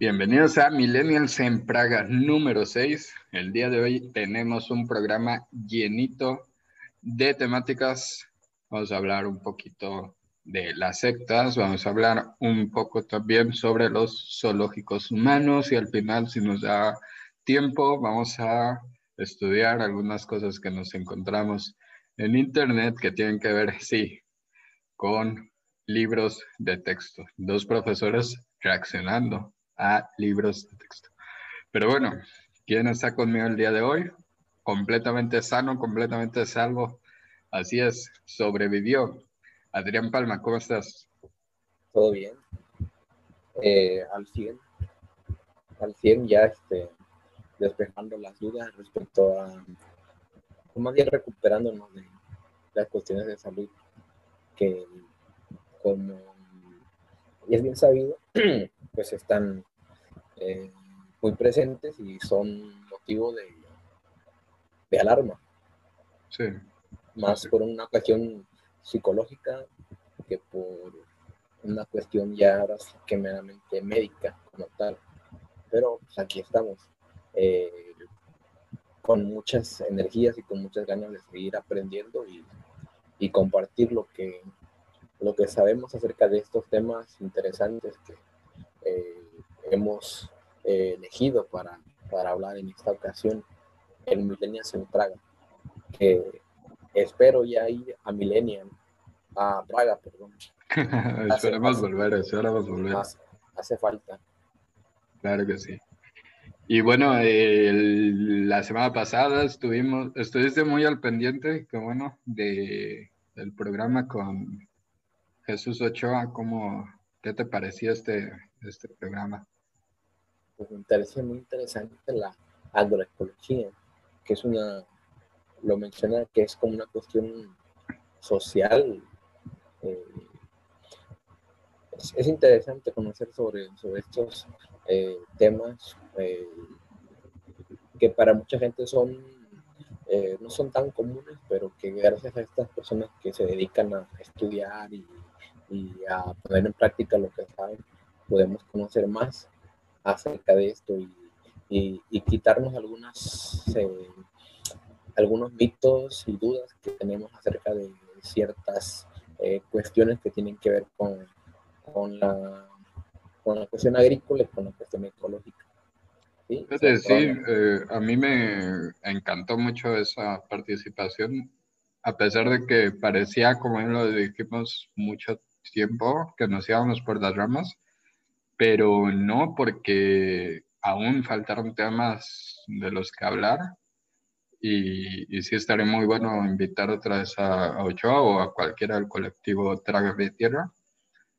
Bienvenidos a Millennials en Praga número 6. El día de hoy tenemos un programa llenito de temáticas. Vamos a hablar un poquito de las sectas, vamos a hablar un poco también sobre los zoológicos humanos y al final, si nos da tiempo, vamos a estudiar algunas cosas que nos encontramos en Internet que tienen que ver, sí, con libros de texto. Dos profesores reaccionando a libros de texto. Pero bueno, ¿quién está conmigo el día de hoy? Completamente sano, completamente salvo. Así es, sobrevivió. Adrián Palma, ¿cómo estás? Todo bien. Eh, al 100. Al 100 ya este, despejando las dudas respecto a, más bien recuperándonos de las cuestiones de salud que como es bien sabido, pues están eh, muy presentes y son motivo de, de alarma. Sí. Más por una cuestión psicológica que por una cuestión ya ahora que meramente médica como tal. Pero pues, aquí estamos, eh, con muchas energías y con muchas ganas de seguir aprendiendo y, y compartir lo que, lo que sabemos acerca de estos temas interesantes que eh, hemos eh, elegido para, para hablar en esta ocasión, el Millennials en Praga, que espero ya ir a Millennium, a Praga, perdón. esperemos volver, esperemos volver. Hace, hace, falta. Claro que sí. Y bueno, la semana pasada estuvimos, estuviste muy al pendiente, que bueno, de, del programa con Jesús Ochoa, ¿cómo, ¿qué te parecía este, este programa? Pues me parece muy interesante la agroecología, que es una, lo menciona que es como una cuestión social. Eh, es, interesante conocer sobre, sobre estos eh, temas eh, que para mucha gente son no son tan comunes, pero que gracias a estas personas que se dedican a estudiar y y a poner en práctica lo que saben, podemos conocer más acerca de esto y, y, quitarnos algunas, eh, algunos mitos y dudas que tenemos acerca de ciertas eh, cuestiones que tienen que ver con, con, la, con la cuestión agrícola y con la cuestión ecológica. Sí, eh, a mí me encantó mucho esa participación, a pesar de que parecía, como lo dijimos, mucho tiempo que nos íbamos por las ramas, pero no porque aún faltaron temas de los que hablar y, sí estaría muy bueno invitar otra vez a, Ochoa o a cualquiera del colectivo Traga de Tierra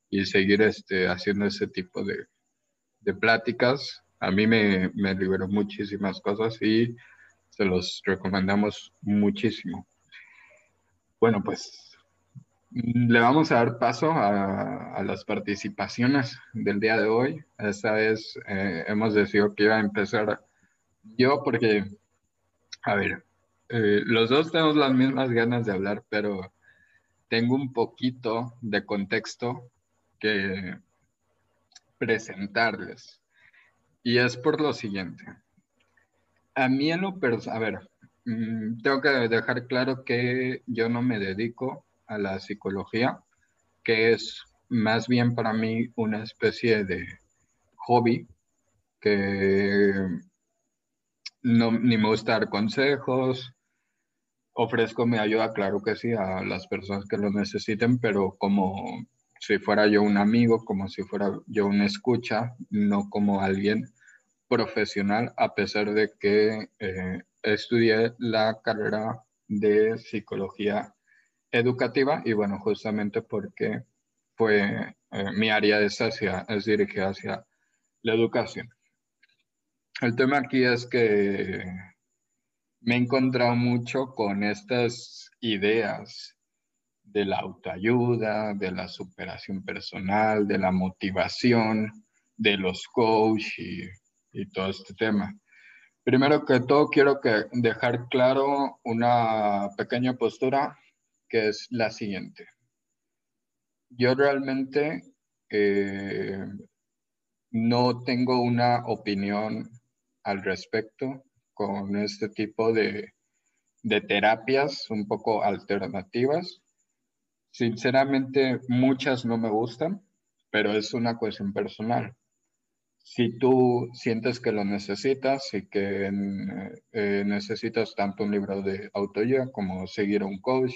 y seguir este, haciendo ese tipo de, de pláticas. A mí me, me liberó muchísimas cosas y se los recomendamos muchísimo. Bueno, pues le vamos a dar paso a, las participaciones del día de hoy. Esta vez eh, hemos decidido que iba a empezar yo porque, a ver, eh, los dos tenemos las mismas ganas de hablar, pero tengo un poquito de contexto que presentarles. Y es por lo siguiente. A mí en lo personal, a ver, mm, tengo que dejar claro que yo no me dedico a la psicología, que es más bien para mí una especie de hobby que no, ni me gusta dar consejos, ofrezco mi ayuda, claro que sí, a las personas que lo necesiten, pero como si fuera yo un amigo, como si fuera yo una escucha, no como alguien profesional, a pesar de que eh, estudié la carrera de psicología educativa y bueno, justamente porque fue eh, mi área es, hacia, es dirigida hacia la educación. El tema aquí es que me he encontrado mucho con estas ideas de la autoayuda, de la superación personal, de la motivación, de los coach y, y todo este tema. Primero que todo, quiero que dejar claro una pequeña postura que es la siguiente. Yo realmente eh, no tengo una opinión al respecto con este tipo de, de terapias un poco alternativas. Sinceramente, muchas no me gustan, pero es una cuestión personal. Si tú sientes que lo necesitas y que eh, necesitas tanto un libro de autoayuda como seguir a un coach,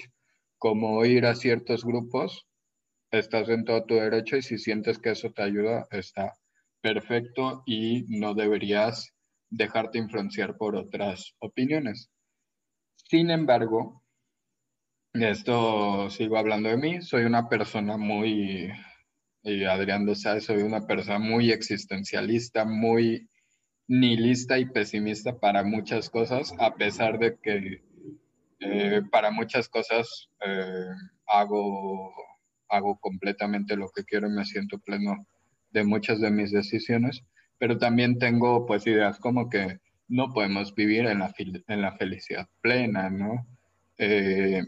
como ir a ciertos grupos, estás en todo tu derecho y si sientes que eso te ayuda, está perfecto y no deberías dejarte influenciar por otras opiniones. Sin embargo, esto sigo hablando de mí, soy una persona muy, y Adrián lo sabe, soy una persona muy existencialista, muy nihilista y pesimista para muchas cosas, a pesar de que eh, para muchas cosas eh, hago, hago completamente lo que quiero y me siento pleno de muchas de mis decisiones, pero también tengo pues ideas como que no podemos vivir en la, en la felicidad plena, ¿no? Eh,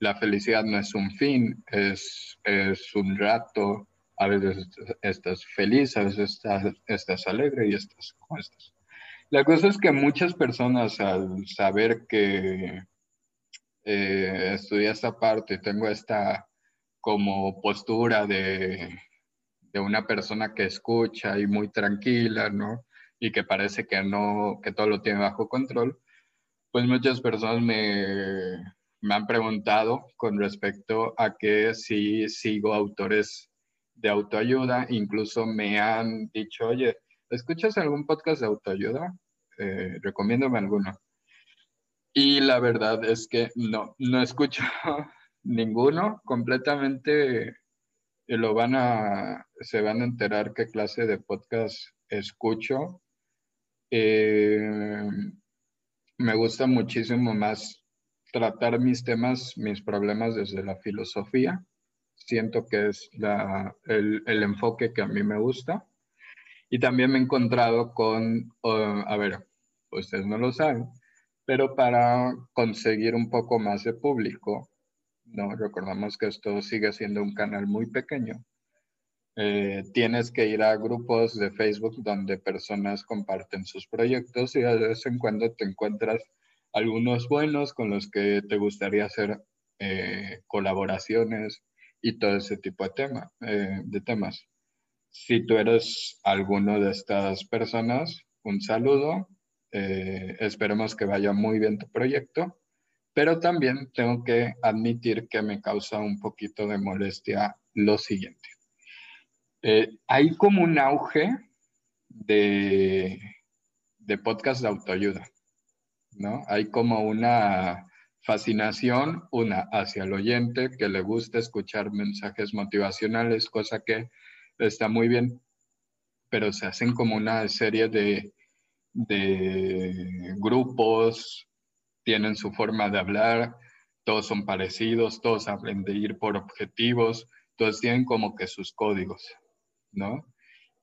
la felicidad no es un fin, es, es un rato, a veces estás feliz, a veces estás, estás alegre y estás como estás. La cosa es que muchas personas al saber que eh, estudié esta parte, tengo esta como postura de, de una persona que escucha y muy tranquila, ¿no? y que parece que no, que todo lo tiene bajo control, pues muchas personas me, me han preguntado con respecto a que si sigo autores de autoayuda, incluso me han dicho, oye, ¿escuchas algún podcast de autoayuda? Eh, recomiéndame alguno. Y la verdad es que no, no escucho ninguno, completamente lo van a, se van a enterar qué clase de podcast escucho eh, me gusta muchísimo más tratar mis temas, mis problemas desde la filosofía. Siento que es el, enfoque que a mí me gusta. Y también me he encontrado con, a ver, ustedes no lo saben, pero para conseguir un poco más de público, no recordamos que esto sigue siendo un canal muy pequeño. Eh, tienes que ir a grupos de Facebook donde personas comparten sus proyectos y de vez en cuando te encuentras algunos buenos con los que te gustaría hacer eh, colaboraciones y todo ese tipo de, tema, eh, de temas. Si tú eres alguno de estas personas, un saludo. Esperemos que vaya muy bien tu proyecto, pero también tengo que admitir que me causa un poquito de molestia lo siguiente. Eh, hay como un auge de, de podcast de autoayuda, ¿no? Hay como una fascinación, una hacia el oyente que le gusta escuchar mensajes motivacionales, cosa que está muy bien, pero se hacen como una serie de, de grupos, tienen su forma de hablar, todos son parecidos, todos hablan de ir por objetivos, todos tienen como que sus códigos. ¿no?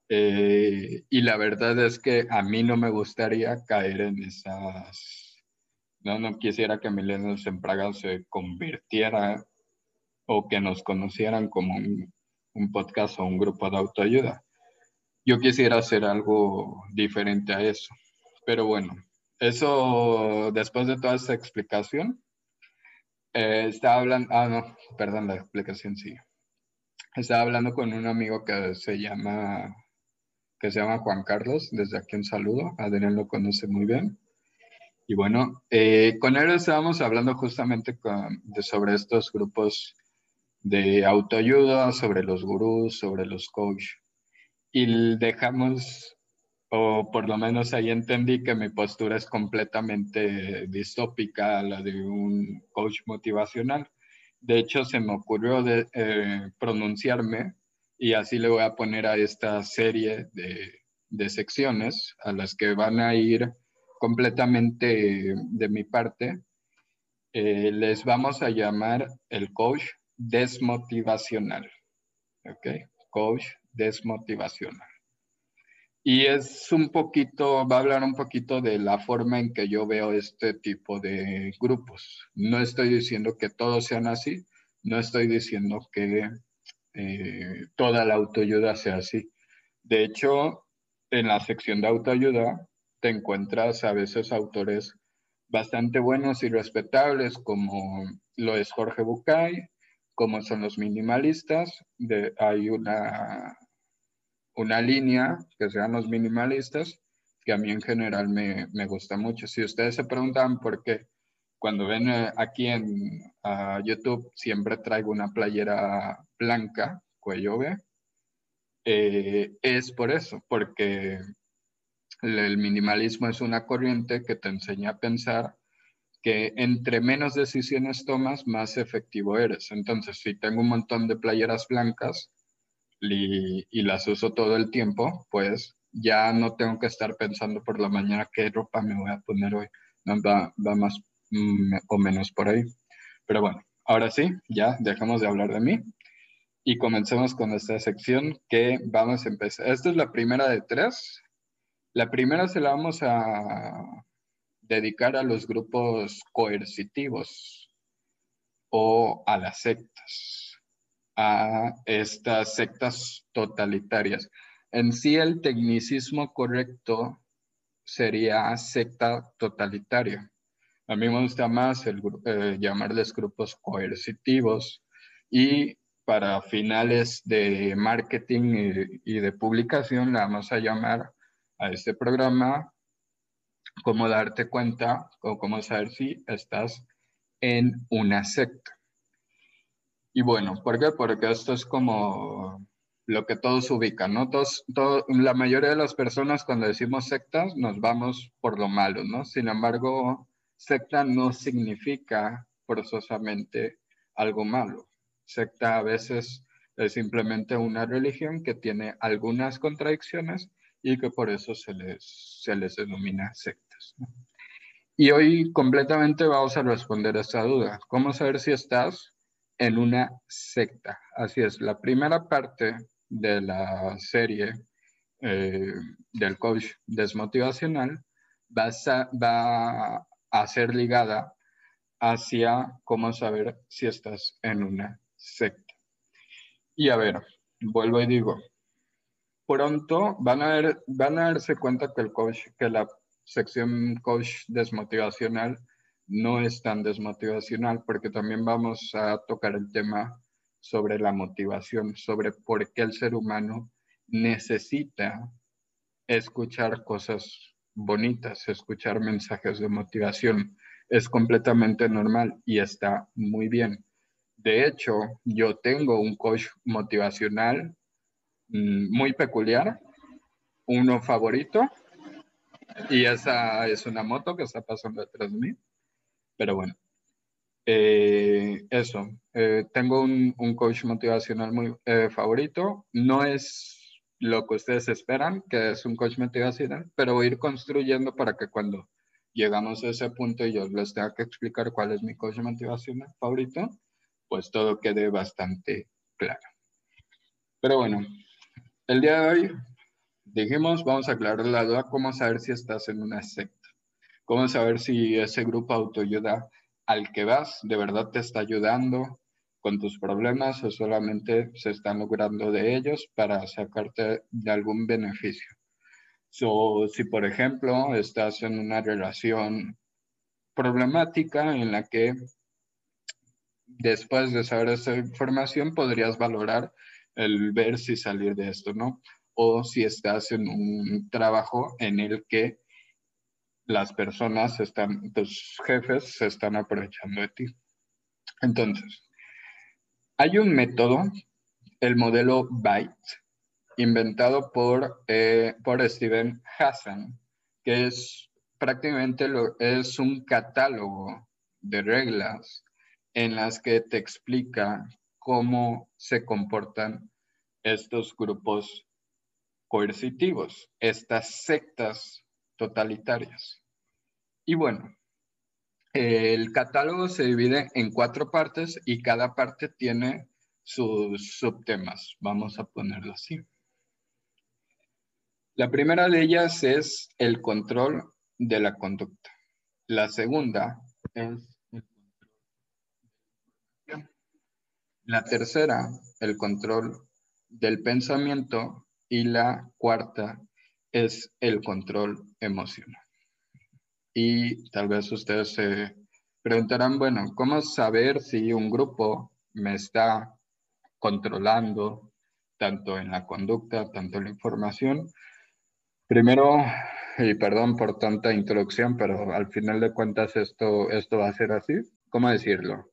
Eh, y la verdad es que a mí no me gustaría caer en esas, no, no quisiera que Milenios en Praga se convirtiera o que nos conocieran como un, un podcast o un grupo de autoayuda. Yo quisiera hacer algo diferente a eso. Pero bueno, eso después de toda esta explicación, eh, estaba hablando, ah, no, perdón, la explicación sigue estaba hablando con un amigo que se llama, que se llama Juan Carlos, desde aquí un saludo, Adrián lo conoce muy bien. Y bueno, eh, con él estábamos hablando justamente de, sobre estos grupos de autoayuda, sobre los gurús, sobre los coaches. Y dejamos, o por lo menos ahí entendí que mi postura es completamente distópica a la de un coach motivacional. De hecho, se me ocurrió de, eh, pronunciarme y así le voy a poner a esta serie de, secciones a las que van a ir completamente de mi parte. Eh, les vamos a llamar el coach desmotivacional. ¿Ok? Coach desmotivacional. Y es un poquito, va a hablar un poquito de la forma en que yo veo este tipo de grupos. No estoy diciendo que todos sean así, no estoy diciendo que eh, toda la autoayuda sea así. De hecho, en la sección de autoayuda te encuentras a veces autores bastante buenos y respetables como lo es Jorge Bucay, como son los minimalistas. De, hay una, una línea que sean los minimalistas que a mí en general me, me gusta mucho. Si ustedes se preguntan por qué, cuando ven eh, aquí en YouTube siempre traigo una playera blanca, cuello B, eh, es por eso, porque el minimalismo es una corriente que te enseña a pensar que entre menos decisiones tomas, más efectivo eres. Entonces, si tengo un montón de playeras blancas y, las uso todo el tiempo, pues ya no tengo que estar pensando por la mañana qué ropa me voy a poner hoy. va, va más mm, o menos por ahí. Pero bueno, ahora sí, ya dejamos de hablar de mí y comencemos con esta sección que vamos a empezar. Esta es la primera de tres. La primera se la vamos a dedicar a los grupos coercitivos o a las sectas, a estas sectas totalitarias. En sí el tecnicismo correcto sería secta totalitaria. A mí me gusta más el, eh, llamarles grupos coercitivos y para finales de marketing y, de publicación, la vamos a llamar a este programa cómo darte cuenta o cómo saber si estás en una secta. Y bueno, ¿por qué? Porque esto es como lo que todos ubican, ¿no? Todos, la mayoría de las personas cuando decimos sectas nos vamos por lo malo, ¿no? Sin embargo, secta no significa forzosamente algo malo secta a veces es simplemente una religión que tiene algunas contradicciones y que por eso se les, se les denomina sectas. Y hoy completamente vamos a responder a esta duda. ¿Cómo saber si estás en una secta? Así es, la primera parte de la serie eh, del coach desmotivacional va a ser ligada hacia cómo saber si estás en una secta. Y a ver, vuelvo y digo, pronto van a, ver, van a darse cuenta que el coach, que la sección coach desmotivacional no es tan desmotivacional, porque también vamos a tocar el tema sobre la motivación, sobre por qué el ser humano necesita escuchar cosas bonitas, escuchar mensajes de motivación. Es completamente normal y está muy bien. De hecho, yo tengo un coach motivacional mm, muy peculiar, uno favorito, y esa es una moto que está pasando detrás de mí. Pero bueno, eh, eso, eh, tengo un, coach motivacional muy eh, favorito. No es lo que ustedes esperan, que es un coach motivacional, pero voy a ir construyendo para que cuando llegamos a ese punto y yo les tenga que explicar cuál es mi coach motivacional favorito, pues todo quede bastante claro. Pero bueno, el día de hoy dijimos, vamos a aclarar la duda, cómo saber si estás en una secta, cómo saber si ese grupo autoayuda al que vas de verdad te está ayudando con tus problemas o solamente se están logrando de ellos para sacarte de algún beneficio. So, si por ejemplo estás en una relación problemática en la que después de saber esa información podrías valorar el ver si salir de esto, ¿no? O si estás en un trabajo en el que las personas están, tus jefes se están aprovechando de ti. Entonces, hay un método, el modelo BYTE, inventado por, eh, por Steven Hassan, que es prácticamente es un catálogo de reglas en las que te explica cómo se comportan estos grupos coercitivos, estas sectas totalitarias. Y bueno, el catálogo se divide en cuatro partes y cada parte tiene sus subtemas. Vamos a ponerlo así. La primera de ellas es el control de la conducta. La segunda es La tercera, el control del pensamiento. Y la cuarta, es el control emocional. Y tal vez ustedes se preguntarán, bueno, ¿cómo saber si un grupo me está controlando tanto en la conducta, tanto en la información? Primero, y perdón por tanta introducción, pero al final de cuentas esto, esto va a ser así. ¿Cómo decirlo?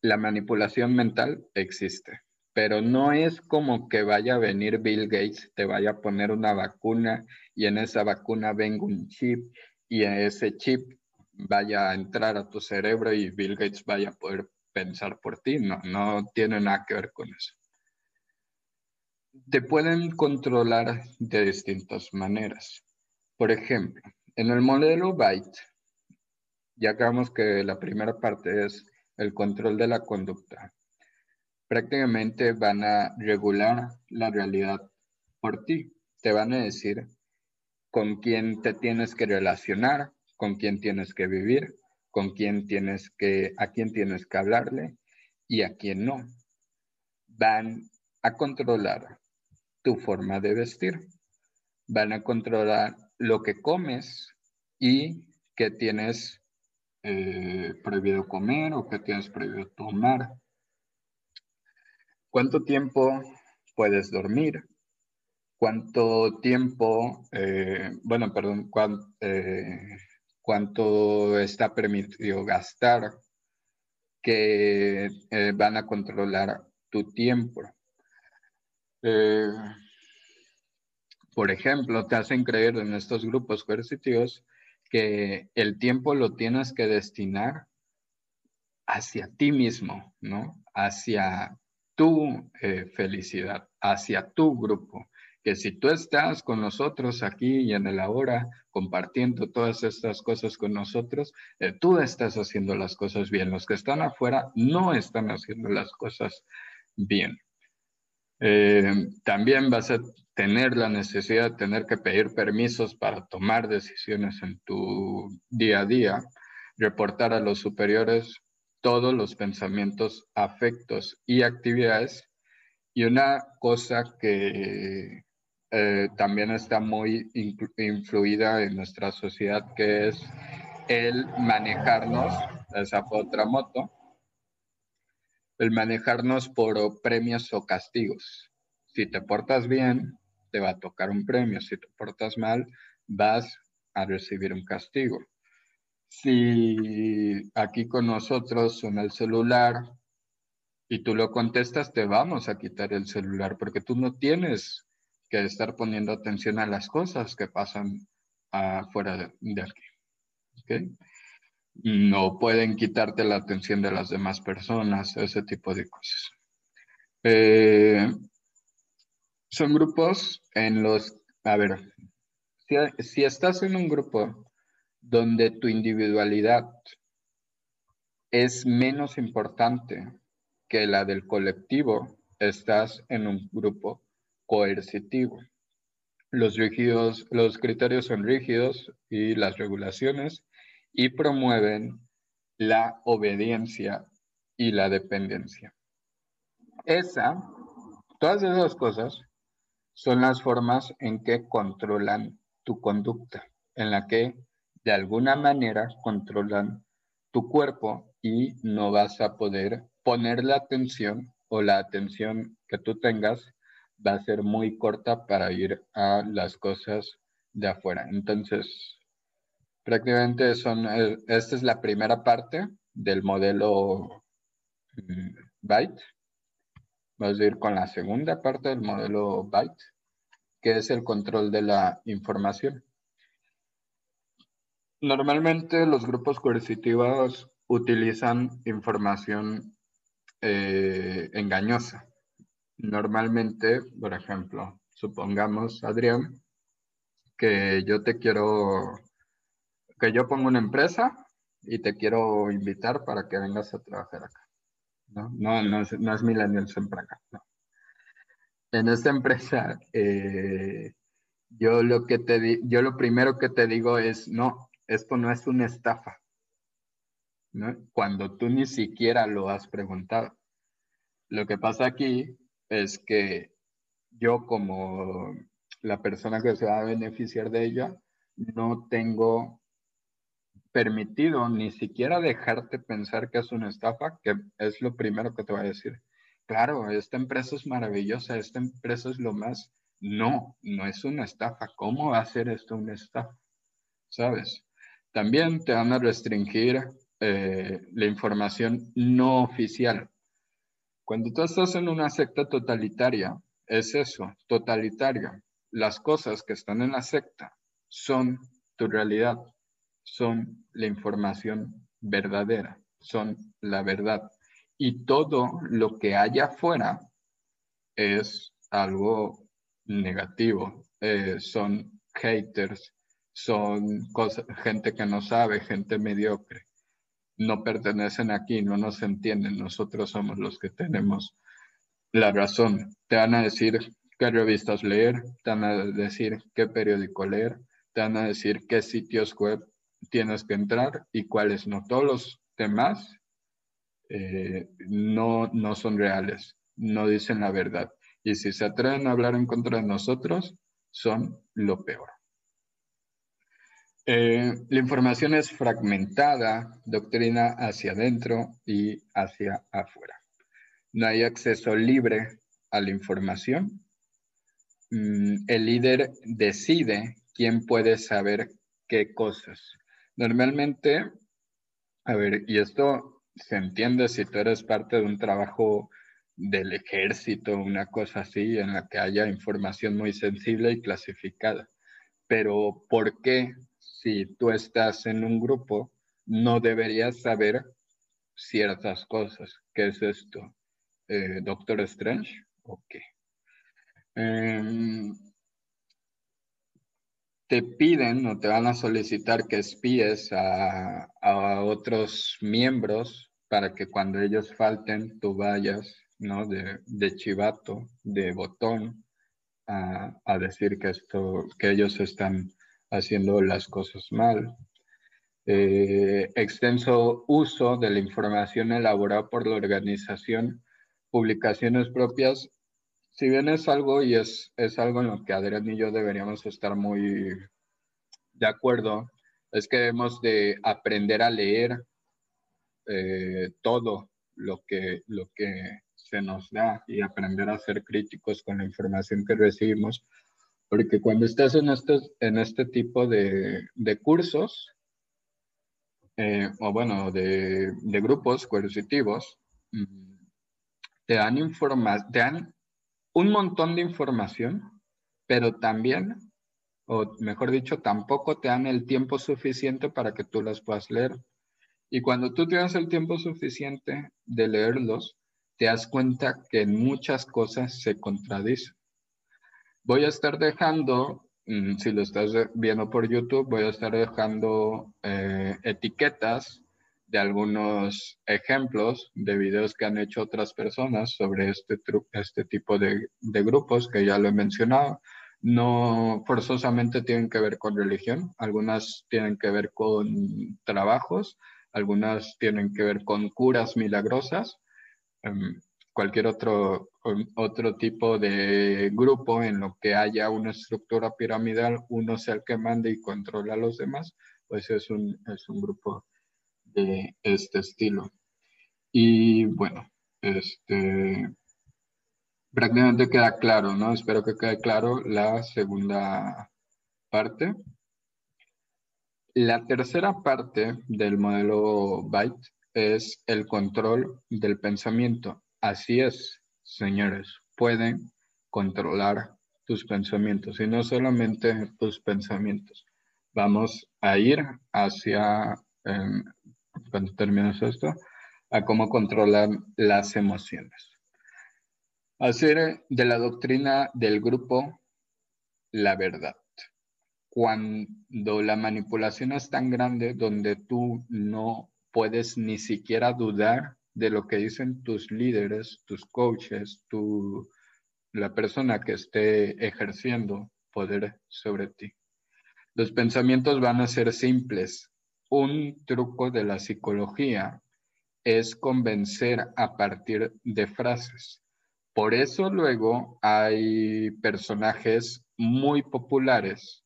La manipulación mental existe, pero no es como que vaya a venir Bill Gates, te vaya a poner una vacuna y en esa vacuna venga un chip y ese chip vaya a entrar a tu cerebro y Bill Gates vaya a poder pensar por ti. No, no tiene nada que ver con eso. Te pueden controlar de distintas maneras. Por ejemplo, en el modelo Byte, ya acabamos que la primera parte es el control de la conducta. Prácticamente van a regular la realidad por ti. Te van a decir con quién te tienes que relacionar, con quién tienes que vivir, con quién tienes que, a quién tienes que hablarle y a quién no. Van a controlar tu forma de vestir. Van a controlar lo que comes y qué tienes eh, prohibido comer o qué tienes prohibido tomar. ¿Cuánto tiempo puedes dormir? cuánto tiempo, eh, bueno, perdón, eh, cuánto está permitido gastar, que eh, van a controlar tu tiempo. por ejemplo, te hacen creer en estos grupos coercitivos que el tiempo lo tienes que destinar hacia ti mismo, ¿no? Hacia tu felicidad, hacia tu grupo que si tú estás con nosotros aquí y en el ahora, compartiendo todas estas cosas con nosotros, eh, tú estás haciendo las cosas bien. Los que están afuera no están haciendo las cosas bien. Eh, también vas a tener la necesidad de tener que pedir permisos para tomar decisiones en tu día a día, reportar a los superiores todos los pensamientos, afectos y actividades. Y una cosa que eh, también está muy influida en nuestra sociedad, que es el manejarnos, esa fue otra moto, el manejarnos por premios o castigos. Si te portas bien, te va a tocar un premio. Si te portas mal, vas a recibir un castigo. Si aquí con nosotros son el celular y tú lo contestas, te vamos a quitar el celular porque tú no tienes que estar poniendo atención a las cosas que pasan afuera de, aquí. No pueden quitarte la atención de las demás personas, ese tipo de cosas. Eh, son grupos en los, a ver, si, si estás en un grupo donde tu individualidad es menos importante que la del colectivo, estás en un grupo coercitivo. Los, rígidos, los criterios son rígidos y las regulaciones y promueven la obediencia y la dependencia. Esa, todas esas cosas son las formas en que controlan tu conducta, en la que de alguna manera controlan tu cuerpo y no vas a poder poner la atención o la atención que tú tengas va a ser muy corta para ir a las cosas de afuera. Entonces, prácticamente son, eh, esta es la primera parte del modelo mm, Byte. Vamos a ir con la segunda parte del modelo Byte, que es el control de la información. Normalmente los grupos coercitivos utilizan información eh, engañosa normalmente, por ejemplo, supongamos, Adrián, que yo te quiero, que yo pongo una empresa y te quiero invitar para que vengas a trabajar acá. No, no, es, no es Millennials para acá. En esta empresa, eh, yo lo que te yo lo primero que te digo es, no, esto no es una estafa. ¿no? Cuando tú ni siquiera lo has preguntado. Lo que pasa aquí es que yo como la persona que se va a beneficiar de ella, no tengo permitido ni siquiera dejarte pensar que es una estafa, que es lo primero que te voy a decir. Claro, esta empresa es maravillosa, esta empresa es lo más. No, no es una estafa. ¿Cómo va a ser esto una estafa? ¿Sabes? También te van a restringir eh, la información no oficial. Cuando tú estás en una secta totalitaria, es eso, totalitaria. Las cosas que están en la secta son tu realidad, son la información verdadera, son la verdad. Y todo lo que hay afuera es algo negativo, eh, son haters, son gente que no sabe, gente mediocre. No pertenecen aquí, no nos entienden, nosotros somos los que tenemos la razón. Te van a decir qué revistas leer, te van a decir qué periódico leer, te van a decir qué sitios web tienes que entrar y cuáles no. Todos los demás eh, no, no son reales, no dicen la verdad. Y si se atreven a hablar en contra de nosotros, son lo peor. Eh, la información es fragmentada, doctrina hacia adentro y hacia afuera. No hay acceso libre a la información. Mm, el líder decide quién puede saber qué cosas. Normalmente, a ver, y esto se entiende si tú eres parte de un trabajo del ejército, una cosa así, en la que haya información muy sensible y clasificada. Pero ¿por qué si tú estás en un grupo no deberías saber ciertas cosas? ¿Qué es esto? Eh, ¿Doctor Strange? ¿O qué? Em, te piden o te van a solicitar que espíes a, otros miembros para que cuando ellos falten tú vayas, ¿no? De, chivato, de botón, a, decir que, esto, que ellos están haciendo las cosas mal. Eh, extenso uso de la información elaborada por la organización, publicaciones propias si bien es algo y es, es algo en lo que Adrián y yo deberíamos estar muy de acuerdo, es que debemos de aprender a leer eh, todo lo que, lo que se nos da y aprender a ser críticos con la información que recibimos, porque cuando estás en, estos, en este tipo de, de cursos, eh, o bueno, de, de grupos coercitivos, mm, te dan, informa te dan un montón de información, pero también, o mejor dicho, tampoco te dan el tiempo suficiente para que tú las puedas leer. Y cuando tú tienes el tiempo suficiente de leerlos, te das cuenta que en muchas cosas se contradicen. Voy a estar dejando, mm, si lo estás viendo por YouTube, voy a estar dejando eh, etiquetas de algunos ejemplos de videos que han hecho otras personas sobre este, este tipo de, de grupos que ya lo he mencionado. No forzosamente tienen que ver con religión, algunas tienen que ver con trabajos, algunas tienen que ver con curas milagrosas, em, cualquier otro, otro tipo de grupo en lo que haya una estructura piramidal, uno sea el que mande y controla a los demás, pues es un, es un grupo de este estilo. Y bueno, este prácticamente queda claro, ¿no? Espero que quede claro la segunda parte. La tercera parte del modelo Byte es el control del pensamiento. Así es, señores, pueden controlar tus pensamientos y no solamente tus pensamientos. Vamos a ir hacia em, cuando terminas esto, a cómo controlar las emociones. Hacer de la doctrina del grupo la verdad. Cuando la manipulación es tan grande donde tú no puedes ni siquiera dudar de lo que dicen tus líderes, tus coaches, tu, la persona que esté ejerciendo poder sobre ti. Los pensamientos van a ser simples, un truco de la psicología es convencer a partir de frases. Por eso luego hay personajes muy populares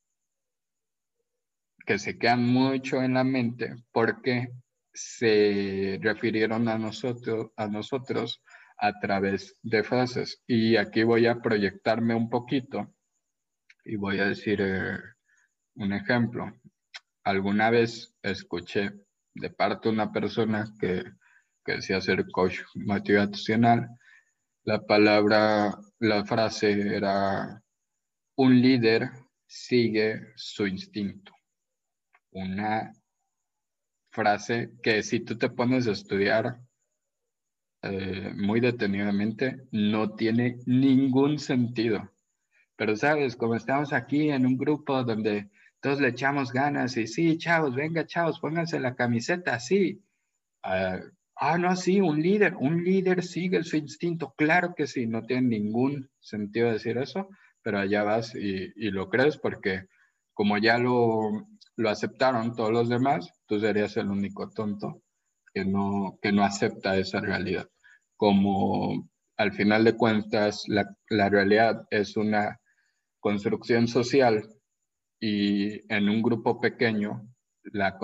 que se quedan mucho en la mente porque se refirieron a nosotros, a nosotros a través de frases. Y aquí voy a proyectarme un poquito y voy a decir eh, un ejemplo. Alguna vez escuché de parte de una persona que, que decía ser coach motivacional, la palabra, la frase era, un líder sigue su instinto. Una frase que si tú te pones a estudiar eh, muy detenidamente, no tiene ningún sentido. Pero sabes, como estamos aquí en un grupo donde todos le echamos ganas y sí, chavos, venga, chavos, pónganse la camiseta, sí. ah, ah no, sí, un líder, un líder sigue su instinto. Claro que sí, no tiene ningún sentido decir eso, pero allá vas y, y lo crees porque como ya lo, lo aceptaron todos los demás, tú serías el único tonto que no, que no acepta esa realidad. Como al final de cuentas la, la realidad es una construcción social y en un grupo pequeño la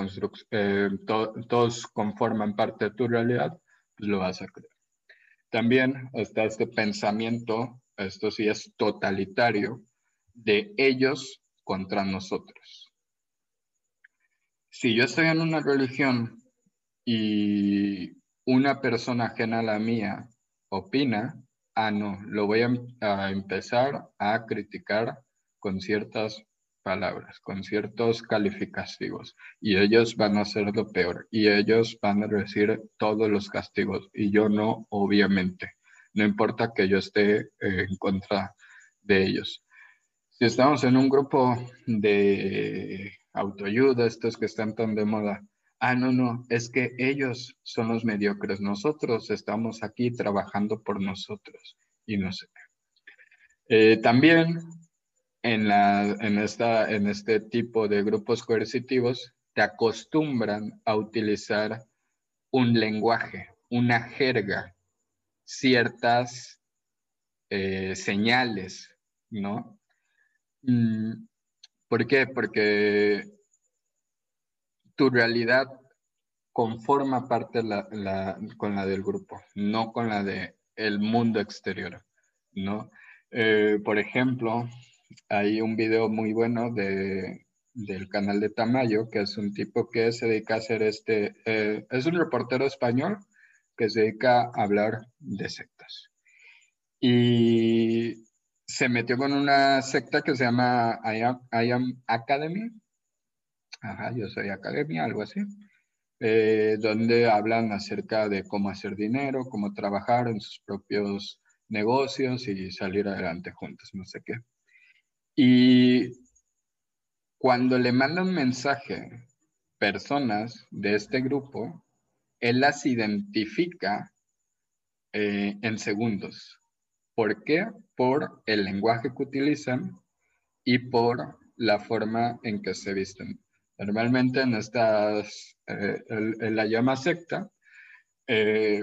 eh, to todos conforman parte de tu realidad, pues lo vas a creer. También está este pensamiento, esto sí es totalitario, de ellos contra nosotros si yo estoy en una religión y una persona ajena a la mía opina, ah, no, lo voy a, empezar a criticar con ciertas palabras, con ciertos calificativos, y ellos van a hacer lo peor, y ellos van a recibir todos los castigos, y yo no, obviamente. No importa que yo esté eh, en contra de ellos. Si estamos en un grupo de autoayuda, estos que están tan de moda. Ah, no, no, es que ellos son los mediocres, nosotros estamos aquí trabajando por nosotros y no sé. Eh, también en, la, en, esta, en este tipo de grupos coercitivos te acostumbran a utilizar un lenguaje, una jerga, ciertas eh, señales, ¿no? Mm, ¿Por qué? Porque tu realidad conforma parte con la del grupo, no con la del el mundo exterior, ¿no? Eh, por ejemplo, hay un video muy bueno de, del canal de Tamayo, que es un tipo que se dedica a hacer este, eh, es un reportero español que se dedica a hablar de sectas. Y se metió con una secta que se llama I Am, Academy. Ajá, yo soy Academia, algo así. Eh, donde hablan acerca de cómo hacer dinero, cómo trabajar en sus propios negocios y salir adelante juntos, no sé qué. Y cuando le mandan mensaje personas de este grupo, él las identifica eh, en segundos. ¿Por qué? Por el lenguaje que utilizan y por la forma en que se visten. Normalmente en estas, eh, en la llama secta, eh,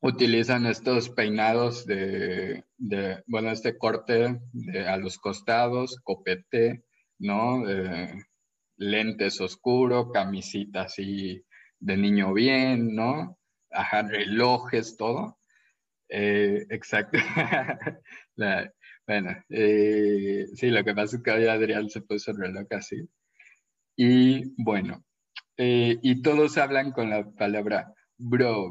utilizan estos peinados de, bueno, este corte a los costados, copete, ¿no? lentes oscuros, camisita así de niño bien, ¿no? Ajá, relojes, todo. Eh, exacto. bueno, eh, sí, lo que pasa es que hoy Adrián se puso el reloj así. Y bueno, eh, y todos hablan con la palabra bro.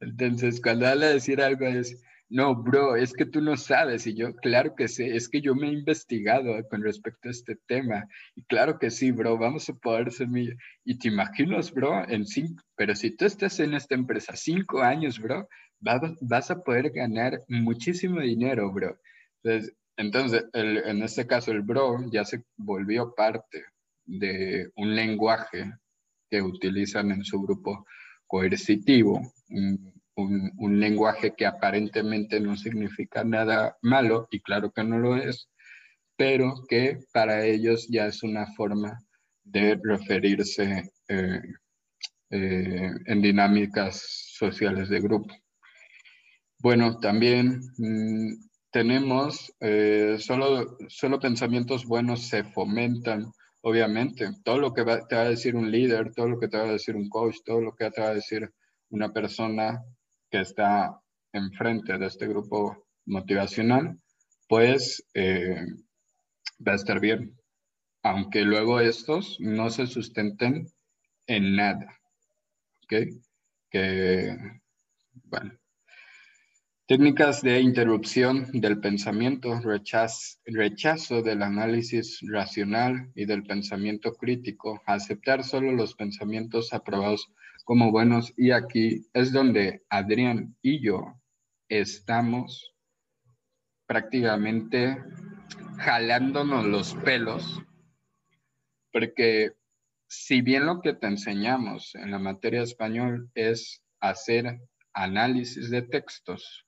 Entonces, cuando habla de decir algo es, no, bro, es que tú no sabes. Y yo, claro que sé, es que yo me he investigado con respecto a este tema. Y claro que sí, bro, vamos a poder ser mi... Y te imaginas, bro, en cinco, pero si tú estás en esta empresa cinco años, bro, vas a poder ganar muchísimo dinero, bro. Entonces, entonces en este caso, el bro ya se volvió parte de un lenguaje que utilizan en su grupo coercitivo, un, lenguaje que aparentemente no significa nada malo, y claro que no lo es, pero que para ellos ya es una forma de referirse eh, eh, en dinámicas sociales de grupo. Bueno, también mm, tenemos eh, solo, solo pensamientos buenos se fomentan, obviamente. Todo lo que te va a decir un líder, todo lo que te va a decir un coach, todo lo que te va a decir una persona que está enfrente de este grupo motivacional, pues eh, va a estar bien. Aunque luego estos no se sustenten en nada. ¿Ok? Que, bueno. Técnicas de interrupción del pensamiento, rechazo del análisis racional y del pensamiento crítico, aceptar solo los pensamientos aprobados como buenos. Y aquí es donde Adrián y yo estamos prácticamente jalándonos los pelos, porque si bien lo que te enseñamos en la materia español es hacer análisis de textos,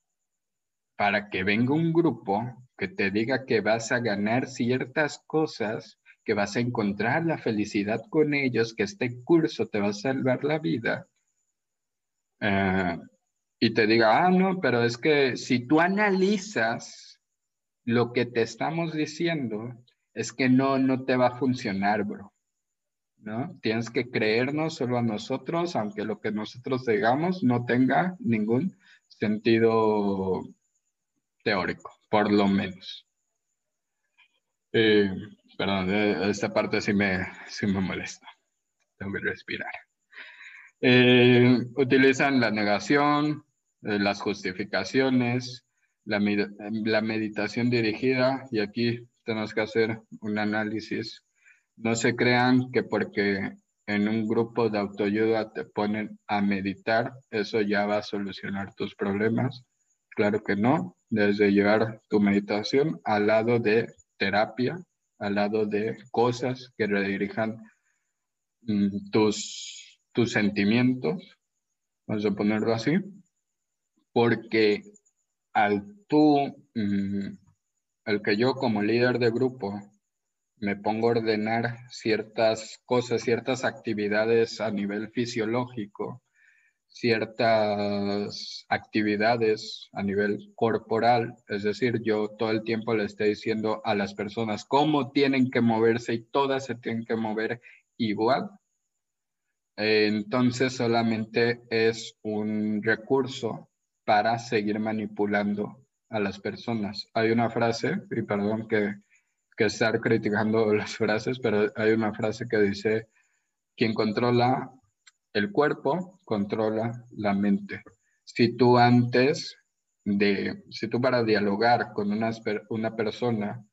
para que venga un grupo que te diga que vas a ganar ciertas cosas, que vas a encontrar la felicidad con ellos, que este curso te va a salvar la vida. Eh, y te diga, ah, no, pero es que si tú analizas lo que te estamos diciendo, es que no, no te va a funcionar, bro. ¿No? Tienes que creernos solo a nosotros, aunque lo que nosotros digamos no tenga ningún sentido teórico, por lo menos. Eh, perdón, esta parte sí me, sí me molesta. Tengo respirar. Eh, utilizan la negación, eh, las justificaciones, la, la, meditación dirigida, y aquí tenemos que hacer un análisis. No se crean que porque en un grupo de autoayuda te ponen a meditar, eso ya va a solucionar tus problemas. Claro que no, desde llevar tu meditación al lado de terapia, al lado de cosas que redirijan mm, tus, tus sentimientos, vamos a ponerlo así, porque al tú, mm, al que yo como líder de grupo me pongo a ordenar ciertas cosas, ciertas actividades a nivel fisiológico, ciertas actividades a nivel corporal, es decir, yo todo el tiempo le estoy diciendo a las personas cómo tienen que moverse y todas se tienen que mover igual. Entonces solamente es un recurso para seguir manipulando a las personas. Hay una frase, y perdón que, que estar criticando las frases, pero hay una frase que dice, quien controla el cuerpo controla la mente. Si tú antes de, si tú para dialogar con una, una persona,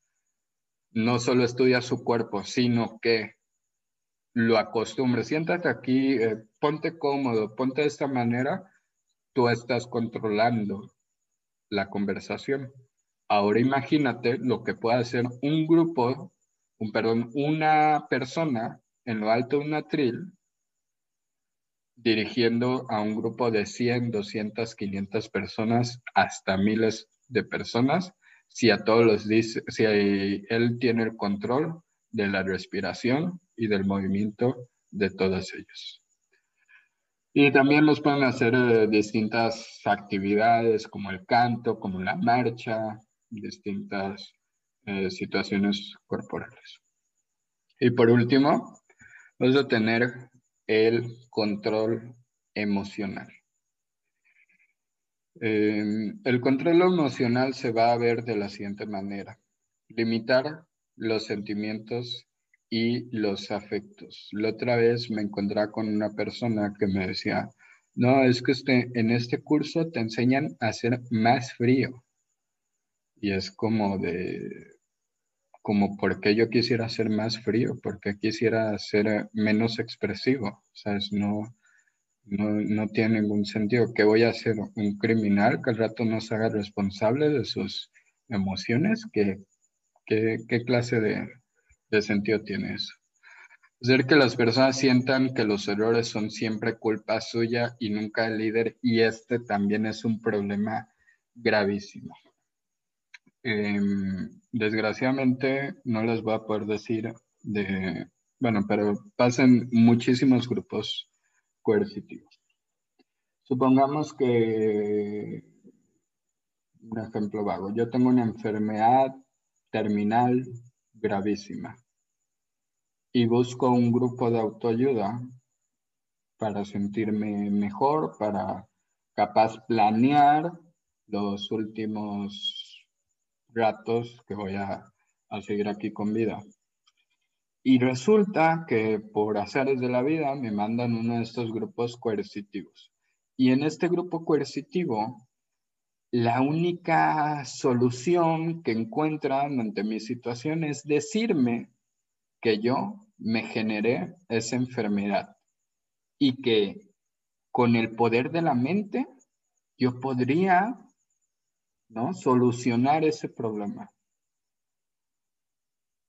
no solo estudias su cuerpo, sino que lo acostumbres, siéntate aquí, eh, ponte cómodo, ponte de esta manera, tú estás controlando la conversación. Ahora imagínate lo que puede hacer un grupo, un, perdón, una persona en lo alto de un atril dirigiendo a un grupo de 100, 200, 500 personas, hasta miles de personas, si a todos los dice, si él tiene el control de la respiración y del movimiento de todos ellos. Y también nos pueden hacer eh, distintas actividades como el canto, como la marcha, distintas eh, situaciones corporales. Y por último, vamos a tener el control emocional. Em, el control emocional se va a ver de la siguiente manera. Limitar los sentimientos y los afectos. La otra vez me encontré con una persona que me decía, no, es que este, en este curso te enseñan a ser más frío. Y es como de, como por qué yo quisiera ser más frío, por qué quisiera ser menos expresivo, ¿sabes? No, no, no tiene ningún sentido. ¿Qué voy a hacer? ¿Un criminal que al rato no se haga responsable de sus emociones? ¿Qué, qué, qué clase de, de sentido tiene eso? Hacer que las personas sientan que los errores son siempre culpa suya y nunca el líder, y este también es un problema gravísimo. Em, desgraciadamente no les voy a poder decir de, bueno, pero pasan muchísimos grupos coercitivos. Supongamos que un ejemplo vago. Yo tengo una enfermedad terminal gravísima y busco un grupo de autoayuda para sentirme mejor, para capaz planear los últimos ratos que voy a, a seguir aquí con vida. Y resulta que por haceres de la vida me mandan uno de estos grupos coercitivos. Y en este grupo coercitivo, la única solución que encuentran ante mi situación es decirme que yo me generé esa enfermedad y que con el poder de la mente yo podría ¿no? solucionar ese problema.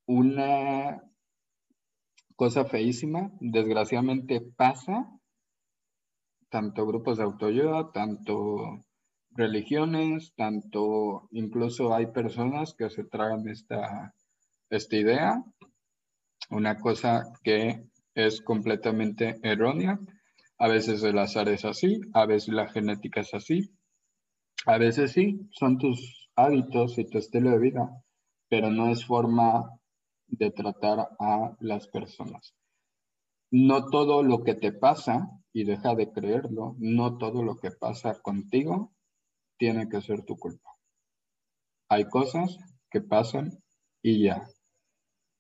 Una cosa feísima, desgraciadamente pasa, tanto grupos de autoayuda, tanto religiones, tanto incluso hay personas que se tragan esta, esta idea, una cosa que es completamente errónea. A veces el azar es así, a veces la genética es así, a veces sí, son tus hábitos y tu estilo de vida, pero no es forma de tratar a las personas. No todo lo que te pasa, y deja de creerlo, no todo lo que pasa contigo tiene que ser tu culpa. Hay cosas que pasan y ya.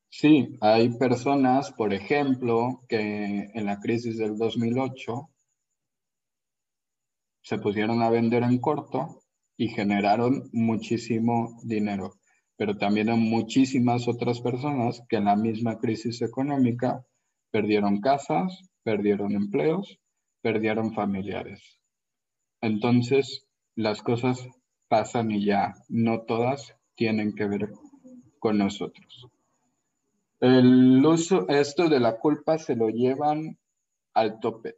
Sí, hay personas, por ejemplo, que en la crisis del 2008 se pusieron a vender en corto y generaron muchísimo dinero pero también hay muchísimas otras personas que en la misma crisis económica perdieron casas, perdieron empleos, perdieron familiares. Entonces, las cosas pasan y ya, no todas tienen que ver con nosotros. El uso, esto de la culpa se lo llevan al tope.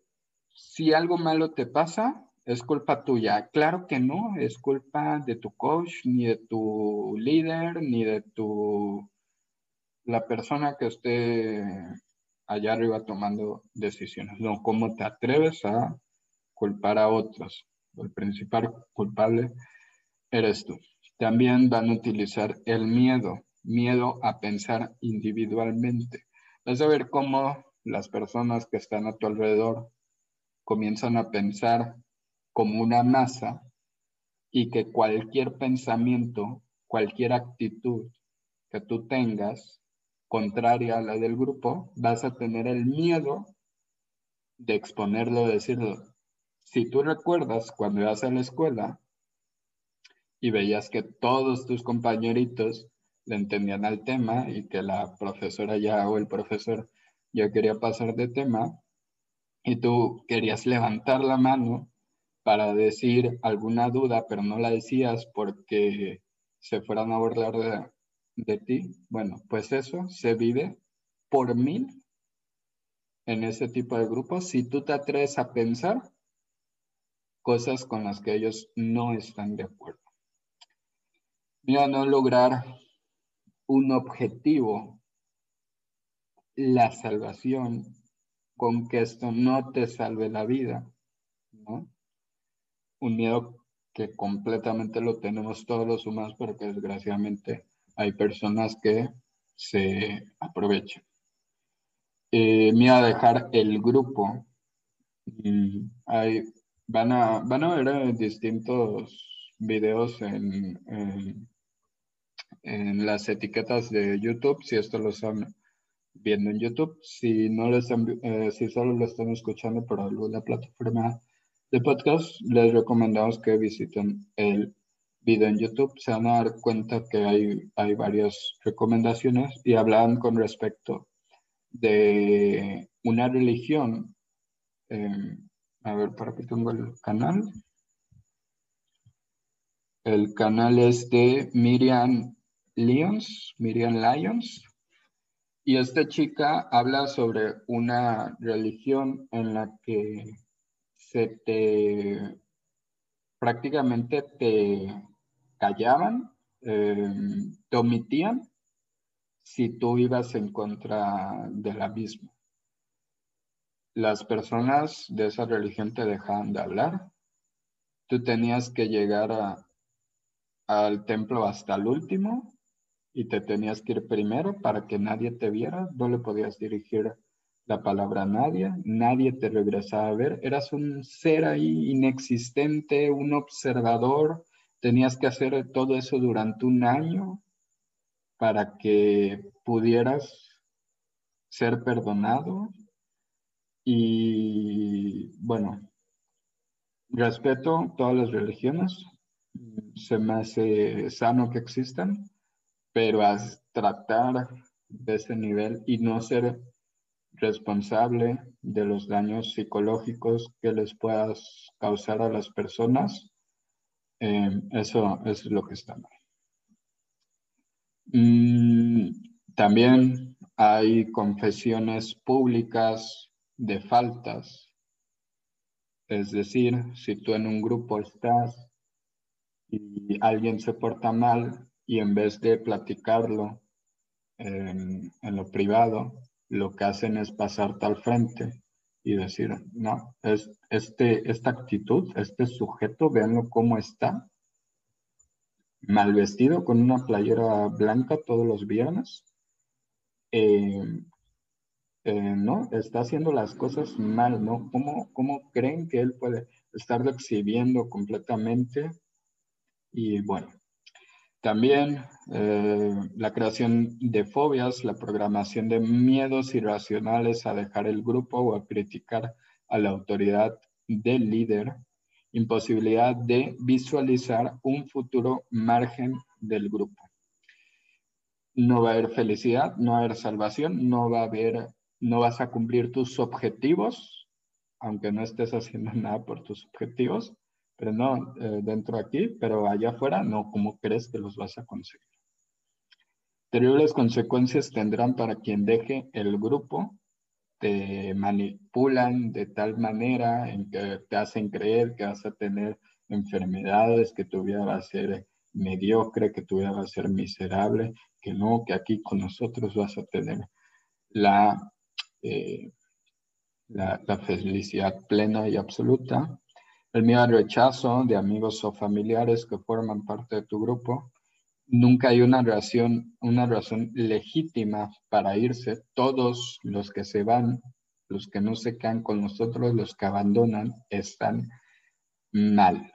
Si algo malo te pasa, es culpa tuya. Claro que no, es culpa de tu coach, ni de tu líder, ni de tu la persona que esté allá arriba tomando decisiones. No, ¿cómo te atreves a culpar a otros? El principal culpable eres tú. También van a utilizar el miedo, miedo a pensar individualmente. Vas a ver cómo las personas que están a tu alrededor comienzan a pensar como una masa y que cualquier pensamiento, cualquier actitud que tú tengas contraria a la del grupo, vas a tener el miedo de exponerlo, de decirlo. Si tú recuerdas cuando ibas a la escuela y veías que todos tus compañeritos le entendían al tema y que la profesora ya o el profesor ya quería pasar de tema y tú querías levantar la mano para decir alguna duda, pero no la decías porque se fueran a burlar de, ti, bueno, pues eso se vive por mil en ese tipo de grupos si tú te atreves a pensar cosas con las que ellos no están de acuerdo. Mira, no lograr un objetivo, la salvación, con que esto no te salve la vida, ¿no? Un miedo que completamente lo tenemos todos los humanos, pero que desgraciadamente hay personas que se aprovechan. Eh, miedo a dejar el grupo. Mm, hay, van, a, van a ver distintos videos en, en, las etiquetas de YouTube, si esto lo están viendo en YouTube. Si no lo están, eh, si solo lo están escuchando por alguna plataforma de podcast, les recomendamos que visiten el video en YouTube. Se van a dar cuenta que hay, hay varias recomendaciones y hablan con respecto de una religión. Em, a ver, para que tengo el canal. El canal es de Miriam Lyons, Miriam Lyons. Y esta chica habla sobre una religión en la que se te prácticamente te callaban, eh, te omitían si tú ibas en contra de la misma. Las personas de esa religión te dejaban de hablar. Tú tenías que llegar al templo hasta el último y te tenías que ir primero para que nadie te viera, no le podías dirigir la palabra nadie, nadie te regresaba a ver, eras un ser ahí inexistente, un observador, tenías que hacer todo eso durante un año para que pudieras ser perdonado. Y bueno, respeto todas las religiones, se me hace sano que existan, pero a tratar de ese nivel y no ser responsable de los daños psicológicos que les puedas causar a las personas, eh, eso, es lo que está mal. Mm, también hay confesiones públicas de faltas. Es decir, si tú en un grupo estás y alguien se porta mal y en vez de platicarlo en, lo privado, lo que hacen es pasarte al frente y decir, no, es, este, esta actitud, este sujeto, véanlo cómo está, mal vestido con una playera blanca todos los viernes, eh, eh, ¿no? Está haciendo las cosas mal, ¿no? ¿Cómo, ¿Cómo creen que él puede estarlo exhibiendo completamente? Y bueno, también eh, la creación de fobias, la programación de miedos irracionales a dejar el grupo o a criticar a la autoridad del líder, imposibilidad de visualizar un futuro margen del grupo. No va a haber felicidad, no va a haber salvación, no va a haber, no vas a cumplir tus objetivos, aunque no estés haciendo nada por tus objetivos, pero no eh, dentro de aquí, pero allá afuera, no, ¿cómo crees que los vas a conseguir? Terribles consecuencias tendrán para quien deje el grupo, te manipulan de tal manera en que te hacen creer que vas a tener enfermedades, que tu vida va a ser mediocre, que tu vida va a ser miserable, que no, que aquí con nosotros vas a tener la, eh, la felicidad plena y absoluta. El miedo al rechazo de amigos o familiares que forman parte de tu grupo. Nunca hay una razón, una razón legítima para irse. Todos los que se van, los que no se quedan con nosotros, los que abandonan, están mal.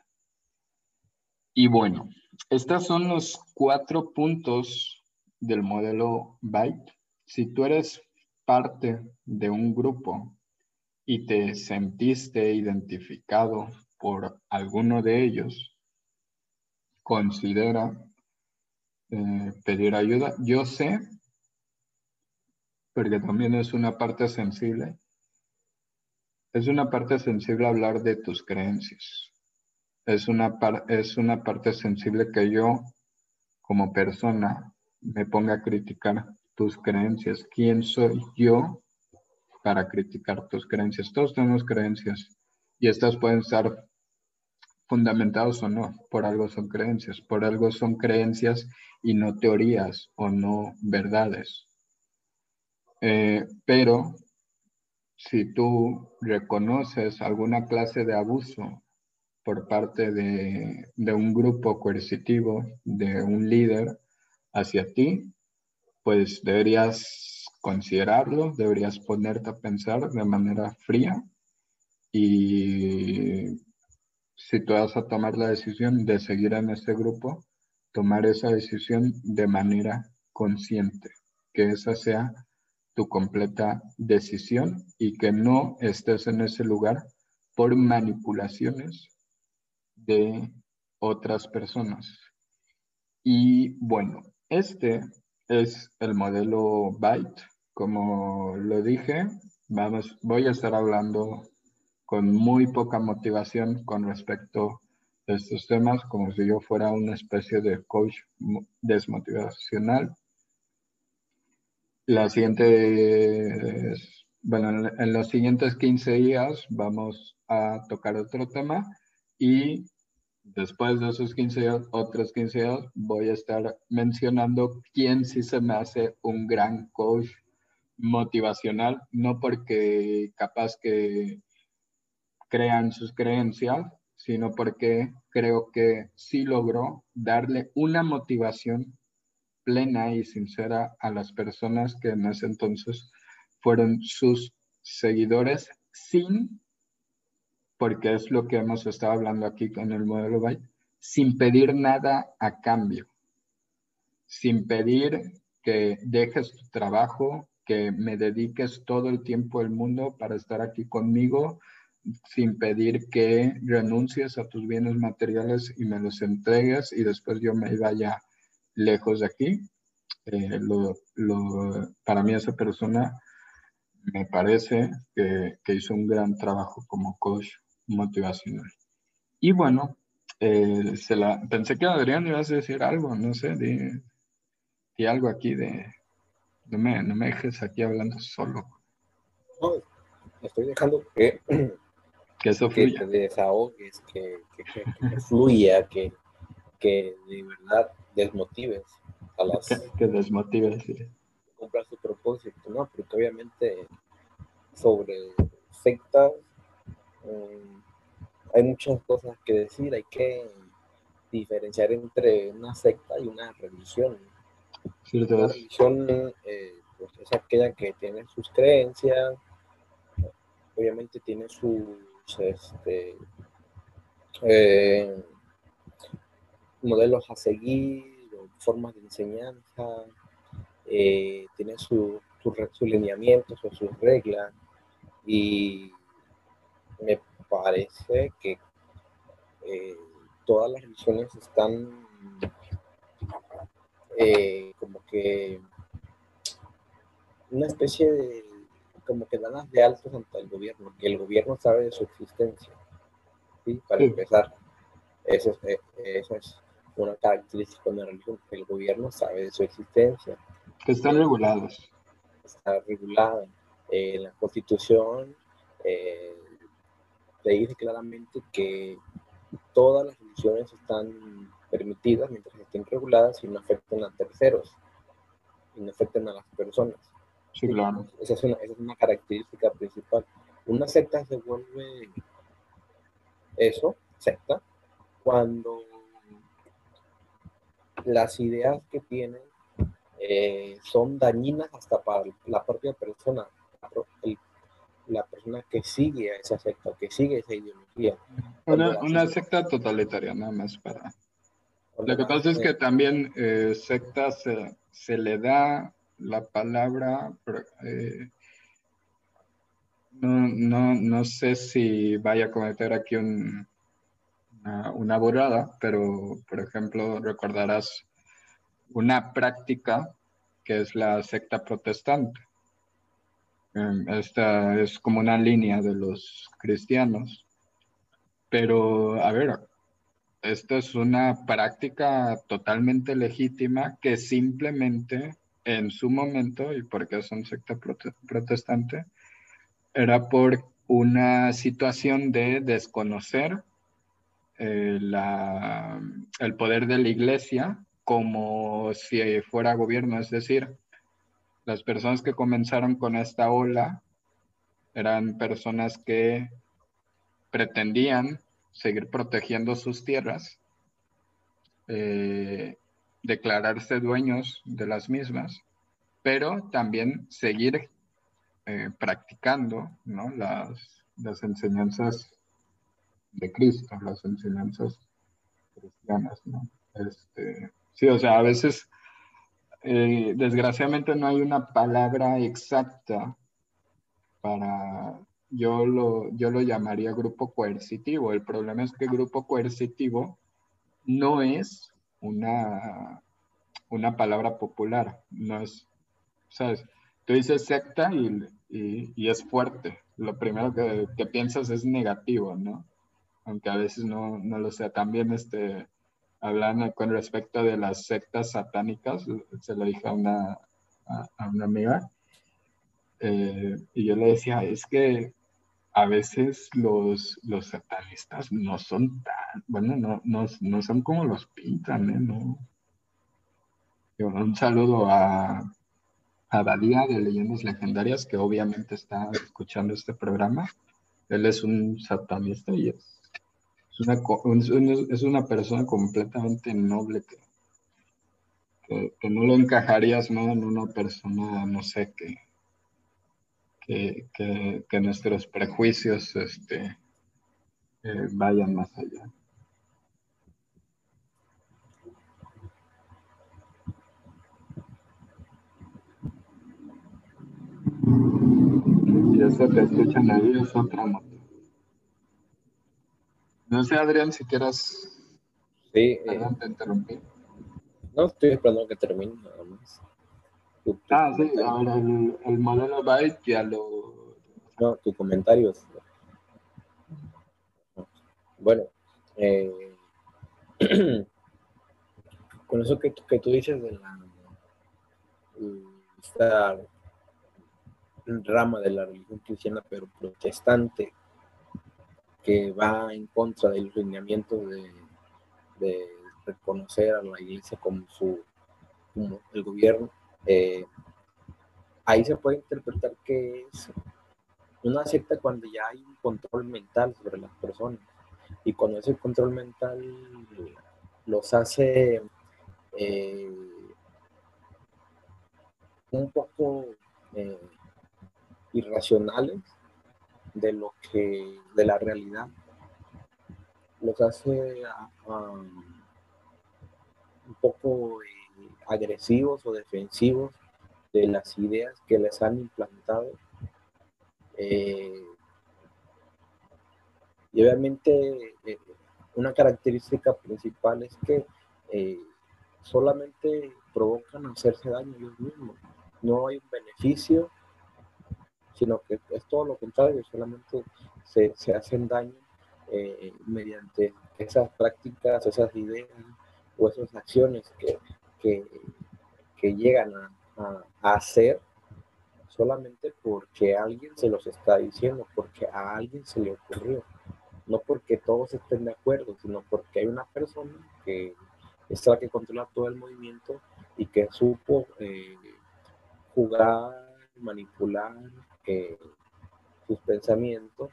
Y bueno, estos son los cuatro puntos del modelo Byte. Si tú eres parte de un grupo y te sentiste identificado por alguno de ellos, considera eh, pedir ayuda. Yo sé, porque también es una parte sensible, es una parte sensible hablar de tus creencias. Es una, es una parte sensible que yo, como persona, me ponga a criticar tus creencias. ¿Quién soy yo para criticar tus creencias? Todos tenemos creencias y estas pueden estar fundamentados o no, por algo son creencias, por algo son creencias y no teorías o no verdades. Eh, pero si tú reconoces alguna clase de abuso por parte de, de, un grupo coercitivo, de un líder hacia ti, pues deberías considerarlo, deberías ponerte a pensar de manera fría y si tú vas a tomar la decisión de seguir en este grupo, tomar esa decisión de manera consciente, que esa sea tu completa decisión y que no estés en ese lugar por manipulaciones de otras personas. Y bueno, este es el modelo Byte. Como lo dije, vamos, voy a estar hablando con muy poca motivación con respecto a estos temas, como si yo fuera una especie de coach desmotivacional. La siguiente, bueno, en los siguientes 15 días vamos a tocar otro tema y después de esos 15 días, otros 15 días, voy a estar mencionando quién sí se me hace un gran coach motivacional, no porque capaz que crean sus creencias, sino porque creo que sí logró darle una motivación plena y sincera a las personas que en ese entonces fueron sus seguidores sin, porque es lo que hemos estado hablando aquí con el modelo Bay, sin pedir nada a cambio, sin pedir que dejes tu trabajo, que me dediques todo el tiempo del mundo para estar aquí conmigo, sin pedir que renuncies a tus bienes materiales y me los entregues y después yo me vaya lejos de aquí. Eh, para mí esa persona me parece que, hizo un gran trabajo como coach motivacional. Y bueno, eh, se la, pensé que Adrián ibas a decir algo, no sé, di, algo aquí de... No me, no me dejes aquí hablando solo. No, estoy dejando que que eso fluya. Que te desahogues, que, fluya, que, que de verdad desmotives a las... Que, desmotives, sí. Cumpla su propósito, ¿no? Porque obviamente sobre sectas um, hay muchas cosas que decir, hay que diferenciar entre una secta y una religión. una religión eh, pues, es aquella que tiene sus creencias, obviamente tiene su este, eh, modelos a seguir, formas de enseñanza, eh, tiene sus lineamientos o sus reglas. Y me parece que eh, todas las religiones están como que una especie de como que dadas de altos ante el gobierno, que el gobierno sabe de su existencia. ¿sí? Para empezar, eso es, eh, eso es una característica de la religión, que el gobierno sabe de su existencia. Que están regulados. Está regulada. Eh, la constitución eh, dice claramente que todas las religiones están permitidas mientras estén reguladas y no afecten a terceros y no afecten a las personas. Sí, claro. Esa es, una, característica principal. Una secta se vuelve eso, secta, cuando las ideas que tienen eh, son dañinas hasta para la propia persona, la persona que sigue a esa secta, que sigue esa ideología. Una, secta totalitaria, nada más para... Lo que pasa es que también eh, secta se, se, le da la palabra, eh, no, no, no, sé si vaya a cometer aquí un, una, una burrada, pero por ejemplo recordarás una práctica que es la secta protestante. Em, esta es como una línea de los cristianos. Pero, a ver, esta es una práctica totalmente legítima que simplemente en su momento, y porque son secta protestante, era por una situación de desconocer eh, el poder de la iglesia como si fuera gobierno, es decir, las personas que comenzaron con esta ola eran personas que pretendían seguir protegiendo sus tierras, eh, declararse dueños de las mismas, pero también seguir eh, practicando las, enseñanzas de Cristo, las enseñanzas cristianas. Este, sí, o sea, a veces, eh, desgraciadamente no hay una palabra exacta para, yo lo, yo lo llamaría grupo coercitivo. El problema es que grupo coercitivo no es una, una palabra popular, no es, ¿sabes? Tú dices secta y, y, es fuerte. Lo primero que, que, piensas es negativo, ¿no? Aunque a veces no, no lo sea. También este, hablando con respecto de las sectas satánicas, se lo dije a una, a, una amiga, eh, y yo le decía, es que a veces los, los satanistas no son tan, bueno, no, no, no son como los pintan, ¿eh? No. Un saludo a, a de Leyendas Legendarias, que obviamente está escuchando este programa. Él es un satanista y es es una, persona completamente noble que, que, no lo encajarías ¿no? en una persona, no sé, que, que, que nuestros prejuicios este, eh, vayan más allá. Y eso que escuchan ahí es otra moto. No sé, Adrián, si quieras. Sí. Perdón, te interrumpí. No, estoy esperando que termine nada más. Ah, sí, ahora el, el, modelo Byte ya lo. No, tus comentarios. Bueno, eh, con eso que, que, tú dices de la esta rama de la religión cristiana, pero protestante, que va en contra del lineamiento de, reconocer a la iglesia como su como el gobierno eh, ahí se puede interpretar que es una secta cuando ya hay un control mental sobre las personas. Y cuando ese control mental los hace eh, un poco eh, irracionales de lo que, de la realidad, los hace um, un poco eh, agresivos o defensivos de las ideas que les han implantado. Eh, y obviamente eh, una característica principal es que solamente provocan hacerse daño ellos mismos. No hay un beneficio sino que es todo lo contrario, solamente se, se hacen daño eh, mediante esas prácticas, esas ideas o esas acciones que, que, llegan a, hacer solamente porque alguien se los está diciendo, porque a alguien se le ocurrió, no porque todos estén de acuerdo, sino porque hay una persona que es la que controla todo el movimiento y que supo eh, jugar, manipular, sus pensamientos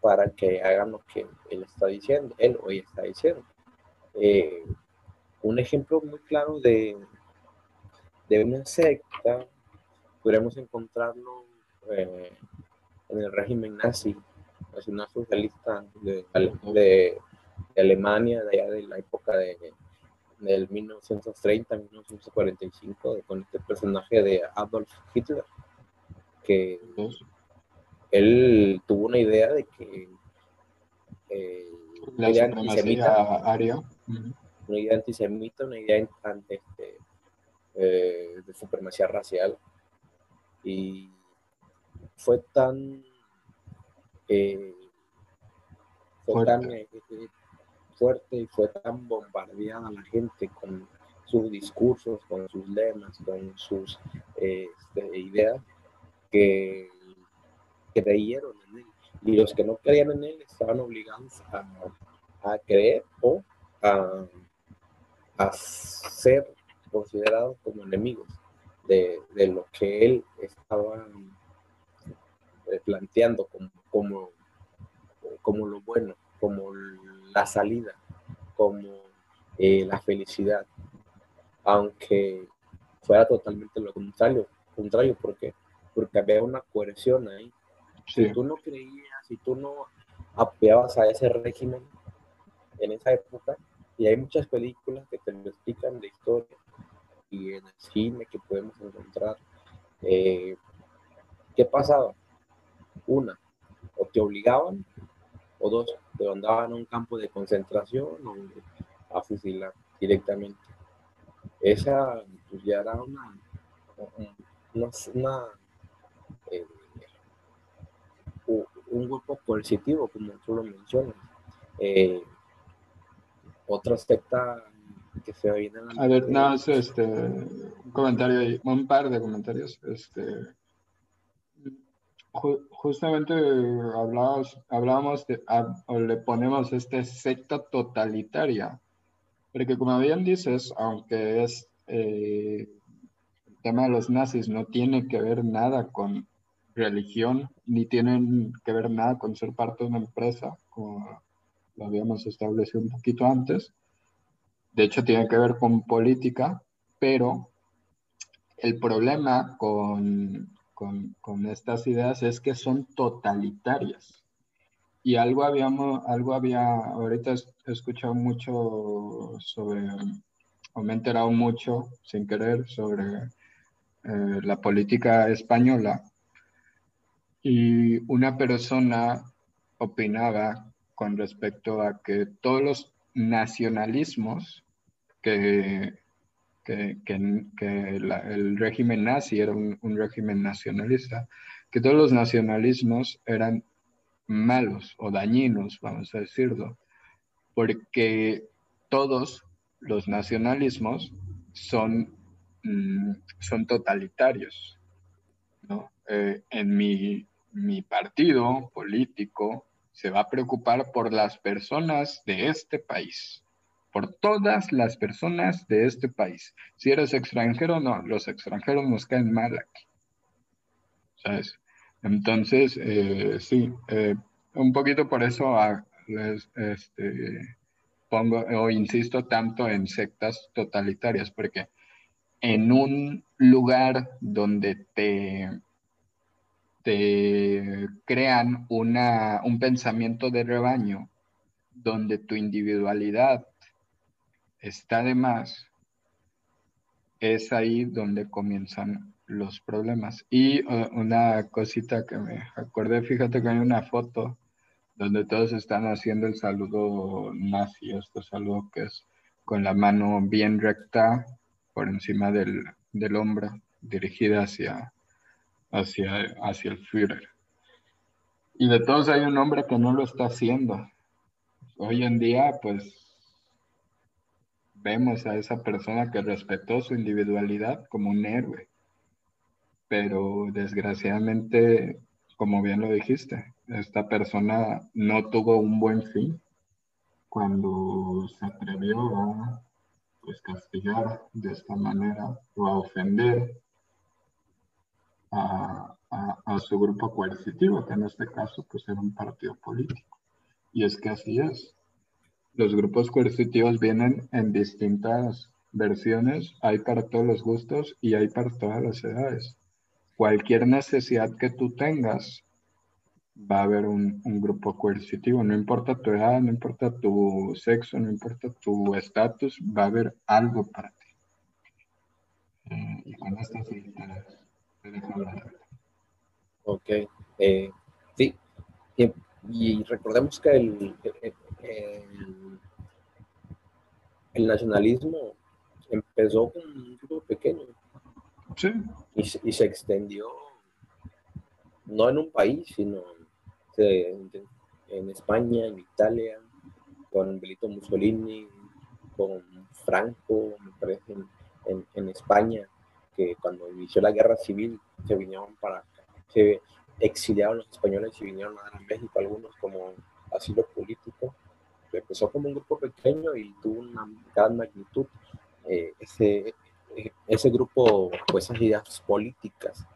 para que hagan lo que él está diciendo, él o está diciendo. Eh, un ejemplo muy claro de, de una secta, podríamos encontrarlo eh, en el régimen nazi, nacional socialista de, de, Alemania, de allá de la época de, del 1930-1945, con este personaje de Adolf Hitler que él tuvo una idea de que eh, una idea antisemita, una idea antisemita, una idea este, eh, de supremacía racial. Y fue tan, eh, fue fuerte. tan eh, fuerte y fue tan bombardeada la gente con sus discursos, con sus lemas, con sus este, ideas, que creyeron en él. Y los que no creían en él estaban obligados a, creer o a, ser considerados como enemigos de, lo que él estaba eh, planteando como, como, como lo bueno, como la salida, como eh, la felicidad, aunque fuera totalmente lo contrario, contrario porque porque había una coerción ahí. Si tú no creías, si tú no apoyabas a ese régimen en esa época, y hay muchas películas que te explican de historia y en el cine que podemos encontrar, eh, ¿qué pasaba? Una, o te obligaban, o dos, te mandaban a un campo de concentración o a fusilar directamente. Esa pues, ya era una, una eh, un grupo coercitivo, como tú lo mencionas. Eh, otra secta que se viene a, a ver, no, este, un comentario ahí, un par de comentarios. Este, justamente hablábamos, hablábamos de, o le ponemos este secta totalitaria, porque como bien dices, aunque es eh, el tema de los nazis no tiene que ver nada con religión, ni tienen que ver nada con ser parte de una empresa, como lo habíamos establecido un poquito antes. De hecho, tiene que ver con política, pero el problema con, con, estas ideas es que son totalitarias. Y algo habíamos, algo había, ahorita he escuchado mucho sobre, o me he enterado mucho sin querer sobre eh, la política española. Y una persona opinaba con respecto a que todos los nacionalismos que, que, el régimen nazi era un, régimen nacionalista, que todos los nacionalismos eran malos o dañinos, vamos a decirlo, porque todos los nacionalismos son, mm, son totalitarios. Eh, en mi, mi partido político se va a preocupar por las personas de este país, por todas las personas de este país. Si eres extranjero, no, los extranjeros nos caen mal aquí. ¿Sabes? Entonces, eh, sí, eh, un poquito por eso ah, este, pongo o insisto tanto en sectas totalitarias, porque en un lugar donde te te crean una, un pensamiento de rebaño donde tu individualidad está de más, es ahí donde comienzan los problemas. Y uh, una cosita que me acordé, fíjate que hay una foto donde todos están haciendo el saludo nazi, este saludo que es con la mano bien recta por encima del, del hombro, dirigida hacia, hacia, hacia el Führer. Y de todos hay un hombre que no lo está haciendo. Hoy en día, pues, vemos a esa persona que respetó su individualidad como un héroe. Pero desgraciadamente, como bien lo dijiste, esta persona no tuvo un buen fin cuando se atrevió a pues, castigar de esta manera o a ofender a, su grupo coercitivo, que en este caso pues era un partido político. Y es que así es. Los grupos coercitivos vienen en distintas versiones, hay para todos los gustos y hay para todas las edades. Cualquier necesidad que tú tengas, va a haber un, grupo coercitivo, no importa tu edad, no importa tu sexo, no importa tu estatus, va a haber algo para ti. Eh, y con estas Ok, eh, sí. Y, recordemos que el, el, nacionalismo empezó con un grupo pequeño. Sí. Y, y, se extendió no en un país, sino en España, en Italia, con Benito Mussolini, con Franco, me parece, en, en España que cuando inició la guerra civil se vinieron para, se exiliaron los españoles y vinieron a México algunos como asilo político. Empezó como un grupo pequeño y tuvo una gran magnitud. Eh, ese, ese grupo, pues esas ideas políticas,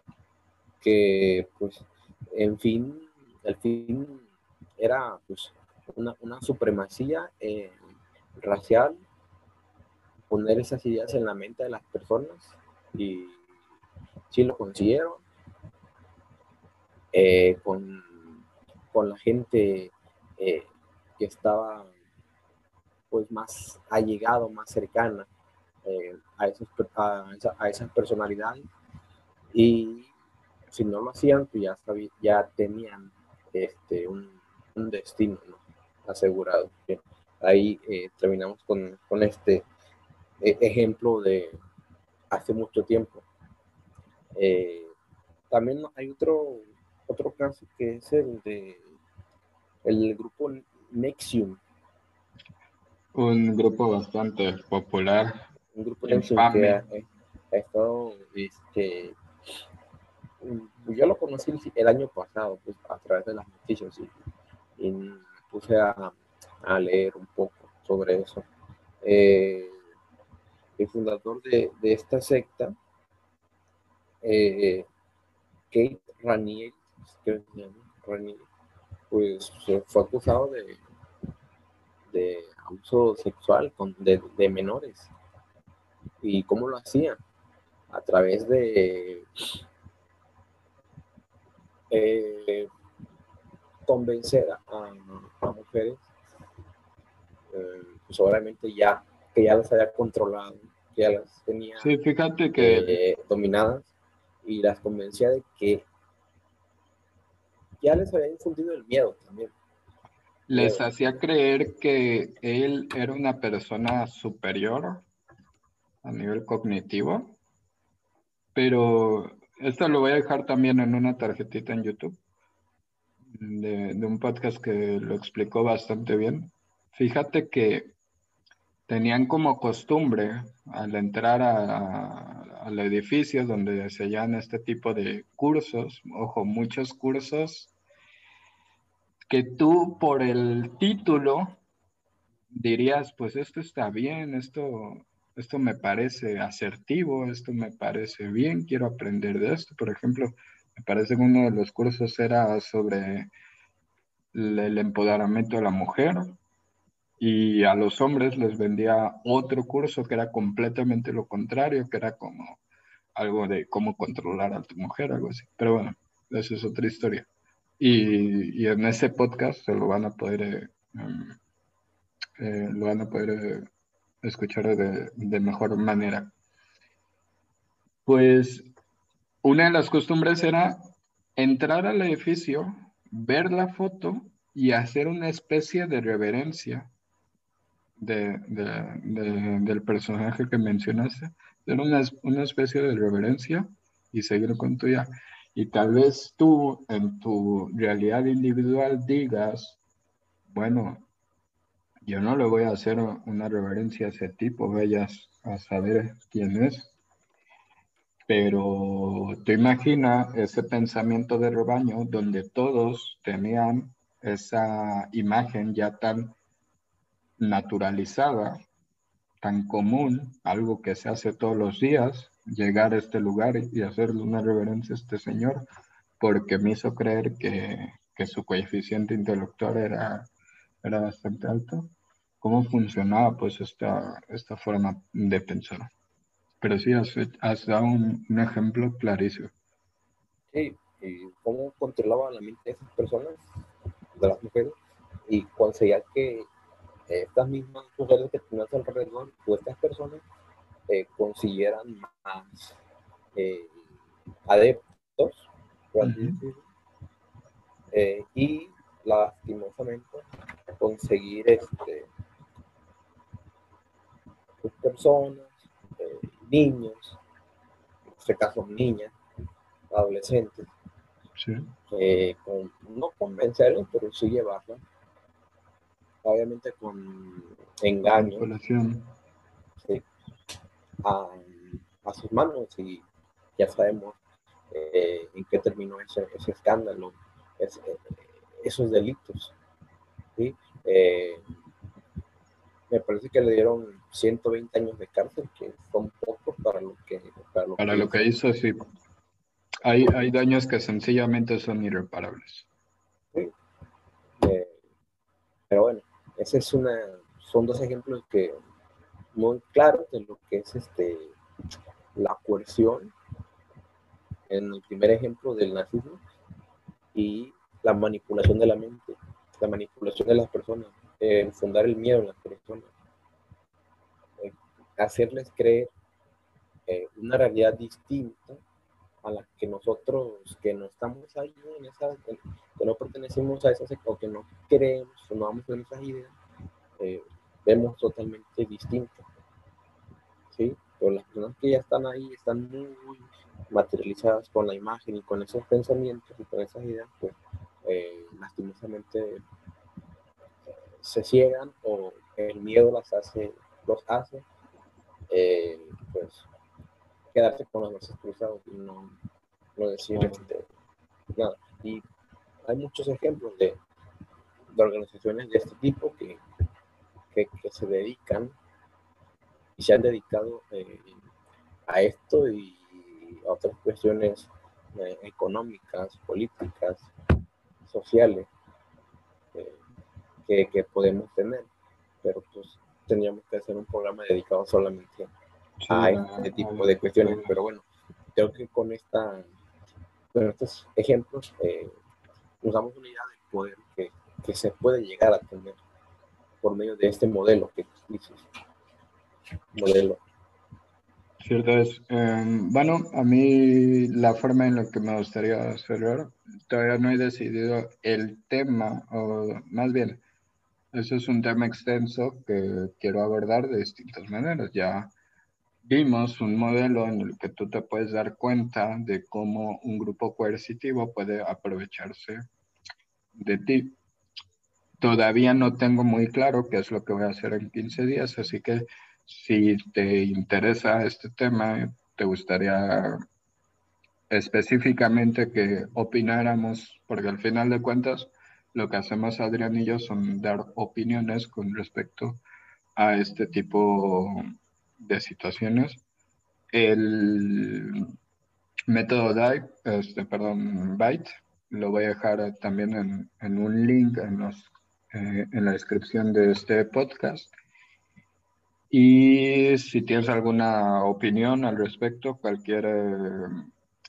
que pues, en fin, el fin era pues una, una supremacía eh, racial, poner esas ideas en la mente de las personas y sí lo consiguieron. Eh, con, la gente eh, que estaba pues más allegado, más cercana eh, a, esos, a, esas personalidades y si no lo hacían pues ya, ya tenían este, un, destino asegurado. Ahí terminamos con, con este ejemplo de, hace mucho tiempo. Eh, también hay otro, otro caso que es el de el grupo Nexium. Un grupo bastante popular. Un grupo Nexium que ha, estado, este, yo lo conocí el año pasado, pues, a través de las noticias y, y puse a, a, leer un poco sobre eso. Eh, el fundador de, esta secta, eh, Kate Ranier, pues fue acusado de, de abuso sexual con, de, de menores. ¿Y cómo lo hacían? A través de eh, convencer a, mujeres, eh, pues obviamente ya que ya las había controlado, que ya las tenía fíjate que... Eh, dominadas y las convencía de que ya les había infundido el miedo también. Les hacía creer que él era una persona superior a nivel cognitivo, pero esto lo voy a dejar también en una tarjetita en YouTube de, un podcast que lo explicó bastante bien. Fíjate que tenían como costumbre al entrar al edificio donde se este tipo de cursos, ojo, muchos cursos, que tú por el título dirías, pues esto está bien, esto esto me parece asertivo, esto me parece bien, quiero aprender de esto. Por ejemplo, me parece que uno de los cursos era sobre el, empoderamiento de la mujer y a los hombres les vendía otro curso que era completamente lo contrario, que era como algo de cómo controlar a tu mujer, algo así. Pero bueno, esa es otra historia. Y, en ese podcast se lo van a poder, eh, em, eh, lo van a poder eh, escuchar de, mejor manera. Pues una de las costumbres era entrar al edificio, ver la foto y hacer una especie de reverencia del personaje que mencionaste, hacer una, una, especie de reverencia y seguir con tu ya. Y tal vez tú en tu realidad individual digas, bueno, yo no le voy a hacer una reverencia a ese tipo, vayas a saber quién es. Pero te imaginas ese pensamiento de rebaño donde todos tenían esa imagen ya tan naturalizada, tan común, algo que se hace todos los días, llegar a este lugar y hacerle una reverencia a este señor, porque me hizo creer que, que su coeficiente intelectual era era bastante alto, cómo funcionaba pues esta, esta forma de pensar. Pero sí, has, dado un, ejemplo clarísimo. Sí, y cómo controlaba la mente de esas personas, de las mujeres, y conseguía que estas mismas mujeres que tenías alrededor, o estas personas, eh, consiguieran más eh, adeptos, eh, y lastimosamente conseguir este, pues, personas, niños, en este caso niñas, adolescentes, eh, no convencerlos, pero sí llevarlos, obviamente con engaño, a, sus manos y ya sabemos eh, en qué terminó ese, escándalo, esos delitos. Eh, me parece que le dieron 120 años de cárcel, que son pocos para lo que, para lo, que, hizo, sí. Hay, hay daños que sencillamente son irreparables. Eh, pero bueno, ese es una, son dos ejemplos que muy claros de lo que es este la coerción en el primer ejemplo del nazismo y la manipulación de la mente la manipulación de las personas, eh, fundar el miedo en las personas, eh, hacerles creer eh, una realidad distinta a la que nosotros, que no estamos ahí en esa, que no pertenecemos a esa o que no creemos o no vamos en esas ideas, vemos totalmente distinto. ¿sí? Pero las personas que ya están ahí están muy materializadas con la imagen y con esos pensamientos y con esas ideas, pues eh, lastimosamente se ciegan o el miedo las hace, los hace, eh, pues quedarse con los brazos cruzados y no, no decir este, nada. Y hay muchos ejemplos de, de organizaciones de este tipo que, que, se dedican y se han dedicado eh, a esto y a otras cuestiones económicas, políticas, sociales eh, que, podemos tener. pero pues teníamos que hacer un programa dedicado solamente a este tipo de cuestiones. Pero bueno, creo que con, esta, con estos ejemplos eh, nos damos una idea del poder que, que, se puede llegar a tener por medio de este modelo que dices. Modelo. Cierto es. Em, bueno, a mí la forma en la que me gustaría cerrar, todavía no he decidido el tema, o más bien, eso es un tema extenso que quiero abordar de distintas maneras. Ya vimos un modelo en el que tú te puedes dar cuenta de cómo un grupo coercitivo puede aprovecharse de ti. Todavía no tengo muy claro qué es lo que voy a hacer en 15 días, así que si te interesa este tema, te gustaría específicamente que opináramos, porque al final de cuentas, lo que hacemos Adrián y yo son dar opiniones con respecto a este tipo de situaciones. El método DIVE, este, perdón, Byte, lo voy a dejar también en, un link en, los, eh, en la descripción de este podcast. Y si tienes alguna opinión al respecto, cualquier eh,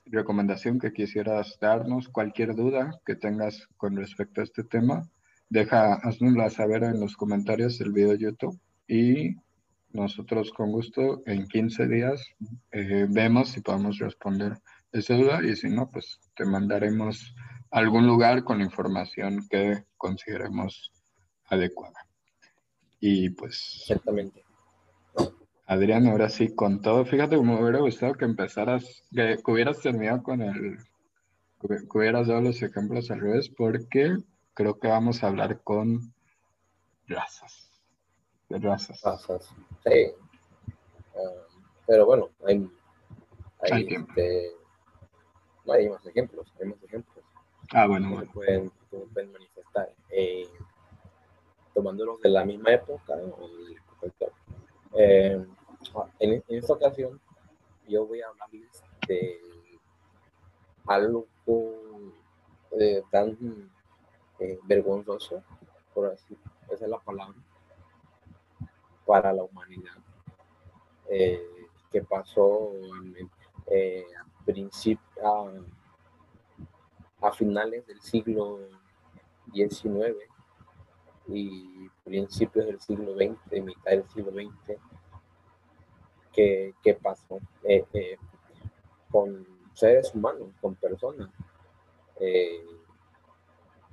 recomendación que quisieras darnos, cualquier duda que tengas con respecto a este tema, deja, haznosla saber en los comentarios del video de YouTube y nosotros con gusto en 15 días eh, vemos si podemos responder esa duda y si no, pues te mandaremos a algún lugar con información que consideremos adecuada. Y pues... Exactamente. Adrián, ahora sí, con todo, fíjate que me hubiera gustado que empezaras, que, hubieras terminado con el, que, hubieras dado los ejemplos al revés, porque creo que vamos a hablar con razas, de razas. Razas, sí. Um, pero bueno, hay, hay, este, hay más ejemplos, hay más ejemplos. Ah, bueno, bueno. Pueden, pueden manifestar, eh, tomándolos de la misma época o del eh, en, esta ocasión yo voy a hablarles de algo eh, tan eh, vergonzoso, por así esa es la palabra, para la humanidad, eh, que pasó a, a, finales del siglo XIX y principios del siglo XX, mitad del siglo XX, que, pasó eh, eh, con seres humanos, con personas. Eh,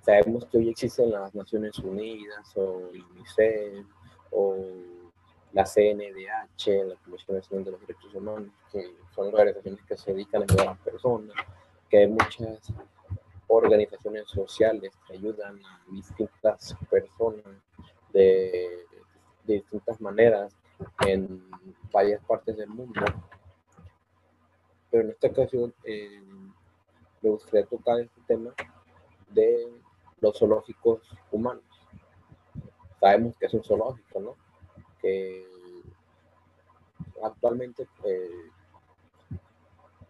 sabemos que hoy existen las Naciones Unidas o UNICEF o la CNDH, la Comisión Nacional de los Derechos Humanos, que son organizaciones que se dedican a ayudar a las personas, que hay muchas organizaciones sociales que ayudan a distintas personas de, distintas maneras en varias partes del mundo. Pero en esta ocasión eh, me gustaría tocar este tema de los zoológicos humanos. Sabemos que es un zoológico, ¿no? Que actualmente eh,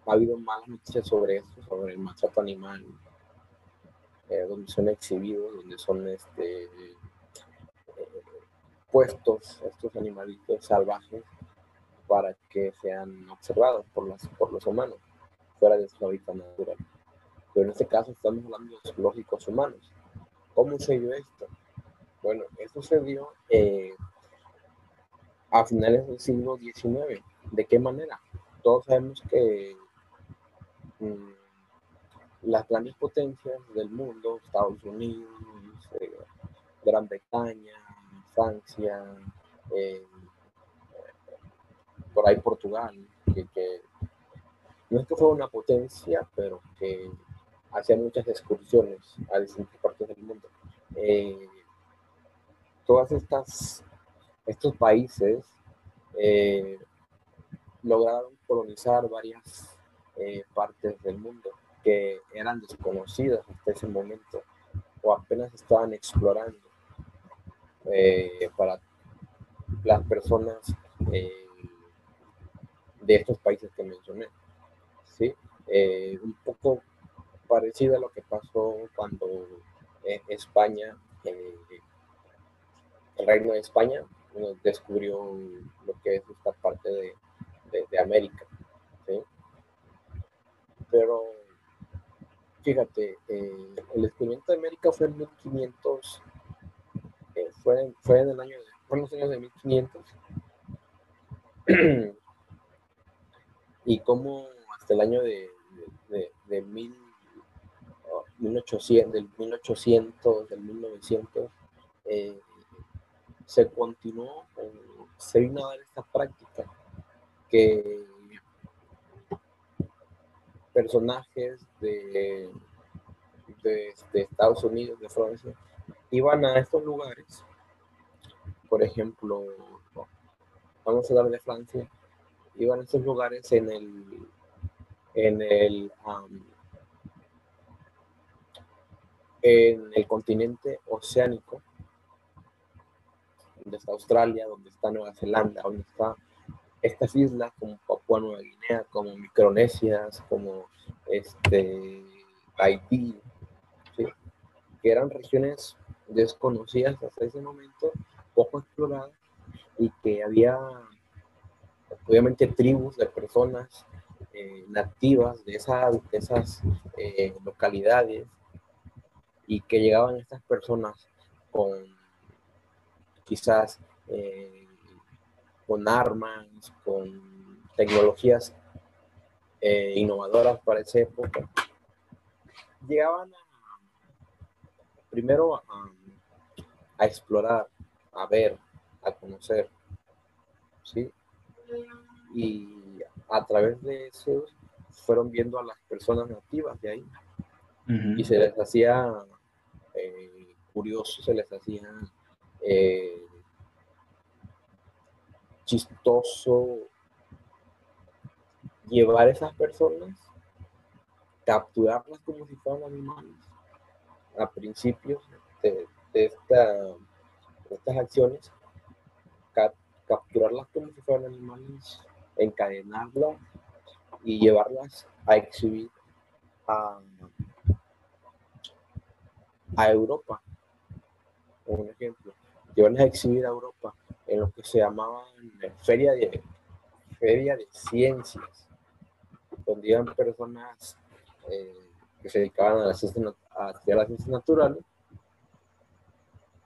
ha habido malas noticias sobre esto, sobre el maltrato animal, eh, donde son exhibidos, donde son este, puestos estos animalitos salvajes para que sean observados por, las, por los humanos fuera de su hábitat natural. Pero en este caso estamos hablando de zoológicos humanos. ¿Cómo se dio esto? Bueno, esto se dio eh, a finales del siglo XIX. ¿De qué manera? Todos sabemos que mm, las grandes potencias del mundo, Estados Unidos, eh, Gran Bretaña, Francia, eh, por ahí Portugal, que, no es que fuera una potencia, pero que hacía muchas excursiones a distintas partes del mundo. Eh, todas estas estos países eh, lograron colonizar varias partes del mundo que eran desconocidas hasta ese momento o apenas estaban explorando eh, para las personas eh, de estos países que mencioné. ¿sí? Eh, un poco parecido a lo que pasó cuando España el reino de España descubrió lo que es esta parte de, de, América. Pero fíjate, eh, el descubrimiento de América fue en 1500, eh, fue, fue, en el año, fue los años de 1500. y como hasta el año de, de, mil, 1800, del 1800, del 1900, eh, se continuó, se vino a dar esta práctica que personajes de, de, Estados Unidos, de Francia, iban a estos lugares. Por ejemplo, vamos a hablar de Francia, iban a estos lugares en el en el en el continente oceánico donde está Australia, donde está Nueva Zelanda, donde está estas islas como Papua Nueva Guinea, como Micronesias, como este, Haití, que eran regiones desconocidas hasta ese momento, poco exploradas, y que había obviamente tribus de personas eh, nativas de esas, eh, localidades y que llegaban estas personas con quizás eh, con armas, con tecnologías eh, innovadoras para esa época, llegaban primero a, explorar, a ver, a conocer, ¿sí? Y a través de eso fueron viendo a las personas nativas de ahí. Y se les hacía eh, curioso, se les hacía eh, chistoso llevar a esas personas, capturarlas como si fueran animales a principios de, esta, estas acciones, capturarlas como si fueran animales, encadenarlas y llevarlas a exhibir a, a Europa. Un ejemplo, llevarlas a exhibir a Europa en lo que se llamaban feria de, feria de ciencias, donde iban personas eh, que se dedicaban a, la ciencia, a las ciencias naturales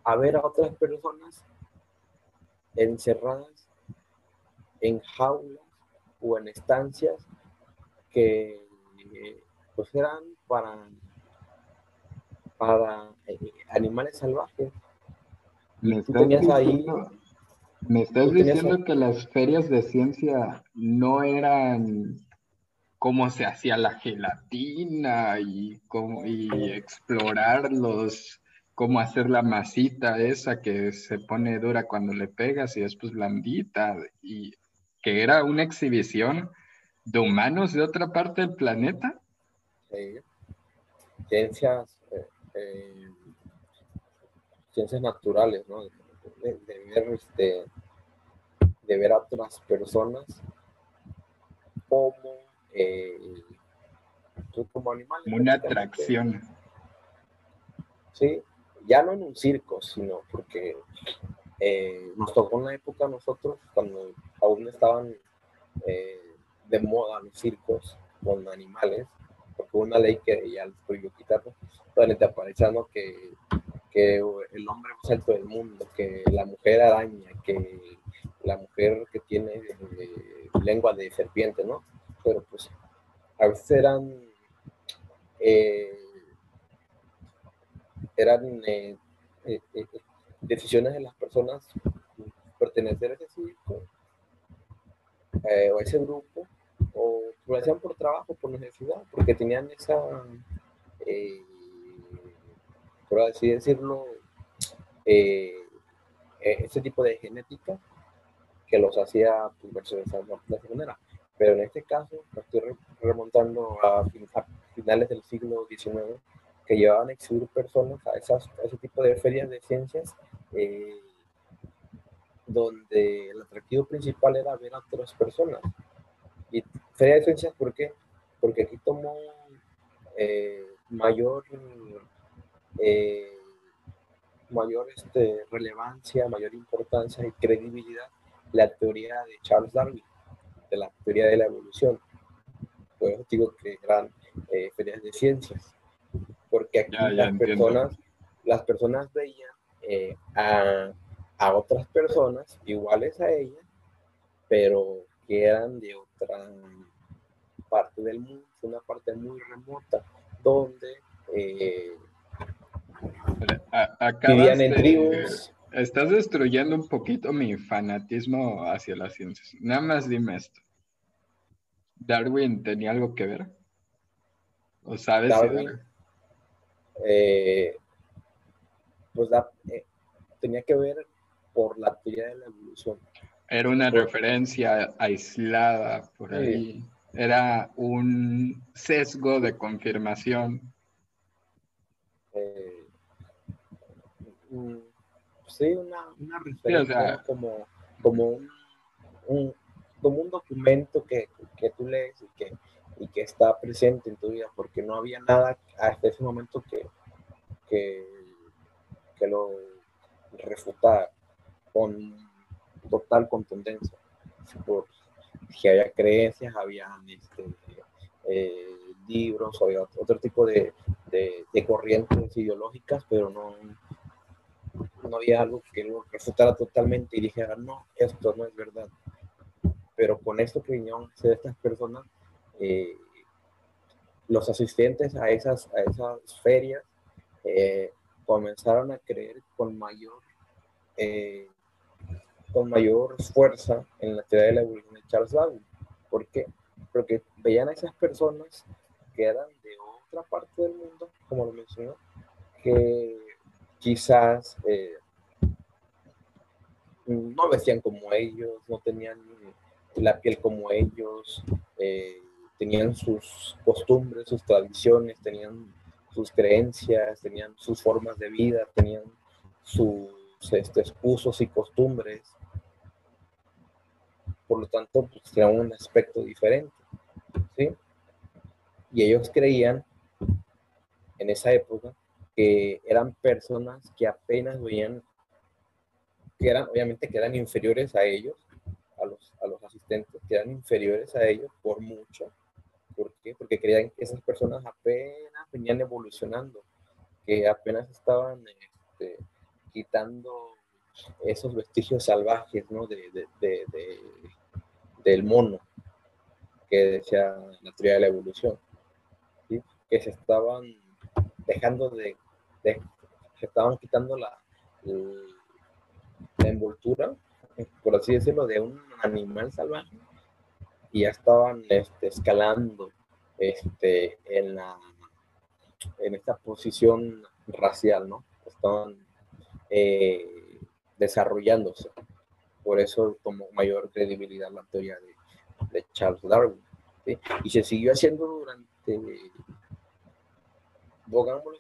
a ver a otras personas encerradas en jaulas o en estancias que pues eran para, para eh, animales salvajes. Tú tenías ahí me estás diciendo que las ferias de ciencia no eran cómo se hacía la gelatina y, cómo, y explorar los, cómo hacer la masita esa que se pone dura cuando le pegas y después blandita, y que era una exhibición de humanos de otra parte del planeta. Sí. Ciencias, eh, eh, ciencias naturales, ¿no? de, ver este de ver a otras personas como eh, como animales una atracción. Sí ya no en un circo sino porque eh, nos tocó en la época nosotros cuando aún estaban eh, de moda los circos con animales porque hubo una ley que ya les prohibió quitarlo. Donde te aparecía que que el hombre más alto del mundo, que la mujer araña, que la mujer que tiene eh, lengua de serpiente, ¿no? Pero pues a veces eran, eh, eran eh, decisiones de las personas pertenecer a ese circo o a ese grupo, o lo hacían por trabajo, por necesidad, porque tenían esa por así decirlo, eh, eh, ese tipo de genética que los hacía pues, de esa manera. Pero en este caso, estoy remontando a, finales del siglo XIX, que llevaban a exhibir personas a, esas, ese tipo de ferias de ciencias, eh, donde el atractivo principal era ver a otras personas. Y feria de ciencias, ¿por qué? Porque aquí tomó mayor eh, mayor este, relevancia, mayor importancia y credibilidad la teoría de Charles Darwin, de la teoría de la evolución. Por eso digo que eran eh, ferias de ciencias, porque aquí las, personas, las personas veían eh, a, a otras personas iguales a ellas, pero que eran de otra parte del mundo, una parte muy remota, donde eh, vivían en tribus. Estás destruyendo un poquito mi fanatismo hacia las ciencias. Nada más dime esto. ¿Darwin tenía algo que ver? ¿O sabes? Darwin, eh, pues eh, tenía que ver por la teoría de la evolución. Era una referencia aislada por ahí. Era un sesgo de confirmación. Eh, sí, una, una referencia como, como, un, como un documento que, que tú lees y que, y que está presente en tu vida, porque no había nada hasta ese momento que, que, que lo refutara con total contundencia. Por, si había creencias, había este, eh, libros, había otro tipo de, de, corrientes ideológicas, pero no, no había algo que lo refutara totalmente y dijera, no, esto no es verdad. Pero con que vinieron de estas personas, eh, los asistentes a esas, a esas ferias eh, comenzaron a creer con mayor con mayor fuerza en la teoría de la evolución de Charles Darwin. ¿Por qué? Porque veían a esas personas que eran de otra parte del mundo, como lo mencionó, que quizás eh, no vestían como ellos, no tenían la piel como ellos, eh, tenían sus costumbres, sus tradiciones, tenían sus creencias, tenían sus formas de vida, tenían sus este, usos y costumbres por lo tanto, pues, tenían un aspecto diferente, ¿sí? Y ellos creían en esa época que eran personas que apenas veían, que eran, obviamente, que eran inferiores a ellos, a los, a los asistentes, que eran inferiores a ellos por mucho. ¿Por qué? Porque creían que esas personas apenas venían evolucionando, que apenas estaban este, quitando esos vestigios salvajes, ¿no? de, del mono que decía la teoría de la evolución, que se estaban dejando de, se estaban quitando la, envoltura, por así decirlo, de un animal salvaje y ya estaban este, escalando este, en, la, en esta posición racial, ¿no? Estaban eh, desarrollándose. Por eso tomó mayor credibilidad la teoría de, Charles Darwin. Y se siguió haciendo durante,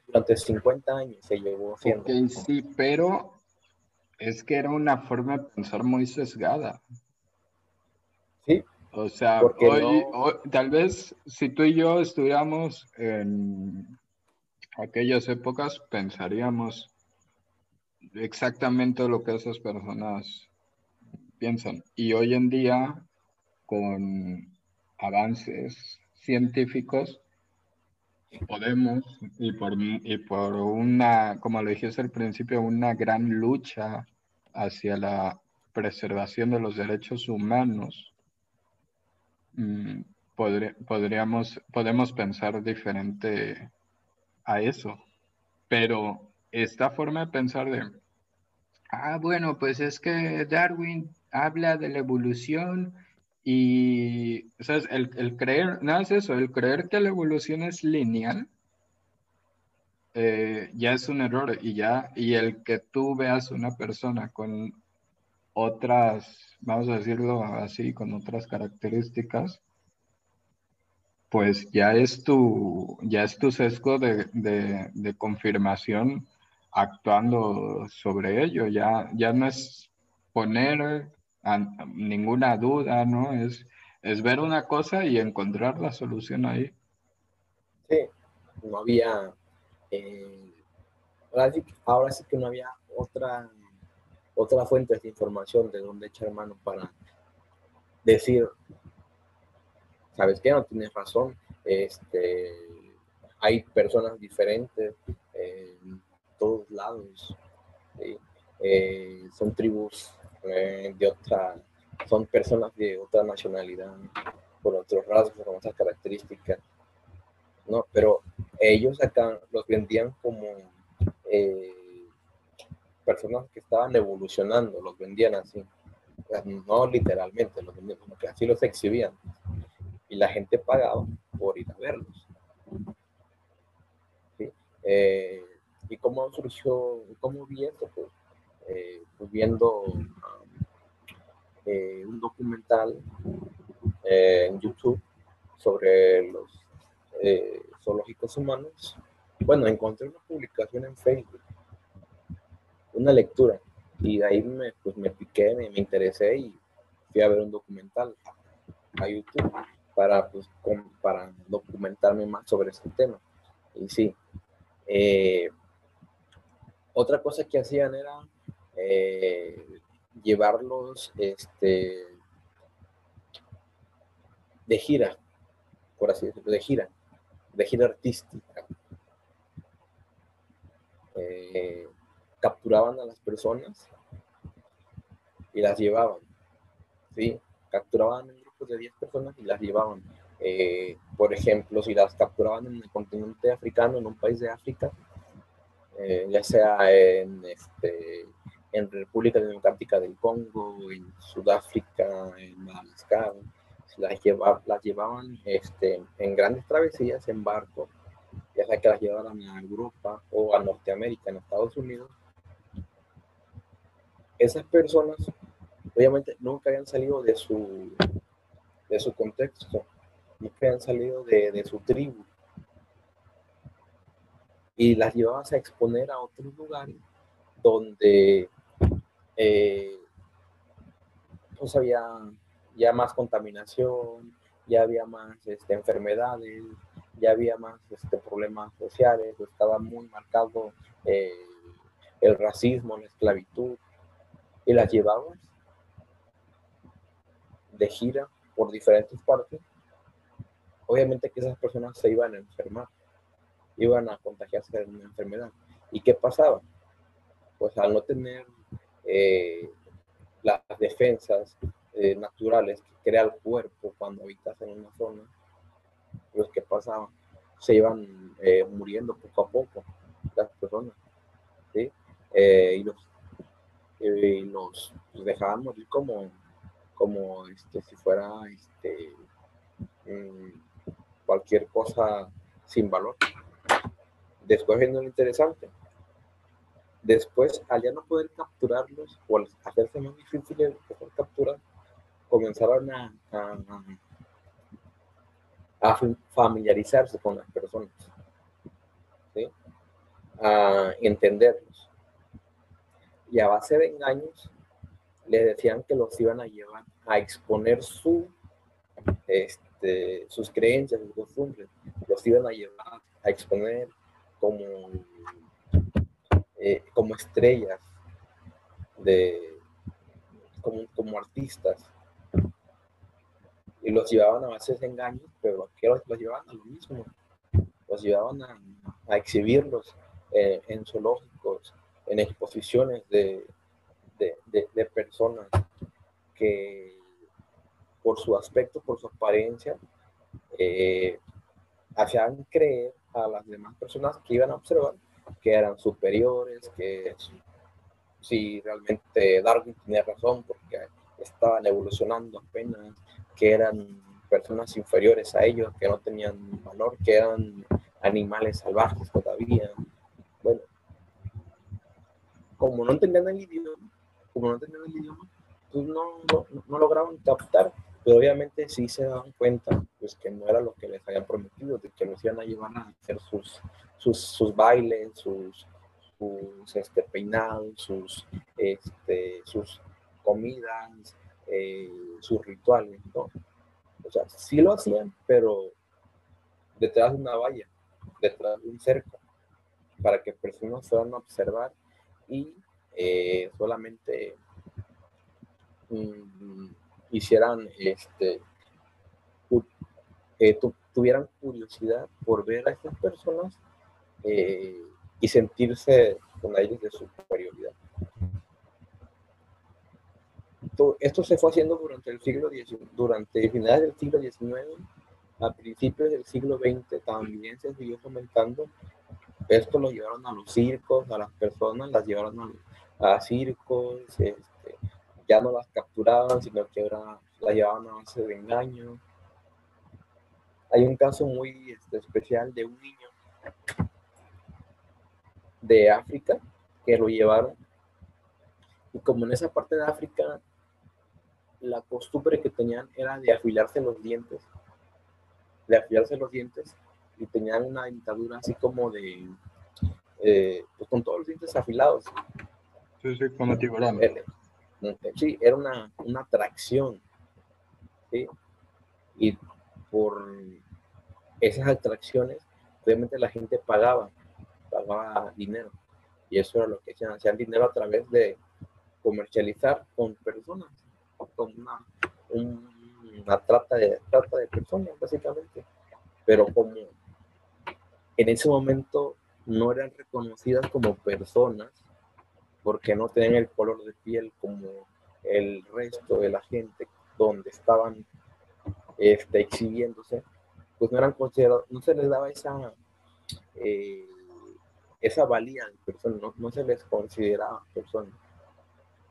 durante 50 años se llevó haciendo. Ok, sí, pero es que era una forma de pensar muy sesgada. Sí. O sea, hoy, tal vez si tú y yo estuviéramos en aquellas épocas, pensaríamos exactamente lo que esas personas piensan. Y hoy en día, con avances científicos, podemos, y por, y por una, como lo dijiste al principio, una gran lucha hacia la preservación de los derechos humanos, mm, podríamos, podemos pensar diferente a eso. Pero esta forma de pensar de, ah, bueno, pues es que Darwin habla de la evolución y, ¿sabes? El, el creer, nada es eso, el creer que la evolución es lineal eh, ya es un error y ya, y el que tú veas una persona con otras, vamos a decirlo así, con otras características, pues ya es tu, ya es tu sesgo de, de confirmación actuando sobre ello, ya, ya no es poner ninguna duda, ¿no? Es, es ver una cosa y encontrar la solución ahí. Sí, no había, eh, ahora, sí, que no había otra, otra fuente de información de donde echar mano para decir, ¿sabes qué? No tienes razón. Este, hay personas diferentes en todos lados. Eh, son tribus de otra, son personas de otra nacionalidad, con otros rasgos, con otras características. ¿no? Pero ellos acá los vendían como eh, personas que estaban evolucionando, los vendían así. No literalmente, los vendían como que así los exhibían. Y la gente pagaba por ir a verlos. Eh, ¿Y cómo surgió, cómo vi esto? Pues, eh, viendo eh, un documental en YouTube sobre los zoológicos humanos. Bueno, encontré una publicación en Facebook, una lectura, y de ahí me, pues, me piqué, me, me interesé y fui a ver un documental a YouTube para, pues, para documentarme más sobre este tema. Y sí, eh, otra cosa que hacían era eh, llevarlos este, de gira, por así decirlo, de gira, de gira artística. Eh, capturaban a las personas y las llevaban, ¿sí? Capturaban en grupos de 10 personas y las llevaban eh, por ejemplo, si las capturaban en el continente africano, en un país de África, ya sea en, este, en República Democrática del Congo, en Sudáfrica, en Madagascar, las, las llevaban este, en grandes travesías en barco, ya sea que las llevaran a Europa o a Norteamérica, en Estados Unidos. Esas personas, obviamente, nunca habían salido de su, de su contexto que han salido de, su tribu y las llevabas a exponer a otros lugares donde eh, pues había ya más contaminación, ya había más este, enfermedades, ya había más este, problemas sociales, estaba muy marcado eh, el racismo, la esclavitud, y las llevabas de gira por diferentes partes obviamente que esas personas se iban a enfermar, iban a contagiarse de una enfermedad. ¿Y qué pasaba? Pues al no tener eh, las defensas eh, naturales que crea el cuerpo cuando habitas en una zona, pues ¿qué pasaba? Se iban eh, muriendo poco a poco las personas, ¿sí? y los, y los, dejaban morir como, como este, si fuera este, mm, cualquier cosa sin valor. Después viene lo interesante. Después, al ya no poder capturarlos o al hacerse más difícil poder capturar, comenzaron a, a, familiarizarse con las personas, a entenderlos. Y a base de engaños, les decían que los iban a llevar a exponer su este, sus creencias, sus costumbres, los iban a llevar a exponer como, eh, como estrellas, de, como, como artistas. Y los llevaban a de engaños, pero los, los llevaban a lo mismo. Los llevaban a, a exhibirlos eh, en zoológicos, en exposiciones de, de, de personas que por su aspecto, por su apariencia, eh, hacían creer a las demás personas que iban a observar que eran superiores, que si realmente Darwin tenía razón porque estaban evolucionando apenas, que eran personas inferiores a ellos, que no tenían valor, que eran animales salvajes todavía. Bueno, como no entendían el idioma, como no entendían el idioma, pues no, no, no lograban captar pero obviamente sí se daban cuenta pues que no era lo que les habían prometido, de que los iban a llevar a hacer sus, sus, sus bailes, sus, sus este, peinados, sus, este, sus comidas, eh, sus rituales, ¿no? O sea, sí lo hacían, pero detrás de una valla, detrás de un cerco, para que personas fueran a observar y eh, solamente mm, hicieran, este, eh, tuvieran curiosidad por ver a estas personas eh, y sentirse con aires de superioridad. Esto se fue haciendo durante el siglo XIX, durante finales del siglo XIX, a principios del siglo XX también se siguió fomentando. Esto lo llevaron a los circos, a las personas las llevaron a, circos, este, ya no las capturaban, sino que ahora las llevaban a base de engaño. Hay un caso muy este, especial de un niño de África que lo llevaron. Y como en esa parte de África la costumbre que tenían era de afilarse los dientes, de afilarse los dientes y tenían una dentadura así como de, eh, pues con todos los dientes afilados. Sí, sí, como tiburón. Sí, era una, una atracción. Y por esas atracciones, obviamente la gente pagaba, pagaba dinero. Y eso era lo que hacían, hacían dinero a través de comercializar con personas con una, una trata, de, trata de personas, básicamente. Pero como en ese momento no eran reconocidas como personas, porque no tenían el color de piel como el resto de la gente donde estaban este, exhibiéndose, pues no eran considerados, no se les daba esa, eh, esa valía de personas, no, no se les consideraba personas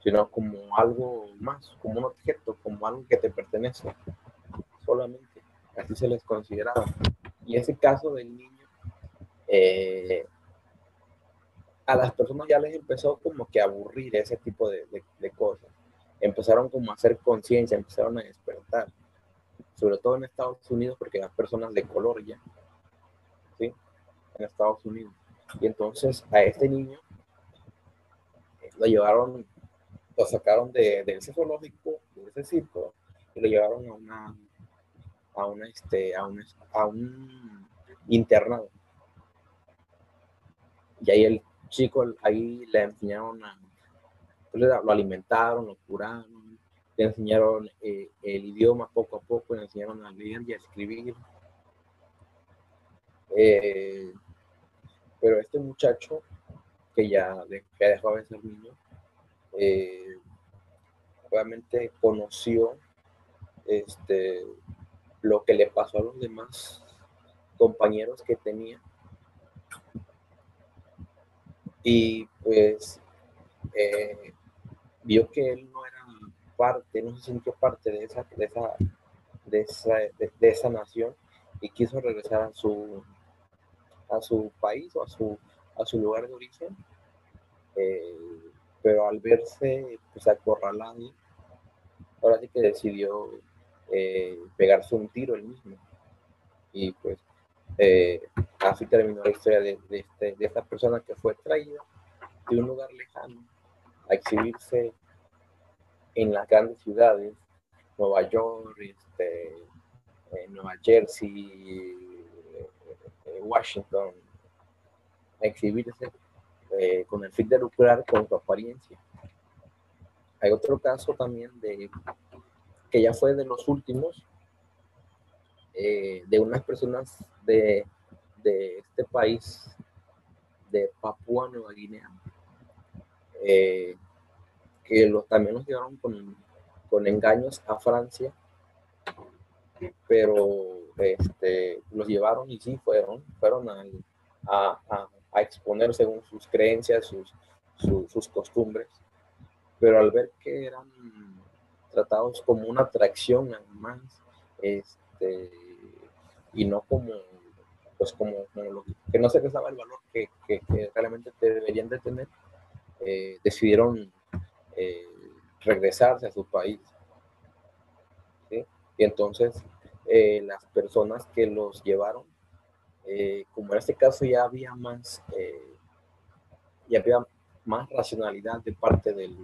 sino como algo más, como un objeto, como algo que te pertenece solamente. Así se les consideraba. Y ese caso del niño, eh, a las personas ya les empezó como que a aburrir ese tipo de, cosas. Empezaron como a hacer conciencia, empezaron a despertar. Sobre todo en Estados Unidos, porque las personas de color ya, ¿sí? En Estados Unidos. Y entonces a este niño eh, lo llevaron lo sacaron de, de, ese zoológico, de ese circo, y lo llevaron a una, a una, este, a un, a un internado. Y ahí el chico, ahí le enseñaron a, pues, lo alimentaron, lo curaron, le enseñaron eh, el idioma poco a poco, le enseñaron a leer y a escribir. Eh, pero este muchacho, que ya, de, que dejó de ser niño, eh, obviamente conoció este, lo que le pasó a los demás compañeros que tenía. Y pues eh, vio que él no era parte, no se sintió parte de esa, de esa, de esa, de, esa nación y quiso regresar a su, a su país o a su, a su lugar de origen. Eh, pero al verse pues, acorralado, ahora sí que decidió eh, pegarse un tiro él mismo. Y pues así terminó la historia de, este, de, esta persona que fue traída de un lugar lejano a exhibirse en las grandes ciudades, Nueva York, este, eh, Nueva Jersey, Washington, a exhibirse eh, con el fin de lucrar con su apariencia. Hay otro caso también de que ya fue de los últimos, eh, de unas personas de, de, este país, de Papúa Nueva Guinea, eh, que los, también los llevaron con, con engaños a Francia, pero este, los llevaron y sí fueron, fueron al, a a exponer según sus creencias, sus, sus costumbres, pero al ver que eran tratados como una atracción además, este, y no como, pues como, que, no se les daba el valor que, que, realmente deberían de tener, eh, decidieron eh, regresarse a su país. Y entonces eh, las personas que los llevaron eh, como en este caso ya había más, eh, ya había más racionalidad de parte del,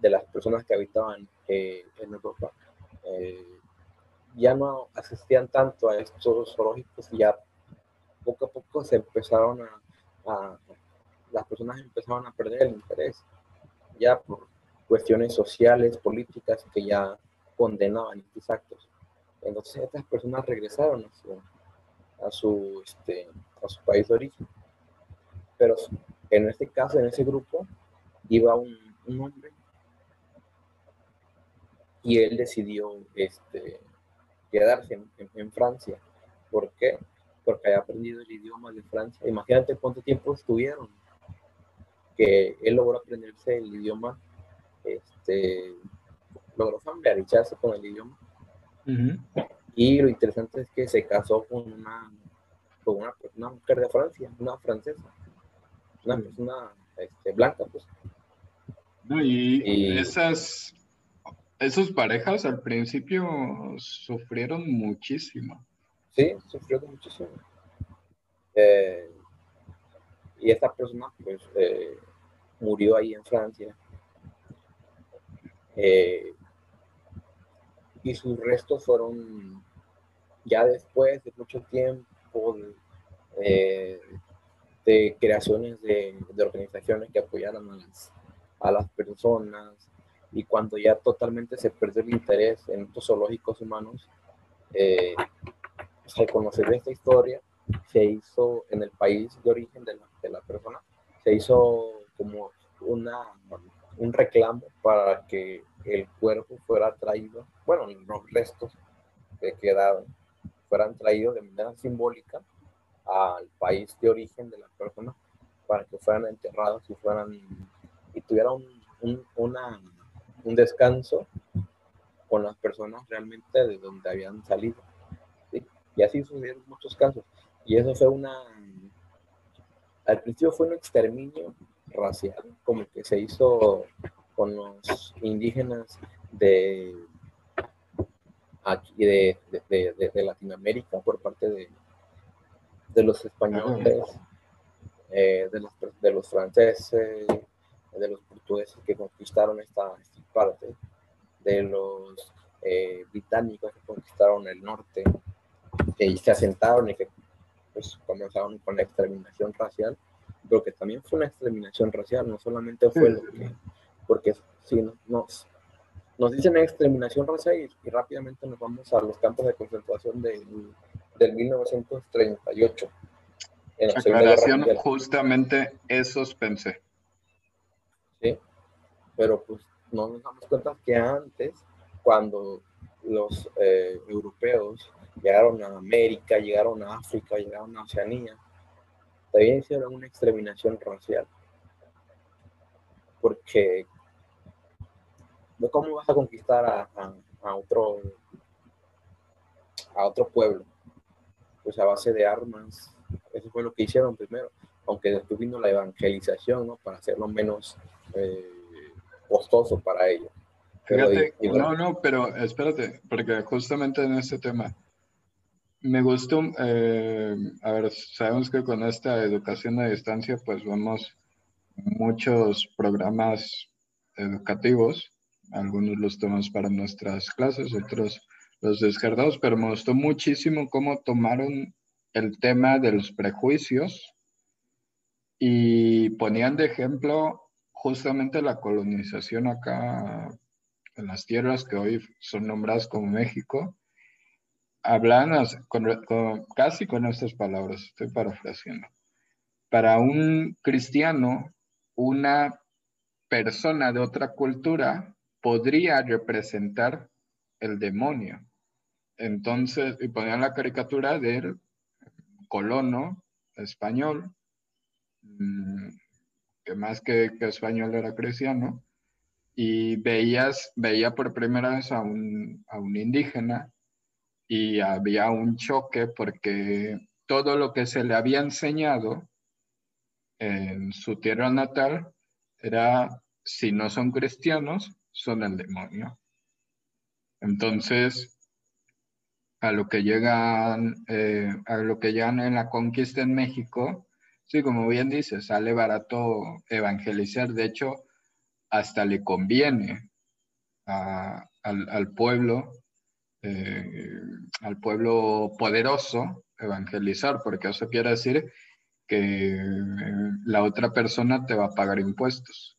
de las personas que habitaban en Europa, ya no asistían tanto a estos zoológicos ya poco a poco se empezaron a, las personas empezaron a perder el interés ya por cuestiones sociales, políticas que ya condenaban estos actos. Entonces estas personas regresaron a su, a su, este, a su país de origen. Pero en este caso, en ese grupo, iba un, un hombre y él decidió este, quedarse en, Francia. ¿Por qué? Porque había aprendido el idioma de Francia. Imagínate cuánto tiempo estuvieron. Que él logró aprenderse el idioma, este, logró familiarizarse con el idioma. Y lo interesante es que se casó con una, con una, mujer de Francia, una francesa, una persona este, blanca, pues. y, esas esas parejas al principio sufrieron muchísimo. Sí, sufrieron muchísimo. Eh, y esta persona, pues, eh, murió ahí en Francia. Eh, y sus restos fueron, ya después de mucho tiempo, de, creaciones de, organizaciones que apoyaran a las, a las personas, y cuando ya totalmente se perdió el interés en estos zoológicos humanos, al conocer esta historia, se hizo en el país de origen de la, de persona, se hizo como una, un reclamo para que el cuerpo fuera traído, bueno, los restos que quedaban fueran traídos de manera simbólica al país de origen de la persona para que fueran enterrados y fueran y tuvieran un, una un descanso con las personas realmente de donde habían salido. Y así sucedieron muchos casos. Y eso fue una... Al principio fue un exterminio racial, como que se hizo con los indígenas de aquí de, de, Latinoamérica por parte de, de los españoles, eh, de, los, de los franceses, de los portugueses que conquistaron esta, parte, de los eh, británicos que conquistaron el norte, que se asentaron y que pues, comenzaron con la exterminación racial, pero que también fue una exterminación racial, no solamente fue lo que, porque si nos, nos dicen exterminación racial y, rápidamente nos vamos a los campos de concentración de, del 1938. En la justamente esos pensé. Sí, pero pues no nos damos cuenta que antes, cuando los eh, europeos llegaron a América, llegaron a África, llegaron a Oceanía, también hicieron una exterminación racial. Porque ¿cómo vas a conquistar a, a, otro a otro pueblo? Pues a base de armas. Eso fue lo que hicieron primero. Aunque después vino la evangelización, ¿no? Para hacerlo menos eh, costoso para ellos. Fíjate, no, no, pero espérate, porque justamente en este tema, me gustó, eh, a ver, sabemos que con esta educación a distancia, pues vemos muchos programas educativos, algunos los tomamos para nuestras clases, otros los descartados, pero me gustó muchísimo cómo tomaron el tema de los prejuicios y ponían de ejemplo justamente la colonización acá en las tierras que hoy son nombradas como México, hablan casi con estas palabras, estoy parafraseando. Para un cristiano, una persona de otra cultura podría representar el demonio. Entonces, y ponían la caricatura del colono español, mm, que más que, español era cristiano, y veías, veía por primera vez a un, a un indígena y había un choque porque todo lo que se le había enseñado en su tierra natal era, si no son cristianos, son el demonio. Entonces, a lo que llegan, eh, a lo que llegan en la conquista en México, Sí, como bien dice, sale barato evangelizar. De hecho, hasta le conviene al, pueblo, eh, al pueblo poderoso evangelizar, porque eso quiere decir que la otra persona te va a pagar impuestos.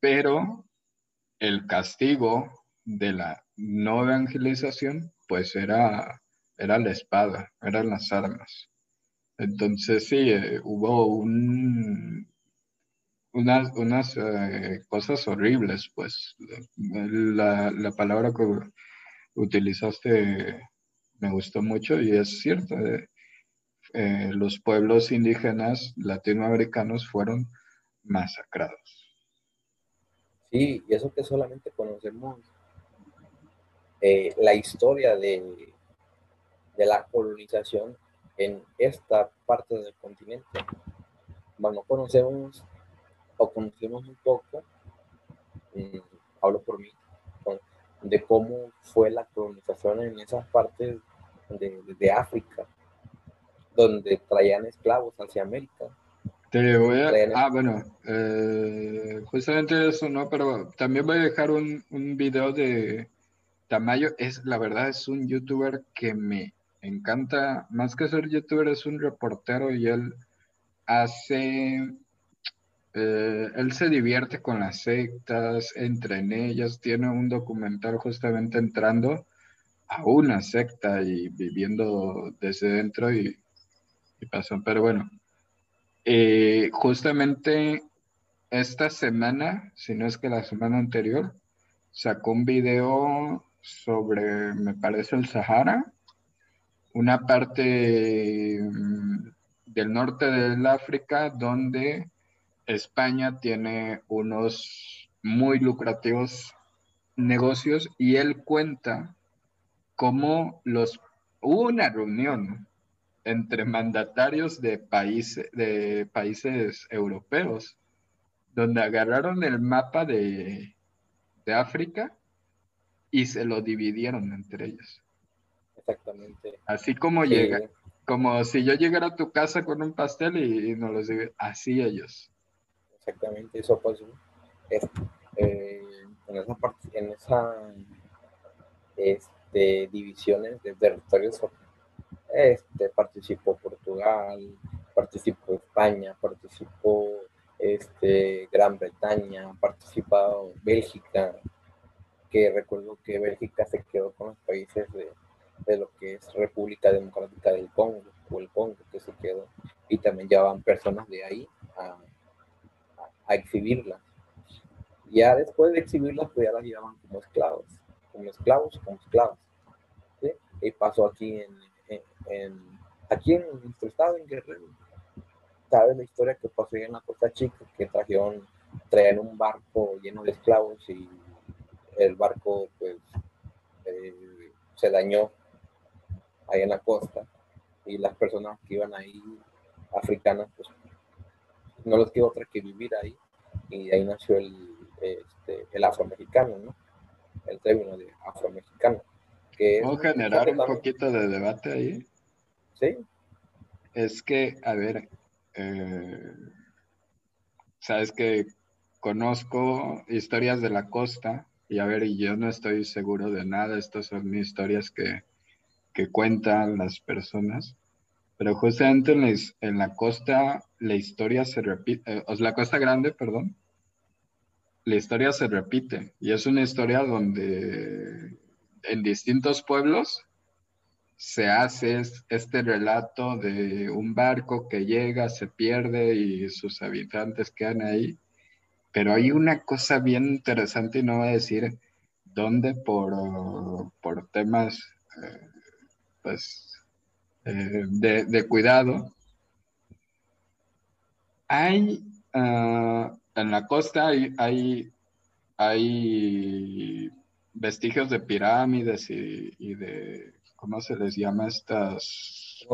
pero el castigo de la no evangelización, pues era, era la espada, eran las armas. Entonces sí, eh, hubo un, unas, unas eh, cosas horribles, pues la, la, palabra que utilizaste me gustó mucho y es cierto, eh, eh, los pueblos indígenas latinoamericanos fueron masacrados. Sí, y eso que solamente conocemos la historia de, de la colonización en esta parte del continente. Bueno, conocemos o conocemos un poco, mm, hablo por mí, de cómo fue la colonización en esas partes de, de África, donde traían esclavos hacia América. Te voy a... Ah, bueno, eh, justamente eso, ¿no? Pero también voy a dejar un, un video de Tamayo. Es, la verdad, es un youtuber que me encanta, más que ser youtuber, es un reportero y él hace eh, él se divierte con las sectas, entra en ellas, tiene un documental justamente entrando a una secta y viviendo desde dentro y, pasó. Pero bueno, eh, justamente esta semana, si no es que la semana anterior, sacó un video sobre, me parece, el Sahara, una parte mm, del norte del África donde España tiene unos muy lucrativos negocios y él cuenta cómo los hubo una reunión entre mandatarios de, países de países europeos donde agarraron el mapa de, de África y se lo dividieron entre ellos. Exactamente. Así como llega, como si yo llegara a tu casa con un pastel y, nos los dividieron, así ellos exactamente eso pasó. Eh, en esa, en esa este, divisiones de territorios este, participó Portugal, participó España, participó este, Gran Bretaña, participado Bélgica, que recuerdo que Bélgica se quedó con los países de, de, lo que es República Democrática del Congo, o el Congo que se quedó, y también llevaban personas de ahí a, a exhibirlas. Ya después de exhibirlas, pues ya las llevaban como esclavos, como esclavos, como esclavos. Y pasó aquí en, en, aquí en nuestro estado, en Guerrero. ¿Sabes la historia que pasó en la Costa Chica? Que trajeron, traían un barco lleno de esclavos y el barco, pues, eh, se dañó ahí en la costa y las personas que iban ahí africanas, pues no les quedó otra que vivir ahí y de ahí nació el, este, el afromexicano, ¿no? El término de afromexicano. Que generar un poquito de debate ahí? Sí. Es que, a ver, eh, sabes que conozco historias de la costa y a ver, y yo no estoy seguro de nada, estas son historias que, que cuentan las personas. Pero justamente en la, costa, la historia se repite, eh, la costa grande, perdón, la historia se repite. Y es una historia donde en distintos pueblos se hace este relato de un barco que llega, se pierde y sus habitantes quedan ahí. Pero hay una cosa bien interesante y no voy a decir dónde por, por temas eh, pues eh, de, cuidado. Hay, ah, en la costa hay, hay, vestigios de pirámides y, de, ¿cómo se les llama estas?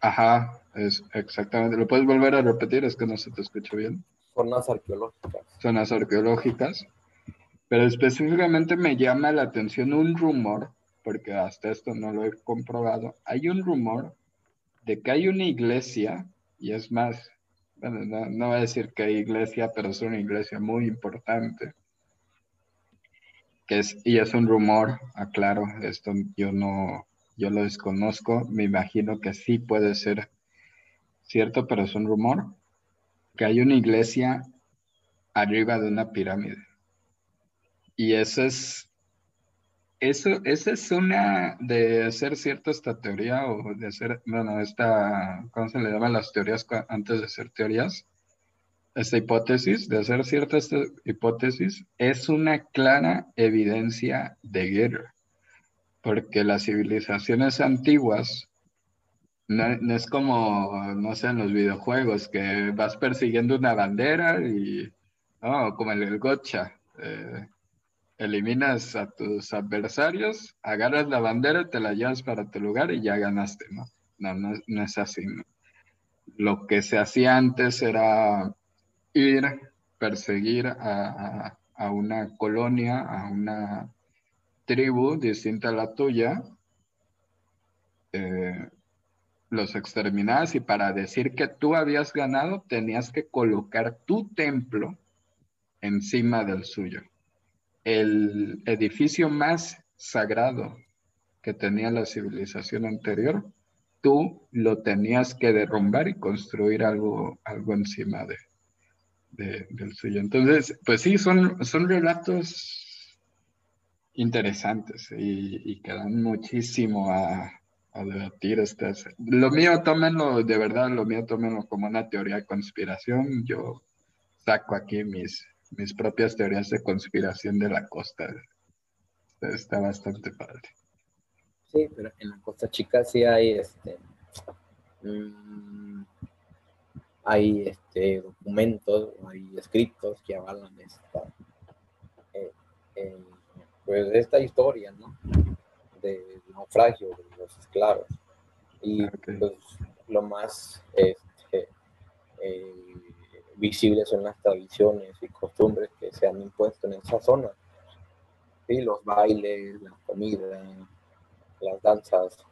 ajá, es exactamente. ¿Lo puedes volver a repetir? Es que no se te escucha bien. Zonas arqueológicas. Zonas arqueológicas. Pero específicamente me llama la atención un rumor porque hasta esto no lo he comprobado, hay un rumor de que hay una iglesia, y es más, bueno, no, voy a decir que hay iglesia, pero es una iglesia muy importante, que es, y es un rumor, aclaro, esto yo no, yo lo desconozco, me imagino que sí puede ser cierto, pero es un rumor, que hay una iglesia arriba de una pirámide. Y eso es, eso, esa es una de hacer cierta esta teoría o de hacer, bueno, esta, ¿cómo se le llaman las teorías antes de ser teorías? Esta hipótesis, de hacer cierta esta hipótesis, es una clara evidencia de guerra, porque las civilizaciones antiguas no, es como, no sé, en los videojuegos, que vas persiguiendo una bandera y, no, como el, el gotcha, eh, eliminas a tus adversarios, agarras la bandera, te la llevas para tu lugar y ya ganaste, ¿no? No, no, es así, Lo que se hacía antes era ir, perseguir a, a una colonia, a una tribu distinta a la tuya, eh, los exterminabas y para decir que tú habías ganado tenías que colocar tu templo encima del suyo. El edificio más sagrado que tenía la civilización anterior, tú lo tenías que derrumbar y construir algo, algo encima de, del suyo. Entonces, pues sí, son, son relatos interesantes y, que dan muchísimo a, debatir estas. Lo mío, tómenlo, de verdad, lo mío, tómenlo como una teoría de conspiración. Yo saco aquí mis, mis propias teorías de conspiración de la costa. Está bastante padre. Sí, pero en la Costa Chica sí hay este. Mm, hay este documentos, hay escritos que avalan esta, eh, eh, pues esta historia, ¿no? De naufragio de los esclavos. Y pues, lo más este, eh, visible son las tradiciones y costumbres que se han impuesto en esa zona. ¿sí? Los bailes, la comida, las danzas,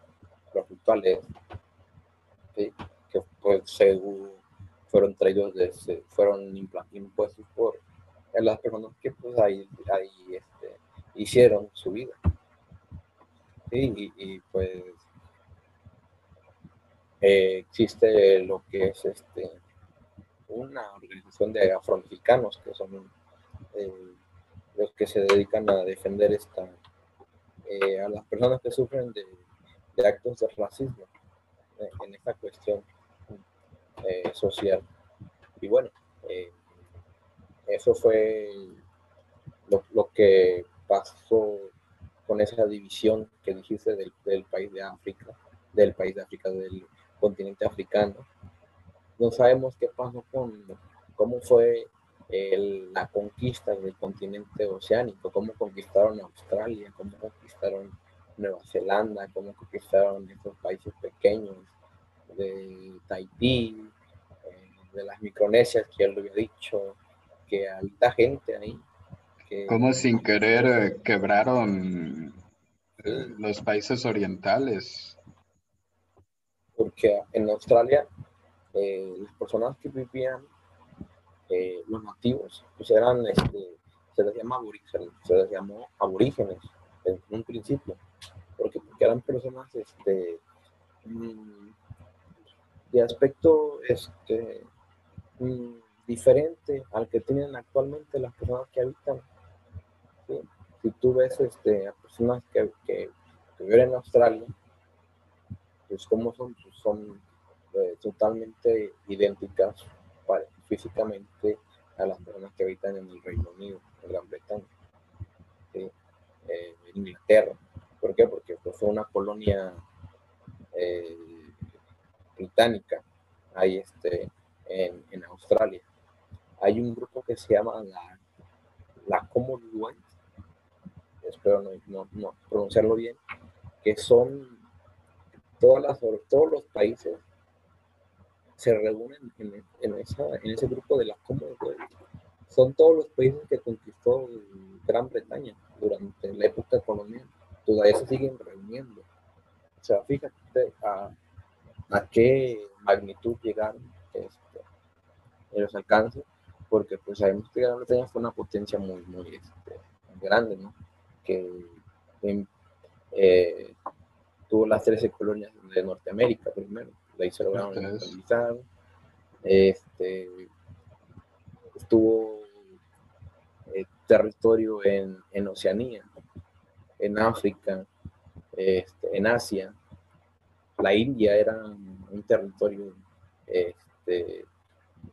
los rituales, que pues, según fueron traídos desde, fueron impuestos por las personas que pues ahí, ahí este, hicieron su vida y, pues eh, existe lo que es este una organización de afromexicanos que son eh, los que se dedican a defender esta eh, a las personas que sufren de, actos de racismo en esta cuestión social y bueno eso fue lo, que pasó con esa división que dijiste del, país de África, del país de África, del continente africano. No sabemos qué pasó con cómo fue la conquista del continente oceánico, cómo conquistaron Australia, cómo conquistaron Nueva Zelanda, cómo conquistaron estos países pequeños de Tahití, eh, de las Micronesias, que ya lo había dicho, que habita gente ahí, como sin querer eh, quebraron los países orientales? Porque en Australia eh, las personas que vivían, los nativos, pues eran, este, se les llama aborígenes, se les llamó aborígenes en un principio, porque, porque eran personas este, mm, de aspecto este, mm, diferente al que tienen actualmente las personas que habitan si tú ves este, a personas que, que, viven en Australia, pues como son, pues son eh, totalmente idénticas físicamente a las personas que habitan en el Reino Unido, en Gran Bretaña, eh, en Inglaterra. ¿Por qué? Porque pues, fue una colonia eh, británica ahí este, en, en, Australia. Hay un grupo que se llama la, la Commonwealth, espero no, no, pronunciarlo bien, que son todas las, todos los países se reúnen en, en, esa, en ese grupo de la Commonwealth. Son todos los países que conquistó Gran Bretaña durante la época colonial. Todavía se siguen reuniendo. O sea, fíjate a, qué magnitud llegaron este, en los alcances, porque pues sabemos que Gran Bretaña fue una potencia muy, muy este, grande, ¿no? que eh, tuvo las 13 colonias de Norteamérica primero, de ahí se lograron Este, estuvo territorio en, en Oceanía, en África, este, en Asia. La India era un territorio este,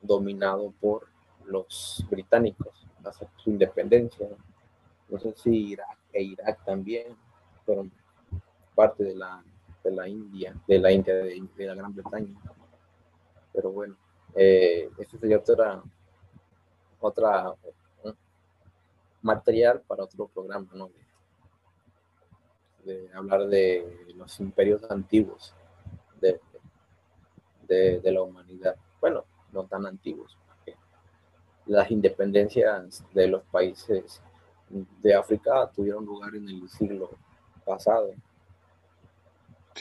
dominado por los británicos hasta su independencia. No sé si Irak e Irak también fueron parte de la, de la India, de la India, de, la Gran Bretaña. Pero bueno, eh, este sería otra, otra material para otro programa, ¿no? De, hablar de los imperios antiguos de, de, la humanidad. Bueno, no tan antiguos. Las independencias de los países de África tuvieron lugar en el siglo pasado.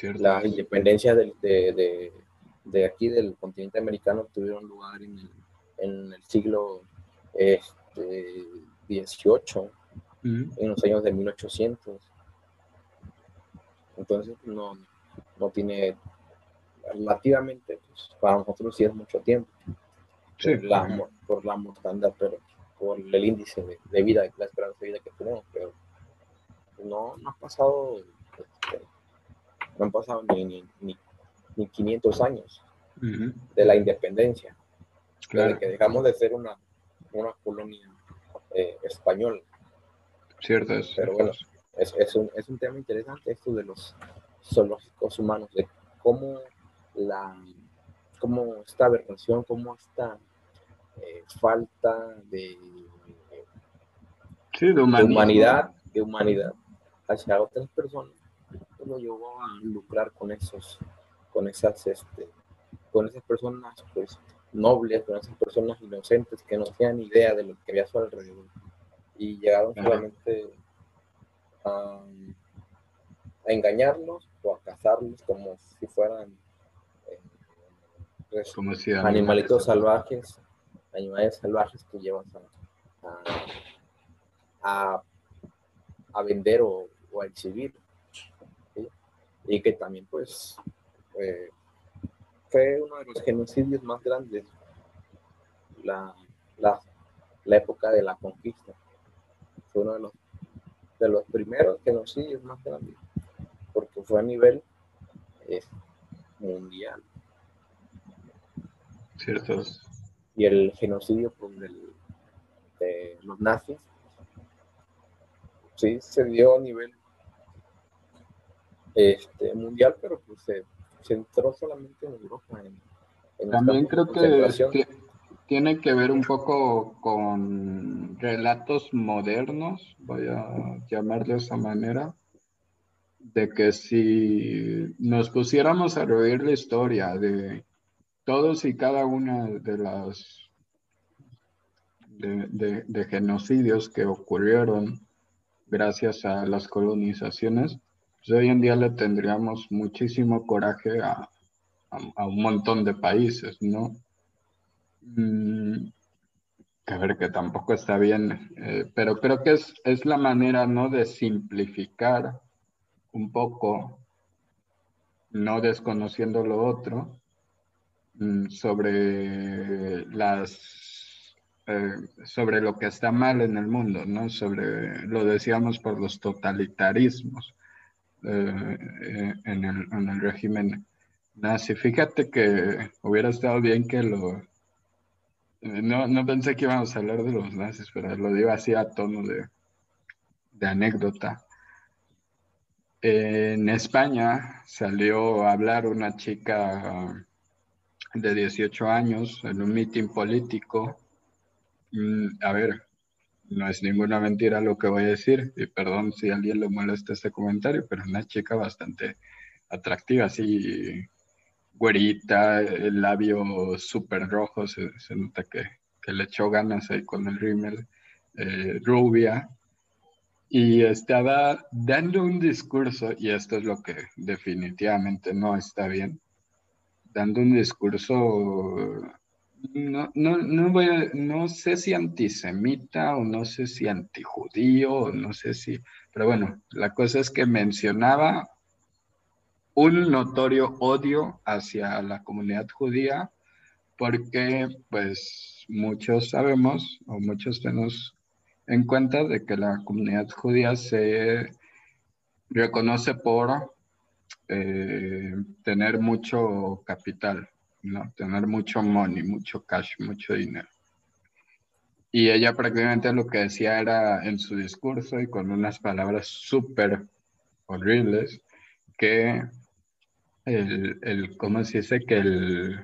Las independencias de, de, de, aquí del continente americano tuvieron lugar en el, en el siglo este, 18, en los años de 1800. Entonces, no, no tiene relativamente, pues, para nosotros sí es mucho tiempo. por, la, por la mortandad, pero por el índice de, vida, la esperanza de vida que tenemos, pero no, no ha pasado, este, no han pasado ni, ni, ni, 500 años de la independencia, desde que dejamos de ser una, una colonia eh, español. Cierto es. Pero bueno, es, es, un, es un tema interesante esto de los zoológicos humanos, de cómo la cómo esta aberración, cómo esta eh, falta de, de, humanidad, de humanidad hacia otras personas, lo llevó a lucrar con esos, con esas, este, con esas personas, pues, nobles, con esas personas inocentes que no tenían idea de lo que había a su alrededor. Y llegaron solamente a, engañarlos o a cazarlos como si fueran eh, pues, animalitos salvajes, animales salvajes que llevas a, a, vender o, a exhibir. Y que también pues eh, fue uno de los genocidios más grandes, la, la, la época de la conquista. Fue uno de los, de los primeros genocidios más grandes, porque fue a nivel eh, mundial. Ciertos. Y el genocidio pues, de los nazis, sí, se dio a nivel este, mundial, pero pues se se entró solamente en Europa. También creo que tiene que ver un poco con relatos modernos, voy a llamarlo de esa manera, de que si nos pusiéramos a reír la historia de todos y cada una de las de genocidios que ocurrieron gracias a las colonizaciones, pues, hoy en día le tendríamos muchísimo coraje a, un montón de países, ¿no? Mm, a ver, que tampoco está bien, eh, pero creo que es, la manera, ¿no? De simplificar un poco, no desconociendo lo otro, mm, sobre las eh, sobre lo que está mal en el mundo, ¿no? Sobre, lo decíamos por los totalitarismos. Eh, eh, en, el, en, el, régimen nazi. Fíjate que hubiera estado bien que lo... Eh, no, no pensé que íbamos a hablar de los nazis, pero lo digo así a tono de, de anécdota. En España salió a hablar una chica de 18 años en un mitin político. Mm, a ver, no es ninguna mentira lo que voy a decir, y perdón si alguien le molesta este comentario, pero una chica bastante atractiva, así güerita, el labio súper rojo, se, nota que, le echó ganas ahí con el rímel, eh, rubia, y estaba dando un discurso, y esto es lo que definitivamente no está bien, dando un discurso no, no, no, voy a, no sé si antisemita o no sé si antijudío o no sé si, pero bueno, la cosa es que mencionaba un notorio odio hacia la comunidad judía porque pues muchos sabemos o muchos tenemos en cuenta de que la comunidad judía se reconoce por eh, tener mucho capital, ¿no? Tener mucho money, mucho cash, mucho dinero. Y ella prácticamente lo que decía era en su discurso y con unas palabras súper horribles, que el, el, ¿cómo se dice? Que, el,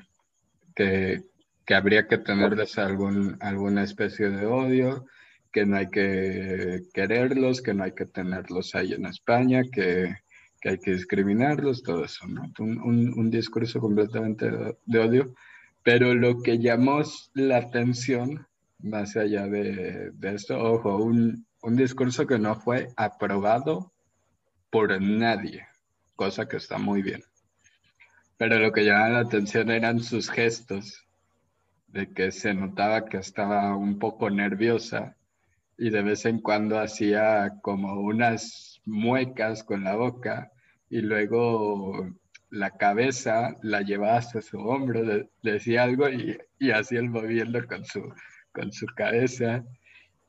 que, que habría que tenerles algún, alguna especie de odio, que no hay que quererlos, que no hay que tenerlos ahí en España, que, que hay que discriminarlos, todo eso, ¿no? Un, un, un discurso completamente de, de, odio. Pero lo que llamó la atención, más allá de, de esto, ojo, un, un discurso que no fue aprobado por nadie, cosa que está muy bien. Pero lo que llamaba la atención eran sus gestos, de que se notaba que estaba un poco nerviosa y de vez en cuando hacía como unas muecas con la boca y luego la cabeza la llevaba hasta su hombro, decía algo y, y hacía el moviendo con su, con su cabeza.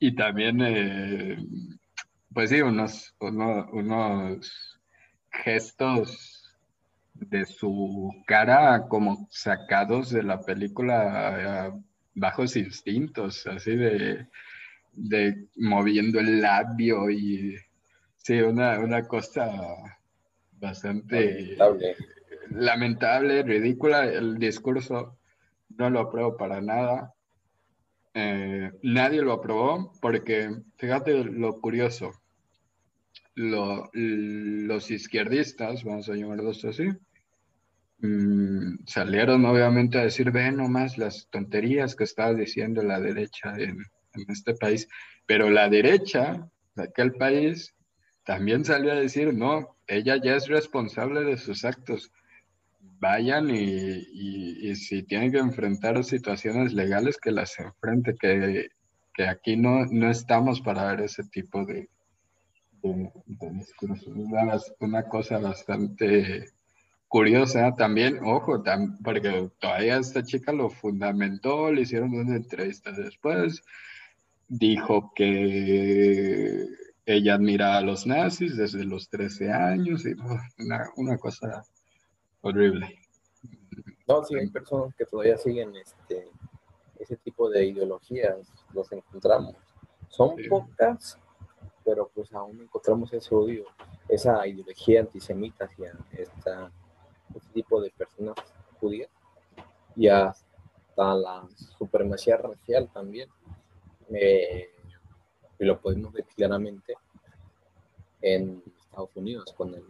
Y también, eh, pues sí, unos, uno, unos gestos de su cara como sacados de la película uh, Bajos Instintos, así de, de, moviendo el labio y sí, una, una cosa bastante lamentable. lamentable, ridícula. El discurso no lo apruebo para nada. Eh, nadie lo aprobó porque, fíjate lo curioso, lo, los izquierdistas, vamos a llamarlos así, mmm, salieron obviamente a decir, ve nomás las tonterías que estaba diciendo la derecha en, en, este país, pero la derecha de aquel país también salió a decir, no, ella ya es responsable de sus actos. Vayan y, y, si tienen que enfrentar situaciones legales, que las enfrente, que, que aquí no, no estamos para ver ese tipo de, discursos. Una, cosa bastante curiosa también, ojo, porque todavía esta chica lo fundamentó, le hicieron una entrevista después, dijo que ella admira a los nazis desde los 13 años y una, una cosa horrible. No, sí, hay personas que todavía siguen este, ese tipo de ideologías, los encontramos. Son sí. pocas, pero pues aún encontramos ese odio, esa ideología antisemita hacia esta este tipo de personas judías y hasta la supremacía racial también. Eh, y lo podemos ver claramente en Estados Unidos con el,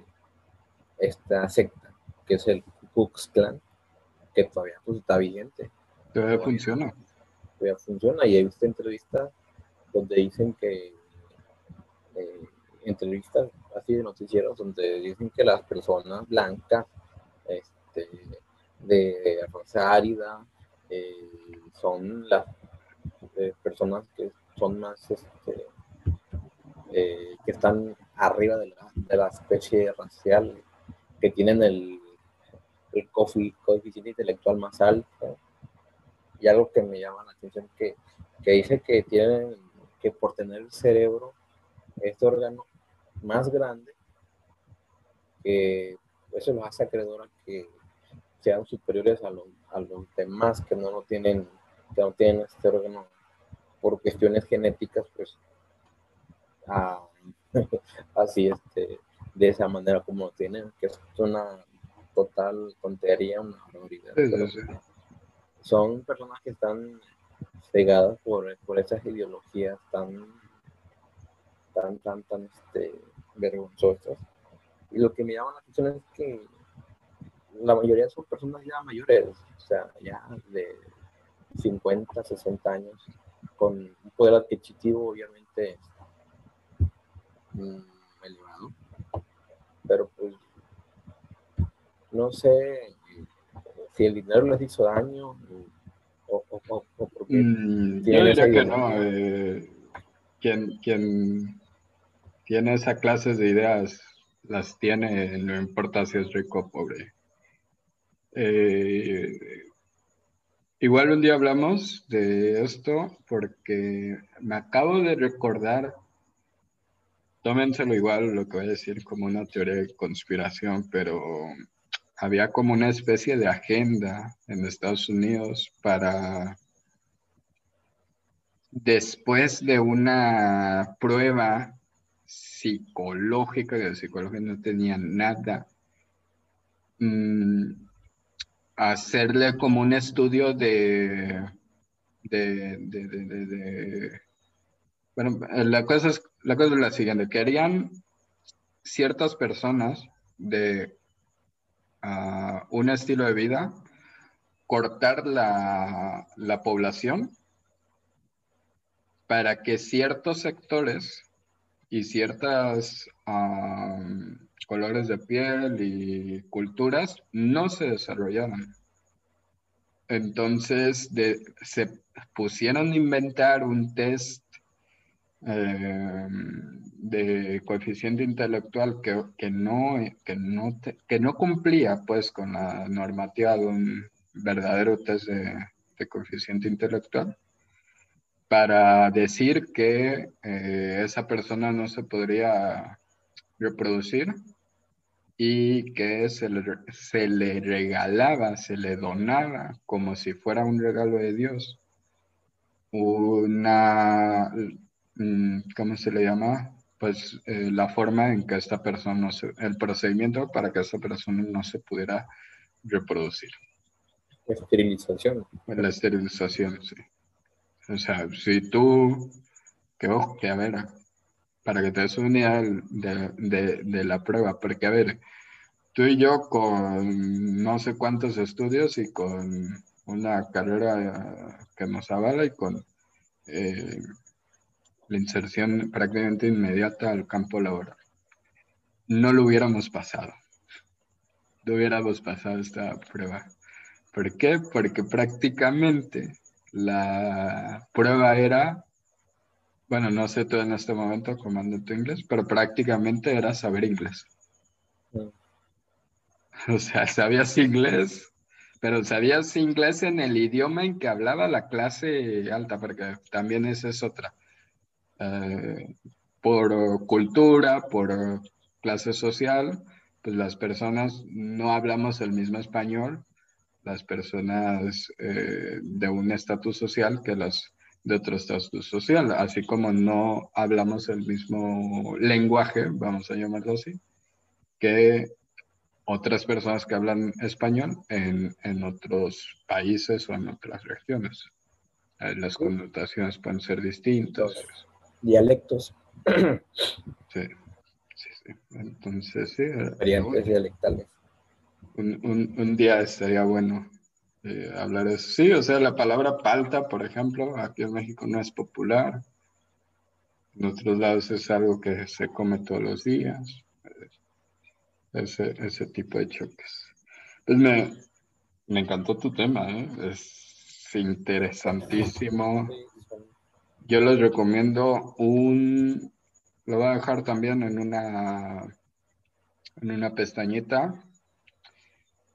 esta secta que es el Ku Klux Klan, que todavía pues, está vigente. Todavía, todavía funciona. Todavía funciona y he visto entrevistas donde dicen que eh, entrevistas así de noticieros donde dicen que las personas blancas este, de raza árida, eh, son las eh, personas que son más, este, eh, que están arriba de la, de la, especie racial, que tienen el, el coeficiente intelectual más alto. Y algo que me llama la atención, que, que dice que tienen que por tener el cerebro, este órgano más grande, que eso los hace acreedor a que sean superiores a, lo, a los demás que no lo tienen, que no tienen este órgano por cuestiones genéticas, pues a, así este, de esa manera como lo tienen, que es una total tontería, una barbaridad. Sí, sí. Son personas que están cegadas por, por esas ideologías tan, tan, tan, tan este, vergonzosas y lo que me llama la atención es que la mayoría son personas ya mayores, o sea, ya de 50, 60 años, con un poder adquisitivo obviamente mmm, elevado. Pero pues, no sé si el dinero les hizo daño o, o, o, o porque... Mm, yo diría que no. Eh, quien, quien tiene esa clase de ideas las tiene, no importa si es rico o pobre. Eh, Igual un día hablamos de esto porque me acabo de recordar, tómenselo igual lo que voy a decir como una teoría de conspiración, pero había como una especie de agenda en Estados Unidos para después de una prueba psicológica, que de psicología no tenía nada, mm, hacerle como un estudio de, de, bueno, la cosa, es, la cosa es la siguiente, querían ciertas personas de uh, un estilo de vida cortar la, la población para que ciertos sectores y ciertas colores de piel y culturas no se desarrollaban. Entonces se pusieron a inventar un test eh, de coeficiente intelectual que, que no, que, no que no cumplía pues con la normativa de un verdadero test de coeficiente intelectual para decir que eh, esa persona no se podría reproducir y que se le, se le regalaba, se le donaba como si fuera un regalo de Dios. Una, mm, ¿cómo se le llama? Pues eh, la forma en que esta persona, no se, el procedimiento para que esta persona no se pudiera reproducir. Esterilización. La esterilización, sí. O sea, si tú, que ojo, que a ver, para que te des una de, de, la prueba, porque a ver, tú y yo con no sé cuántos estudios y con una carrera que nos avala y con eh, la inserción prácticamente inmediata al campo laboral. No lo hubiéramos pasado. No hubiéramos pasado esta prueba. ¿Por qué? Porque prácticamente la prueba era, bueno, no sé tú en este momento cómo anda tu inglés, pero prácticamente era saber inglés. Mm. O sea, sabías inglés, pero sabías inglés en el idioma en que hablaba la clase alta, porque también esa es otra. Eh, por cultura, por clase social, pues las personas no hablamos el mismo español las personas eh, de un estatus social que las de otro estatus social, así como no hablamos el mismo lenguaje, vamos a llamarlo así, que otras personas que hablan español en, en otros países o en otras regiones. Eh, las connotaciones pueden ser distintas. Dialectos. Sí, sí, sí. Entonces, sí. Variantes dialectales un, un, día estaría bueno eh, hablar eso. Sí, o sea, la palabra palta, por ejemplo, aquí en México no es popular. En otros lados es algo que se come todos los días. Ese, ese tipo de choques. Pues me, me encantó tu tema, ¿eh? es interesantísimo. Yo les recomiendo un, lo voy a dejar también en una, en una pestañita,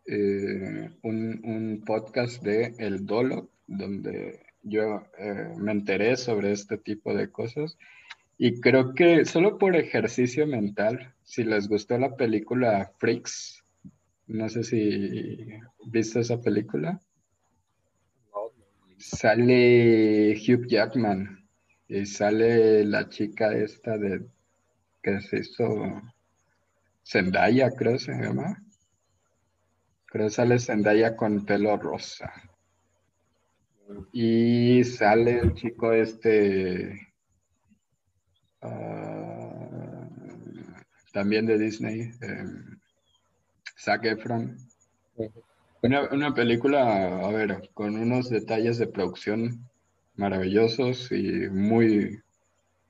eh, un, podcast de El Dolo, donde yo eh, me enteré sobre este tipo de cosas. Y creo que solo por ejercicio mental, si les gustó la película Freaks, no sé si viste esa película. Sale Hugh Jackman y sale la chica esta de que se hizo Zendaya, creo se llama. Creo que sale Zendaya con pelo rosa. Y sale el chico este. Ah, también de Disney. Eh, Zac Efron. Una, película, a ver, con unos detalles de producción maravillosos y muy,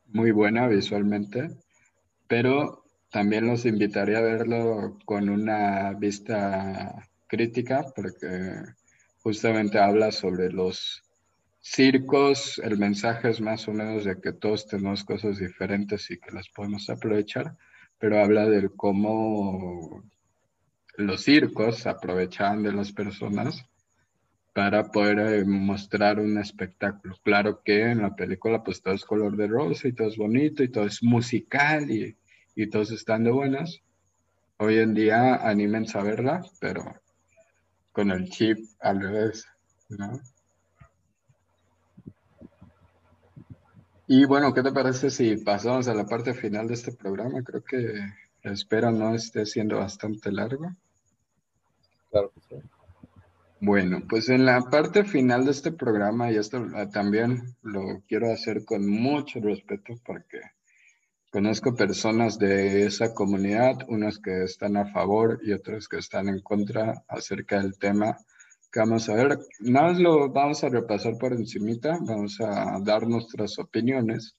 muy buena visualmente, pero también los invitaría a verlo con una vista crítica porque justamente habla sobre los circos, el mensaje es más o menos de que todos tenemos cosas diferentes y que las podemos aprovechar, pero habla de cómo los circos aprovechaban de las personas para poder eh, mostrar un espectáculo. Claro que en la película pues todo es color de rosa y todo es bonito y todo es musical y, y todos están de buenas. Hoy en día animen a verla, pero con el chip al revés, ¿no? Y bueno, ¿qué te parece si pasamos a la parte final de este programa? Creo que espero no esté siendo bastante largo. Claro que sí. Bueno, pues en la parte final de este programa, y esto también lo quiero hacer con mucho respeto porque conozco personas de esa comunidad, unas que están a favor y otras que están en contra acerca del tema vamos a ver. Nada más lo vamos a repasar por encimita, vamos a dar nuestras opiniones.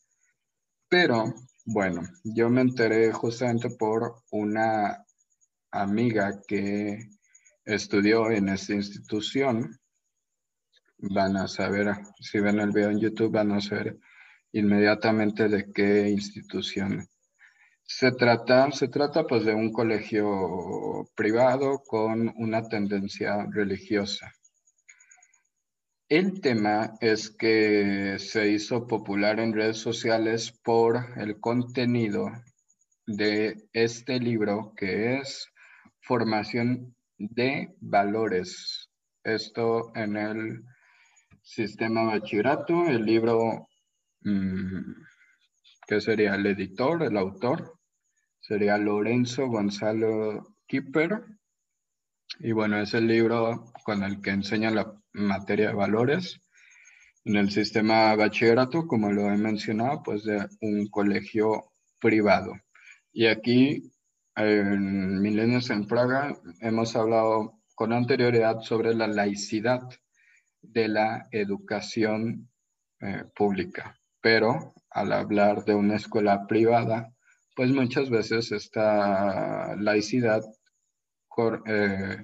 Pero, bueno, yo me enteré justamente por una amiga que estudió en esta institución. Van a saber, si ven el video en YouTube, van a saber inmediatamente de qué institución se trata, se trata pues de un colegio privado con una tendencia religiosa. El tema es que se hizo popular en redes sociales por el contenido de este libro que es Formación de Valores. Esto en el sistema bachillerato, el libro mm, que sería el editor, el autor, sería Lorenzo Gonzalo Kipper. Y bueno, es el libro con el que enseña la materia de valores en el sistema bachillerato, como lo he mencionado, pues de un colegio privado. Y aquí, en Milenios en Praga, hemos hablado con anterioridad sobre la laicidad de la educación eh, pública. Pero al hablar de una escuela privada, pues muchas veces esta laicidad eh,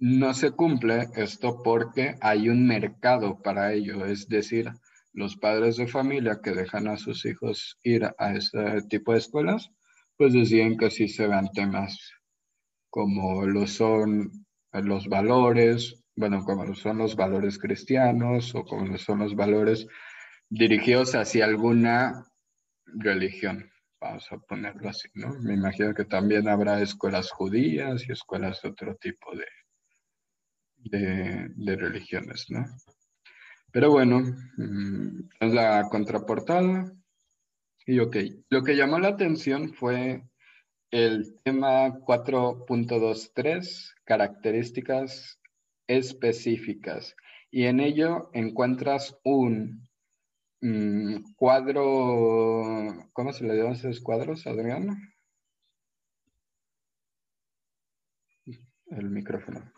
no se cumple esto porque hay un mercado para ello, es decir, los padres de familia que dejan a sus hijos ir a este tipo de escuelas, pues deciden que sí se vean temas como lo son los valores, bueno, como son los valores cristianos o como son los valores dirigidos hacia alguna religión, vamos a ponerlo así, ¿no? Me imagino que también habrá escuelas judías y escuelas de otro tipo de, de, religiones, ¿no? Pero bueno, mm, es la contraportada. Y ok, lo que llamó la atención fue el tema 4.23, características específicas. Y en ello encuentras un Mm, cuadro, ¿cómo se le llaman esos cuadros, Adriano? El micrófono.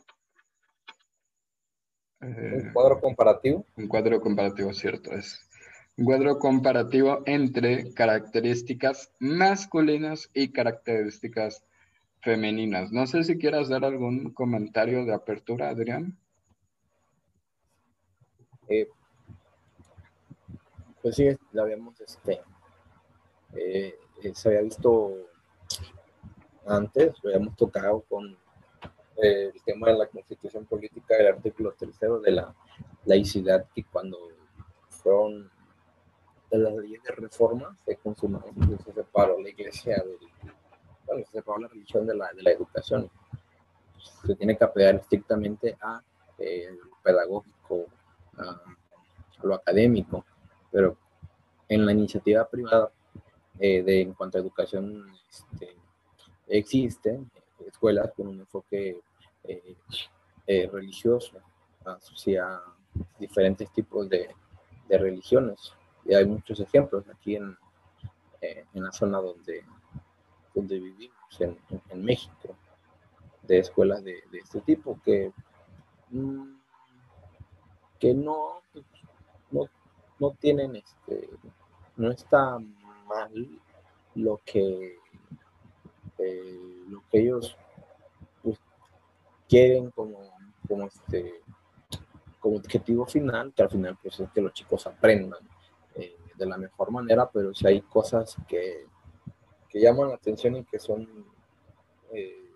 ¿Un eh, cuadro comparativo? Un cuadro comparativo, cierto, es. Un cuadro comparativo entre características masculinas y características femeninas. No sé si quieras dar algún comentario de apertura, Adrián. Eh, pues sí, la habíamos, este, eh, eh, se había visto antes, lo habíamos tocado con eh, el tema de la constitución política del artículo tercero de la laicidad, que cuando fueron de las leyes de reforma se consumaron, se separó la iglesia bueno, se separó la religión de la, de la educación. Se tiene que apegar estrictamente a lo pedagógico, a lo académico pero en la iniciativa privada eh, de, en cuanto a educación este, existen escuelas con un enfoque eh, eh, religioso hacia diferentes tipos de, de, religiones. Y hay muchos ejemplos aquí en, en la zona donde, donde vivimos, en, en México, de escuelas de, de este tipo que, mm, que no, no tienen, este, no está mal lo que, eh, lo que ellos pues, quieren como, como, este, como objetivo final, que al final pues es que los chicos aprendan eh, de la mejor manera, pero si hay cosas que, que llaman la atención y que son eh,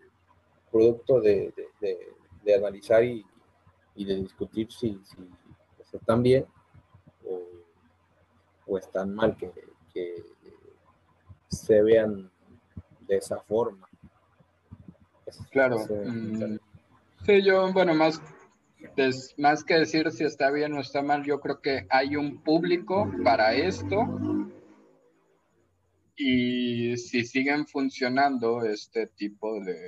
producto de, de, analizar y, y de discutir si, están bien o, están mal que, se vean de esa forma. Claro. Mm, sí, yo, bueno, más, más que decir si está bien o está mal, yo creo que hay un público para esto y si siguen funcionando este tipo de,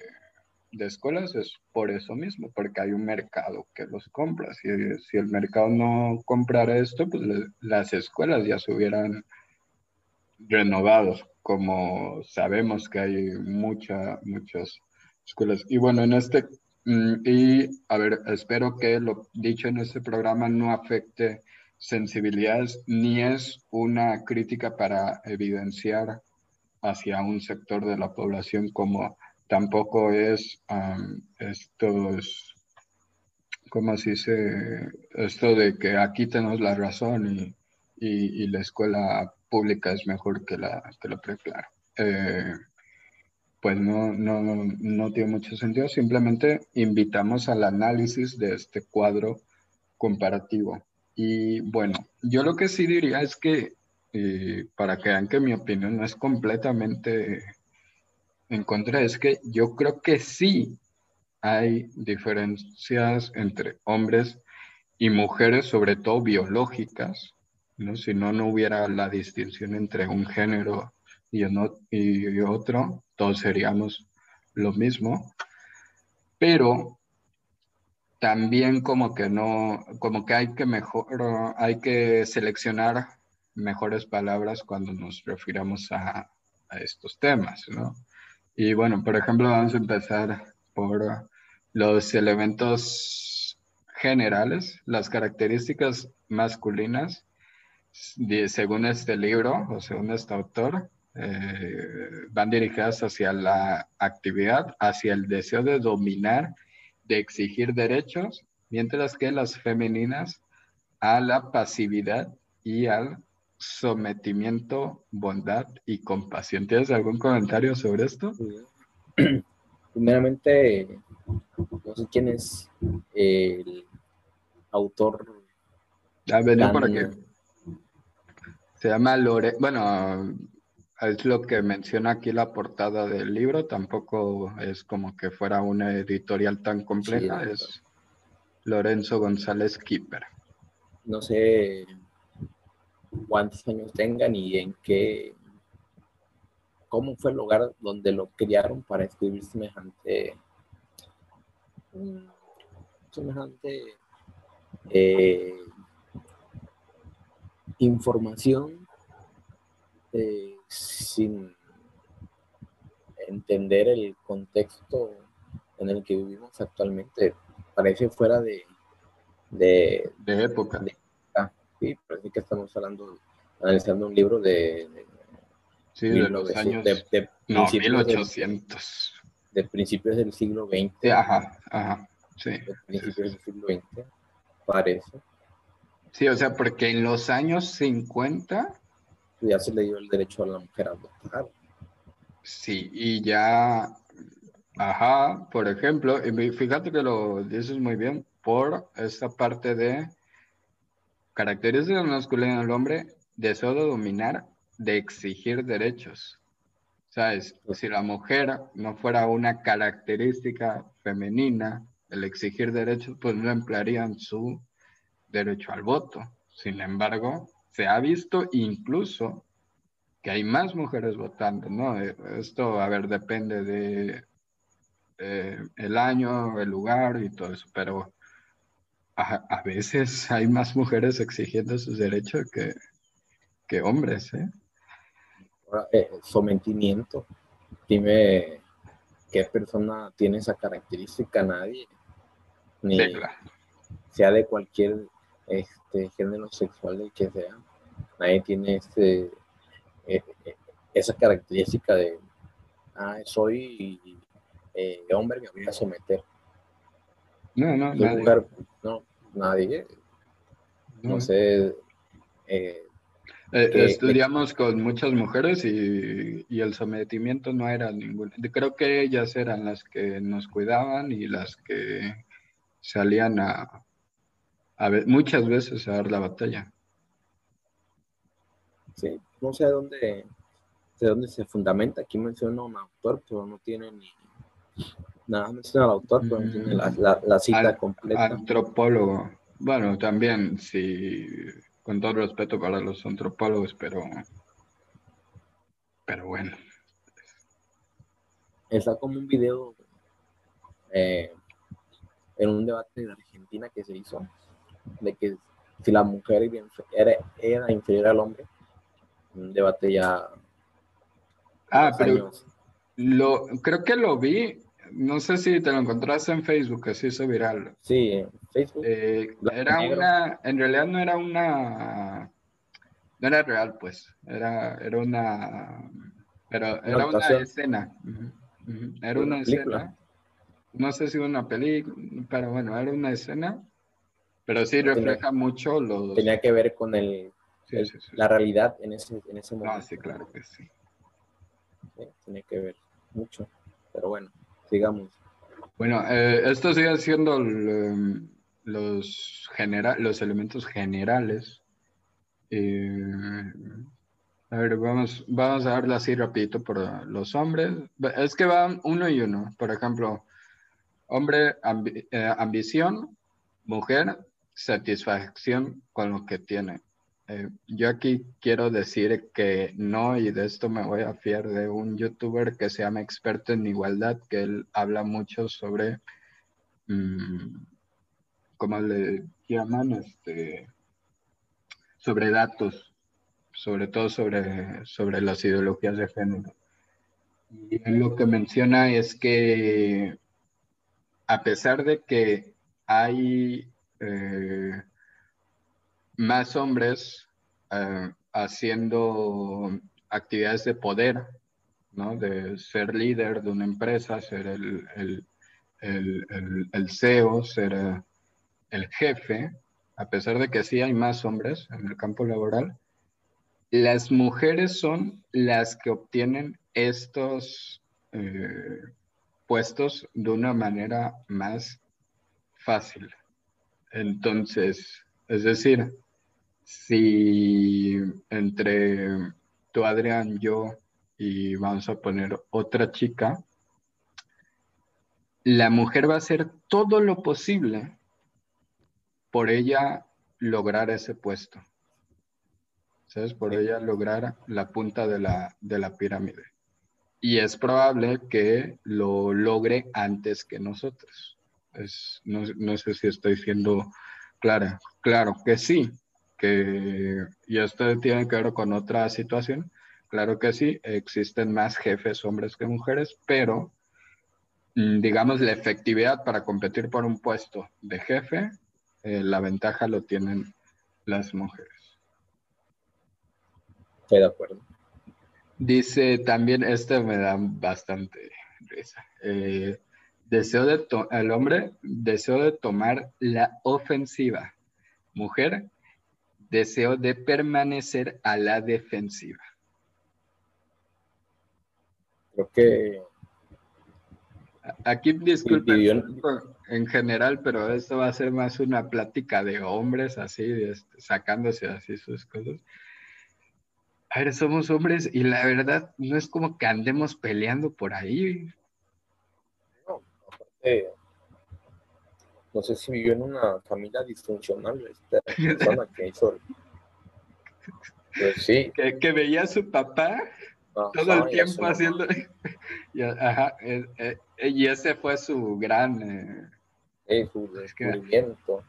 de escuelas es por eso mismo, porque hay un mercado que los compra. Si, si el mercado no comprara esto, pues las escuelas ya se hubieran renovado, como sabemos que hay mucha, muchas escuelas. Y bueno, en este, mm, y a ver, espero que lo dicho en este programa no afecte sensibilidades ni es una crítica para evidenciar hacia un sector de la población como tampoco es esto es como se dice esto de que aquí tenemos la razón y, y, la escuela pública es mejor que la que la preclara. Eh, pues no, no, no tiene mucho sentido. Simplemente invitamos al análisis de este cuadro comparativo. Y bueno, yo lo que sí diría es que, eh, para que vean que mi opinión no es completamente en contra, es que yo creo que sí hay diferencias entre hombres y mujeres, sobre todo biológicas, ¿no? Si no, no hubiera la distinción entre un género y, otro, todos seríamos lo mismo, pero también como que no, como que hay que mejor, hay que seleccionar mejores palabras cuando nos refiramos a estos temas, ¿no? Y bueno, por ejemplo, vamos a empezar por los elementos generales, las características masculinas, según este libro o según este autor, eh, van dirigidas hacia la actividad, hacia el deseo de dominar, de exigir derechos, mientras que las femeninas a la pasividad y al sometimiento, bondad y compasión. ¿Tienes algún comentario sobre esto? Primeramente, no sé quién es el autor. Ah, venía por aquí. Se llama Lore. Bueno, es lo que menciona aquí la portada del libro, tampoco es como que fuera una editorial tan compleja, es Lorenzo González Kipper. No sé cuántos años tengan y en qué, cómo fue el lugar donde lo criaron para escribir semejante, semejante eh, información eh, sin entender el contexto en el que vivimos actualmente. Parece fuera de, de, época. Sí, parece que estamos hablando, analizando un libro de... sí, de los años... De, no, 1800. de principios del siglo XX. ajá, ajá, sí. De principios del siglo XX, parece. Sí, o sea, porque en los años 50 ya se le dio el derecho a la mujer a votar. Sí, y ya, ajá, por ejemplo, y fíjate que lo dices muy bien, por esta parte de características masculinas del hombre, de dominar, de exigir derechos. ¿Sabes? Si la mujer no fuera una característica femenina, el exigir derechos, pues no emplearían su derecho al voto. Sin embargo, se ha visto incluso que hay más mujeres votando, ¿no? Eh, esto, a ver, depende de el año, el lugar y todo eso, pero a, veces hay más mujeres exigiendo sus derechos que, que hombres, ¿eh? eh sometimiento. Dime qué persona tiene esa característica, nadie. Ni sea de cualquier este género sexual que sea. Nadie tiene este, eh, eh, esa característica de, ah, soy eh, hombre, me voy a someter. No, no, nadie. no, nadie. No, sé. estudiamos con muchas mujeres y, y, el sometimiento no era ningún. Creo que ellas eran las que nos cuidaban y las que salían a, a ver, muchas veces a dar la batalla. Sí, no sé de dónde, de dónde se fundamenta. Aquí menciona un autor, pero no tiene ni nada, menciona al autor, pero no tiene la, la, cita completa. Antropólogo. Bueno, también, sí, con todo respeto para los antropólogos, pero, pero bueno. Está como un video eh, en un debate de Argentina que se hizo, de que si la mujer era, era inferior al hombre, un debate ya. Ah, pero lo, creo que lo vi, no sé si te lo encontraste en Facebook, que se hizo viral. Sí, en Facebook. Eh, era una, en realidad no era una, no era real, pues, era, era una, pero era una escena. Era una escena no sé si una película, pero bueno, era una escena, pero sí refleja mucho los... Tenía que ver con el, la realidad en ese, en ese momento. Ah, sí, claro que sí. Tenía que ver mucho, pero bueno, sigamos. Bueno, eh, esto sigue siendo em, los, los elementos generales. A ver, vamos, vamos a darle así rapidito por los hombres. Es que van uno y uno. Por ejemplo, Hombre, eh, ambición, mujer, satisfacción con lo que tiene. Eh, yo aquí quiero decir que no, y de esto me voy a fiar de un youtuber que se llama experto en igualdad, que él habla mucho sobre, mm, ¿cómo le llaman? Este, sobre datos, sobre todo sobre, sobre las ideologías de género. Y él lo que menciona es que a pesar de que hay eh, más hombres eh, haciendo actividades de poder, ¿no? de ser líder de una empresa, ser el, el, CEO, ser eh, el jefe, a pesar de que sí hay más hombres en el campo laboral, las mujeres son las que obtienen estos puestos de una manera más fácil. Entonces, es decir, si entre tú, Adrián, yo y vamos a poner otra chica, la mujer va a hacer todo lo posible por ella lograr ese puesto. ¿Sabes? Por ella lograr la punta de la, de la pirámide y es probable que lo logre antes que nosotros. no, sé si estoy siendo clara. Claro que sí, que y esto tiene que ver con otra situación. Claro que sí, existen más jefes hombres que mujeres, pero mm, digamos la efectividad para competir por un puesto de jefe, eh, la ventaja lo tienen las mujeres. Estoy de acuerdo. Dice también, este me da bastante risa. Eh, deseo de el hombre, deseo de tomar la ofensiva. Mujer, deseo de permanecer a la defensiva. Creo que. Aquí disculpen en general, pero esto va a ser más una plática de hombres, así, este, sacándose así sus cosas a ver, somos hombres y la verdad no es como que andemos peleando por ahí. No, aparte, no sé si vivió en una familia disfuncional esta persona que hizo. Pues sí. Que, veía a su papá todo el tiempo haciendo. y, ajá, eh, eh, y ese fue su gran. Eh, su descubrimiento.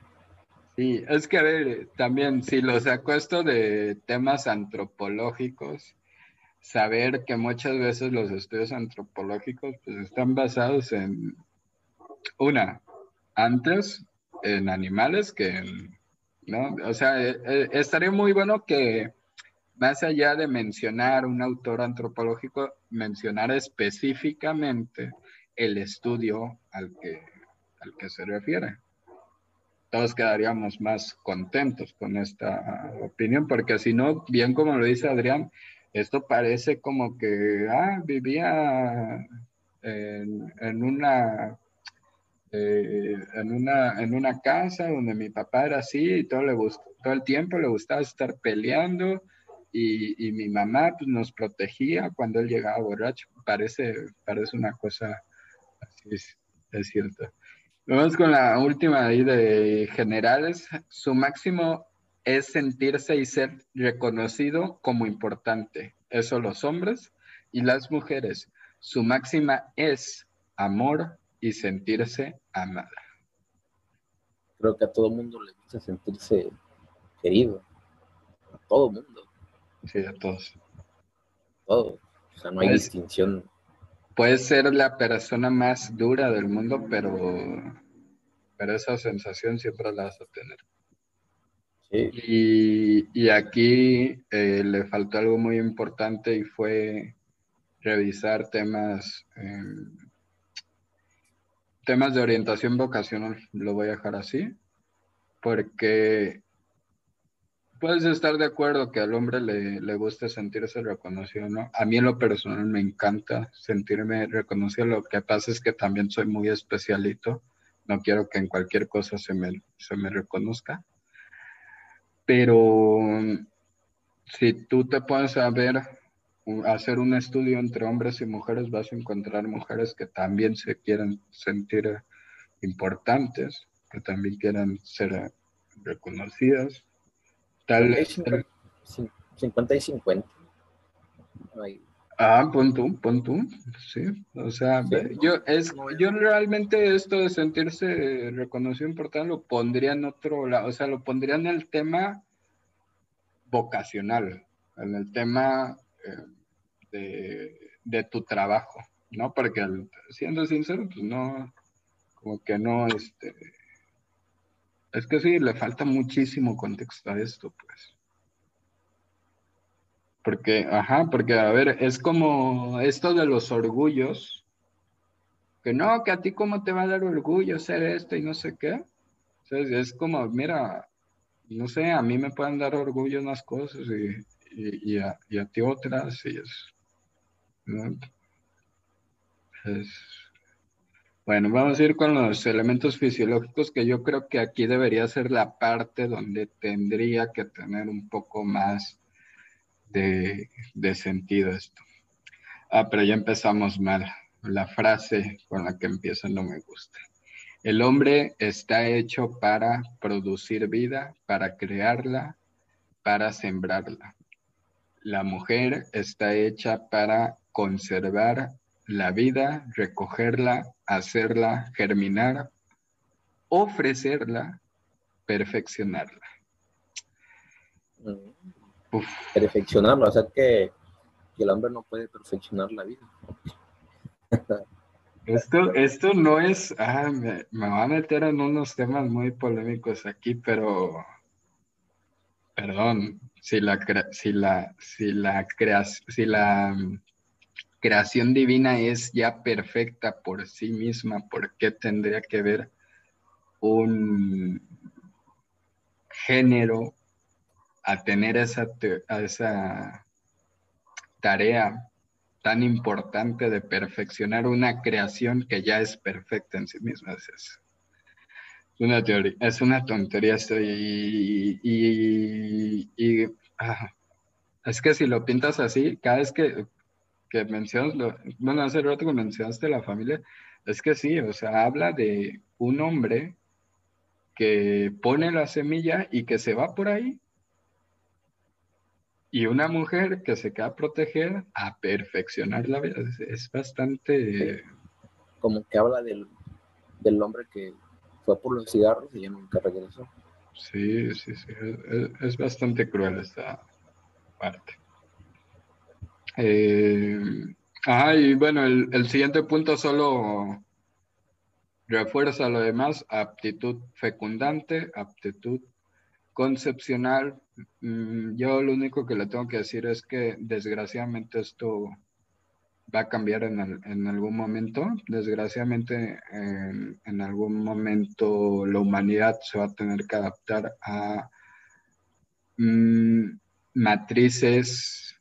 Sí, es que a ver, también si lo saco esto de temas antropológicos, saber que muchas veces los estudios antropológicos pues están basados en, una, antes en animales que en, ¿no? O sea, eh, eh, estaría muy bueno que más allá de mencionar un autor antropológico, mencionar específicamente el estudio al que, al que se refiere todos quedaríamos más contentos con esta opinión, porque si no, bien como lo dice Adrián, esto parece como que ah, vivía en, una eh, en, una, en una casa donde mi papá era así y todo, le todo el tiempo le gustaba estar peleando y, y, mi mamá pues, nos protegía cuando él llegaba borracho. Parece, parece una cosa así, es, es cierto. Vamos con la última ahí de generales. Su máximo es sentirse y ser reconocido como importante. Eso los hombres y las mujeres. Su máxima es amor y sentirse amada. Creo que a todo mundo le gusta sentirse querido. A todo mundo. Sí, a todos. Todo. O sea, no hay pues, distinción. Puedes ser la persona más dura del mundo, pero, pero esa sensación siempre la vas a tener. Sí. Y, aquí eh, le faltó algo muy importante y fue revisar temas em, temas de orientación vocacional, lo voy a dejar así, porque puedes estar de acuerdo que al hombre le, le guste sentirse reconocido, ¿no? A mí en lo personal me encanta sentirme reconocido, lo que pasa es que también soy muy especialito, no quiero que en cualquier cosa se me, se me reconozca, pero si tú te puedes saber hacer un estudio entre hombres y mujeres, vas a encontrar mujeres que también se quieren sentir importantes, que también quieran ser reconocidas. Tal 50 y 50. Ah, pon tú, pon tú, sí. O sea, yo, es, yo realmente esto de sentirse reconocido importante lo pondría en otro lado, o sea, lo pondría en el tema vocacional, en el tema de, tu trabajo, ¿no? Porque siendo sincero, pues no, como que no, este, es que sí, le falta muchísimo contexto a esto, pues. Porque, ajá, porque, a ver, es como esto de los orgullos, que no, que a ti cómo te va a dar orgullo ser esto y no sé qué. es como, mira, no sé, a mí me pueden dar orgullo unas cosas y, y, a, y a, y es, bueno, vamos a ir con los elementos fisiológicos que yo creo que aquí debería ser la parte donde tendría que tener un poco más de, de sentido esto. Ah, pero ya empezamos mal. La frase con la que empieza no me gusta. El hombre está hecho para producir vida, para crearla, para sembrarla. La mujer está hecha para conservar la vida, recogerla, hacerla germinar, ofrecerla, perfeccionarla. Mm. Perfeccionarla, o sea que, el hombre no puede perfeccionar la vida. Esto, esto no es, ah, me, me, va a meter en unos temas muy polémicos aquí, pero, perdón, si la, si la, si la, si la creación divina es ya perfecta por sí misma, ¿por qué tendría que ver un género a tener esa, esa tarea tan importante de perfeccionar una creación que ya es perfecta en sí misma? Es, una teoría, es una tontería esto y, y, es que si lo pintas así, cada vez que que mencionas, lo, bueno, hace rato que mencionaste la familia, es que sí, o sea, habla de un hombre que pone la semilla y que se va por ahí. Y una mujer que se queda a proteger, a perfeccionar la vida. Es, bastante... Como que habla del, del, hombre que fue por los cigarros y ya nunca regresó. Sí, sí, sí. es bastante cruel esta parte. Eh, y bueno, el, siguiente punto solo refuerza lo demás, aptitud fecundante, aptitud concepcional. Mm, yo lo único que le tengo que decir es que desgraciadamente esto va a cambiar en, algún momento. Desgraciadamente en, en, algún momento la humanidad se va a tener que adaptar a mm, matrices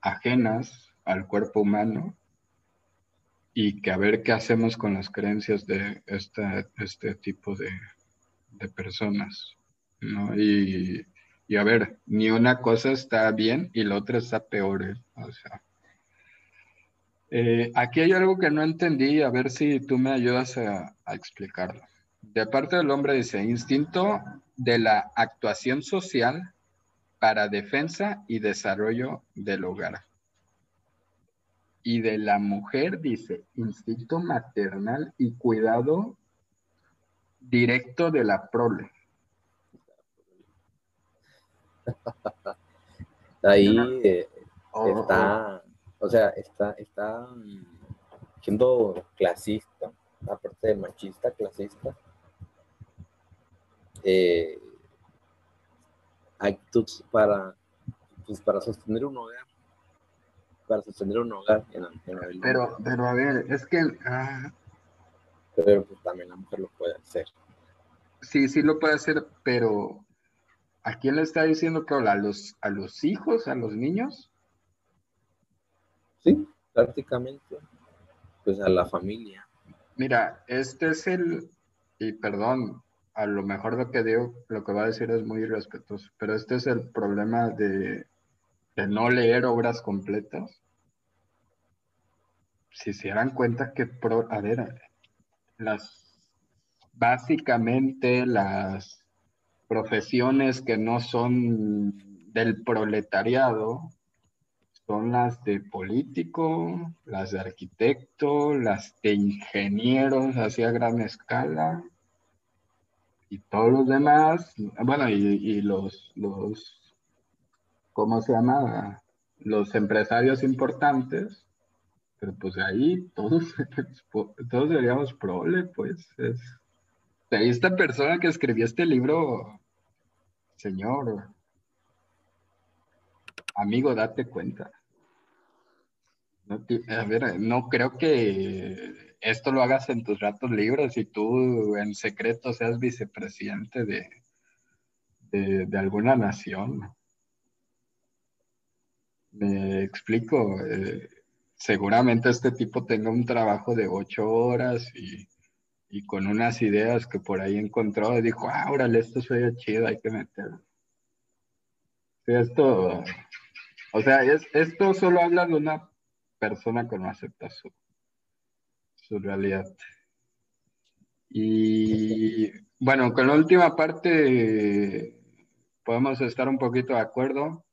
ajenas al cuerpo humano y que a ver qué hacemos con las creencias de esta, este tipo de, de personas, ¿no? Y, y, a ver, ni una cosa está bien y la otra está peor, ¿eh? o sea. Eh, aquí hay algo que no entendí, a ver si tú me ayudas a, a explicarlo. De parte del hombre dice, instinto de la actuación social para defensa y desarrollo del hogar. Y de la mujer dice, instinto maternal y cuidado directo de la prole. Ahí eh, oh, está, oh. O sea, está, está mm, siendo clasista, aparte de machista, clasista. Eh, actitudes para, pues, para sostener un hogar. Para sostener un hogar en, en pero, pero a ver, es que. Ah, pero pues, también la mujer lo puede hacer. Sí, sí lo puede hacer, pero ¿a quién le está diciendo que ¿A los, a los hijos, a los niños? Sí, prácticamente. Pues a la familia. Mira, este es el, y perdón, a lo mejor lo que digo, lo que va a decir es muy irrespetuoso, pero este es el problema de, no leer obras completas. Si se dan cuenta que, a ver, las, básicamente las profesiones que no son del proletariado son las de político, las de arquitecto, las de ingenieros hacia gran escala, y todos los demás, bueno, y, los, los, ¿cómo se llama? Los empresarios importantes, pero pues ahí todos, todos seríamos prole, pues. Es, esta persona que escribió este libro, señor, amigo, date cuenta. A ver, no creo que esto lo hagas en tus ratos libres y tú en secreto seas vicepresidente de, de, alguna nación. Me explico. Eh, seguramente este tipo tenga un trabajo de ocho horas y, con unas ideas que por ahí encontró y dijo, ah, órale, esto suena chido, hay que meterlo. esto, o sea, es, esto solo habla de una persona que no acepta su, su realidad. Y bueno, con la última parte podemos estar un poquito de acuerdo.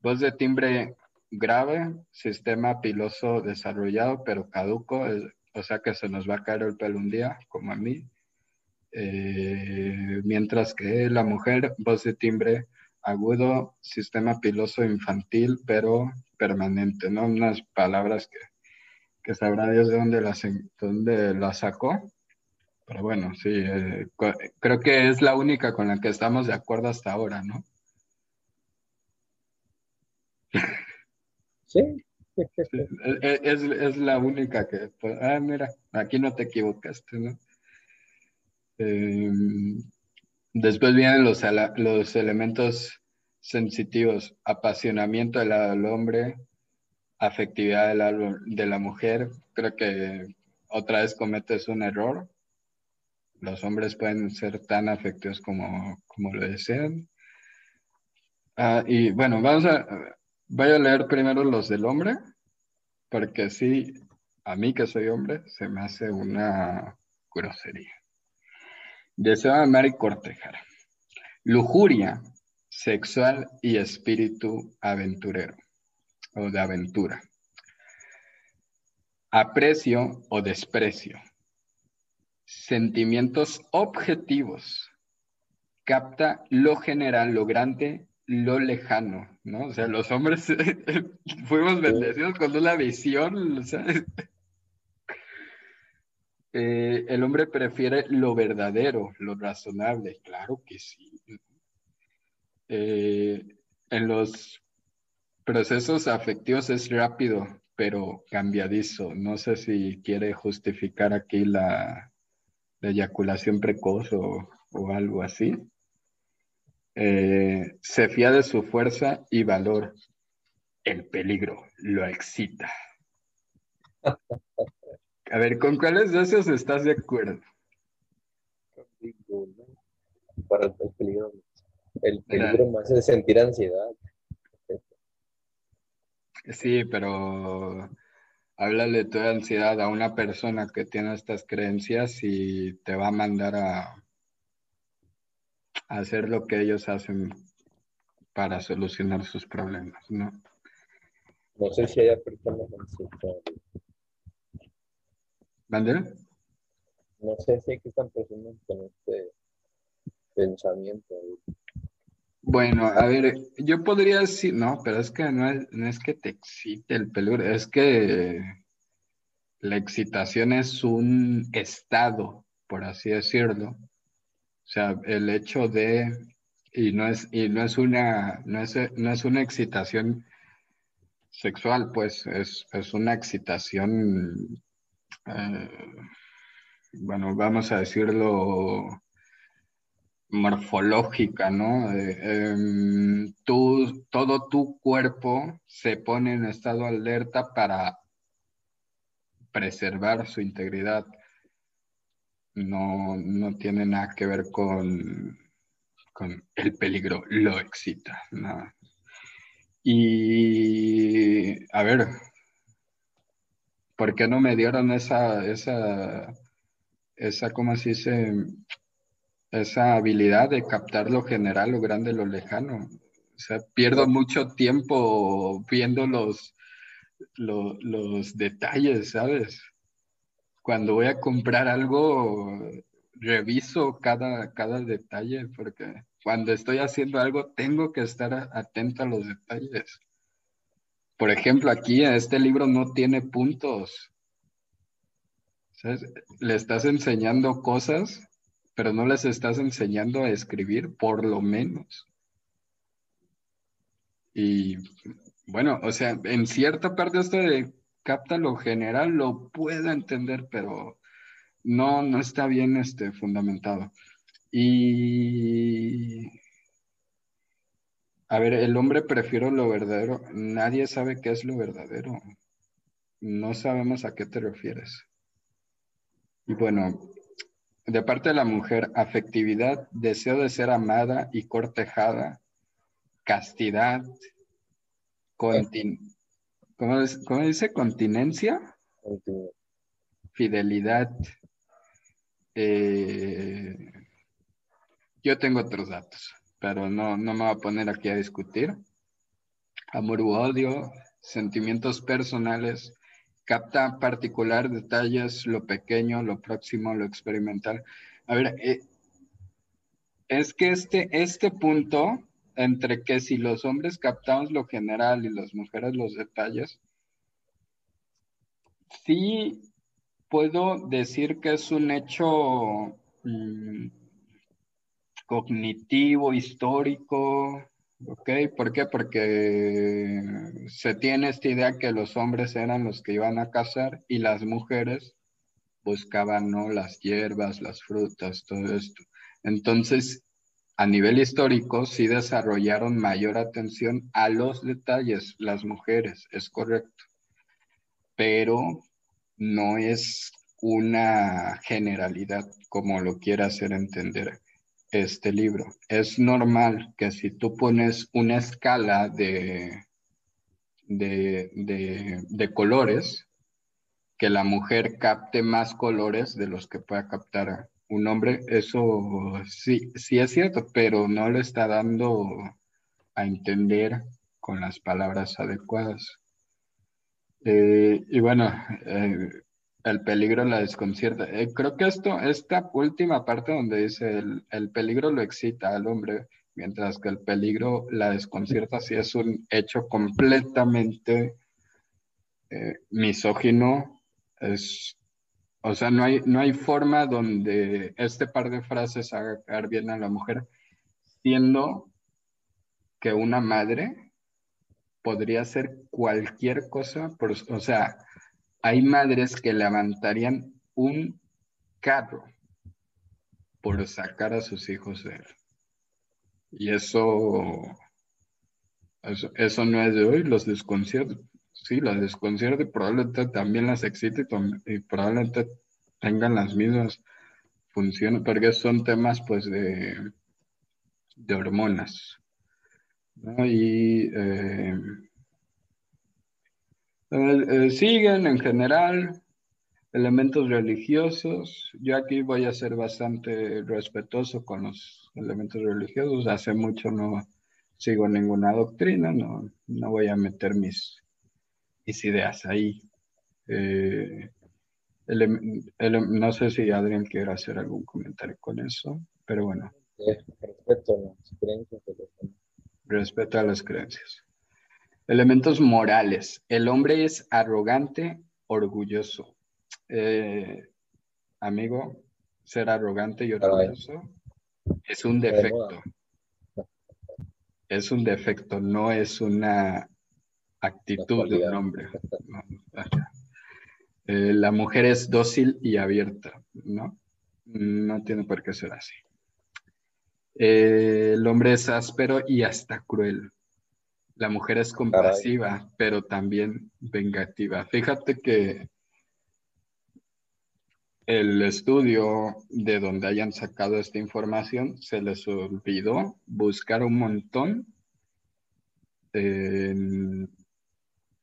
Voz de timbre grave, sistema piloso desarrollado, pero caduco, o sea que se nos va a caer el pelo un día, como a mí. Eh, mientras que la mujer, voz de timbre agudo, sistema piloso infantil, pero permanente, ¿no? Unas palabras que que sabrá Dios de dónde la, dónde sacó. Pero bueno, sí, eh, creo que es la única con la que estamos de acuerdo hasta ahora, ¿no? Sí. es, la única que, pues, ah, mira, aquí no te equivocaste, ¿no? Em, después vienen los, los elementos sensitivos, apasionamiento del hombre, afectividad de la, de la mujer, creo que otra vez cometes un error. Los hombres pueden ser tan afectivos como, como lo desean. Ah, y bueno, vamos a, a leer primero los del hombre, porque sí, a mí que soy hombre, se me hace una grosería. Deseo amar y cortejar. Lujuria sexual y espíritu aventurero o de aventura. Aprecio o desprecio. Sentimientos objetivos. Capta lo general, lo grande, lo lejano, ¿no? O sea, los hombres fuimos bendecidos con una visión, eh, el hombre prefiere lo verdadero, lo razonable, claro que sí. Eh, en los procesos afectivos es rápido, pero cambiadizo. No sé si quiere justificar aquí la, eyaculación precoz o, algo así. Eh, se fía de su fuerza y valor. El peligro lo excita. A ver, ¿con cuáles de esos estás de acuerdo? Para el peligro. El peligro más es sentir ansiedad. Sí, pero háblale tu ansiedad a una persona que tiene estas creencias y te va a mandar a, hacer lo que ellos hacen para solucionar sus problemas, ¿no? No sé si haya personas ¿Mandel? No sé si están personas con este pensamiento. Bueno, a ver, yo podría decir, no, pero es que no es, no es que te excite el peligro, es que la excitación es un estado, por así decirlo. O sea, el hecho de, y no es, y no es una, no es, no es una excitación sexual, pues es, es una excitación, eh, bueno, vamos a decirlo morfológica, ¿no? Em, todo tu cuerpo se pone en estado alerta para preservar su integridad. No, no tiene nada que ver con, con el peligro, lo excita. Y a ver, ¿por qué no me dieron esa, esa, esa, ¿cómo se dice? Esa habilidad de captar lo general, lo grande, lo lejano. O sea, pierdo mucho tiempo viendo los, los, detalles, ¿sabes? Cuando voy a comprar algo, reviso cada, cada detalle, porque cuando estoy haciendo algo tengo que estar atento a los detalles. Por ejemplo, aquí este libro no tiene puntos. ¿Sabes? Le estás enseñando cosas pero no les estás enseñando a escribir por lo menos. Y bueno, o sea, en cierta parte esto de capta lo general lo puedo entender, pero no, no está bien este, fundamentado. Y a ver, el hombre prefiere lo verdadero. Nadie sabe qué es lo verdadero. No sabemos a qué te refieres. Y bueno, de parte de la mujer, afectividad, deseo de ser amada y cortejada, castidad, ¿cómo, dice? Continencia, fidelidad. Eh, yo tengo otros datos, pero no, no me voy a poner aquí a discutir. Amor u odio, sentimientos personales, capta particular detalles, lo pequeño, lo próximo, lo experimental. A ver, eh, es que este, este punto entre que si los hombres captamos lo general y las mujeres los detalles, sí puedo decir que es un hecho mm, cognitivo, histórico, ¿Ok? ¿Por qué? Porque se tiene esta idea que los hombres eran los que iban a cazar y las mujeres buscaban, ¿no? Las hierbas, las frutas, todo esto. Entonces, a nivel histórico, sí desarrollaron mayor atención a los detalles, las mujeres, es correcto. Pero no es una generalidad como lo quiera hacer entender este libro. Es normal que si tú pones una escala de, de, de, colores, que la mujer capte más colores de los que pueda captar un hombre, eso sí, sí es cierto, pero no le está dando a entender con las palabras adecuadas. Eh, y bueno, eh, el peligro la desconcierta. Eh, creo que esto, esta última parte donde dice el, peligro lo excita al hombre, mientras que el peligro la desconcierta, sí es un hecho completamente eh, misógino. Es, o sea, no hay, no hay forma donde este par de frases haga bien a la mujer, siendo que una madre podría hacer cualquier cosa, por, o sea, hay madres que levantarían un carro por sacar a sus hijos de él. Y eso, eso, no es de hoy, los desconciertos. sí, las desconcierta y probablemente también las excite y, probablemente tengan las mismas funciones, porque son temas pues de, de hormonas. Y eh, eh, siguen en general elementos religiosos. Yo aquí voy a ser bastante respetuoso con los elementos religiosos. Hace mucho no sigo ninguna doctrina, no, no voy a meter mis, mis ideas ahí. Eh, no sé si Adrián quiere hacer algún comentario con eso, pero bueno. Respeto a las creencias Respeto a las creencias. Elementos morales. El hombre es arrogante, orgulloso. Eh, amigo, ser arrogante y orgulloso es un defecto. Es un defecto, no es una actitud de un hombre. Eh, la mujer es dócil y abierta, ¿no? No tiene por qué ser así. Eh, el hombre es áspero y hasta cruel. La mujer es compasiva, pero también vengativa. Fíjate que el estudio de donde hayan sacado esta información se les olvidó buscar un montón en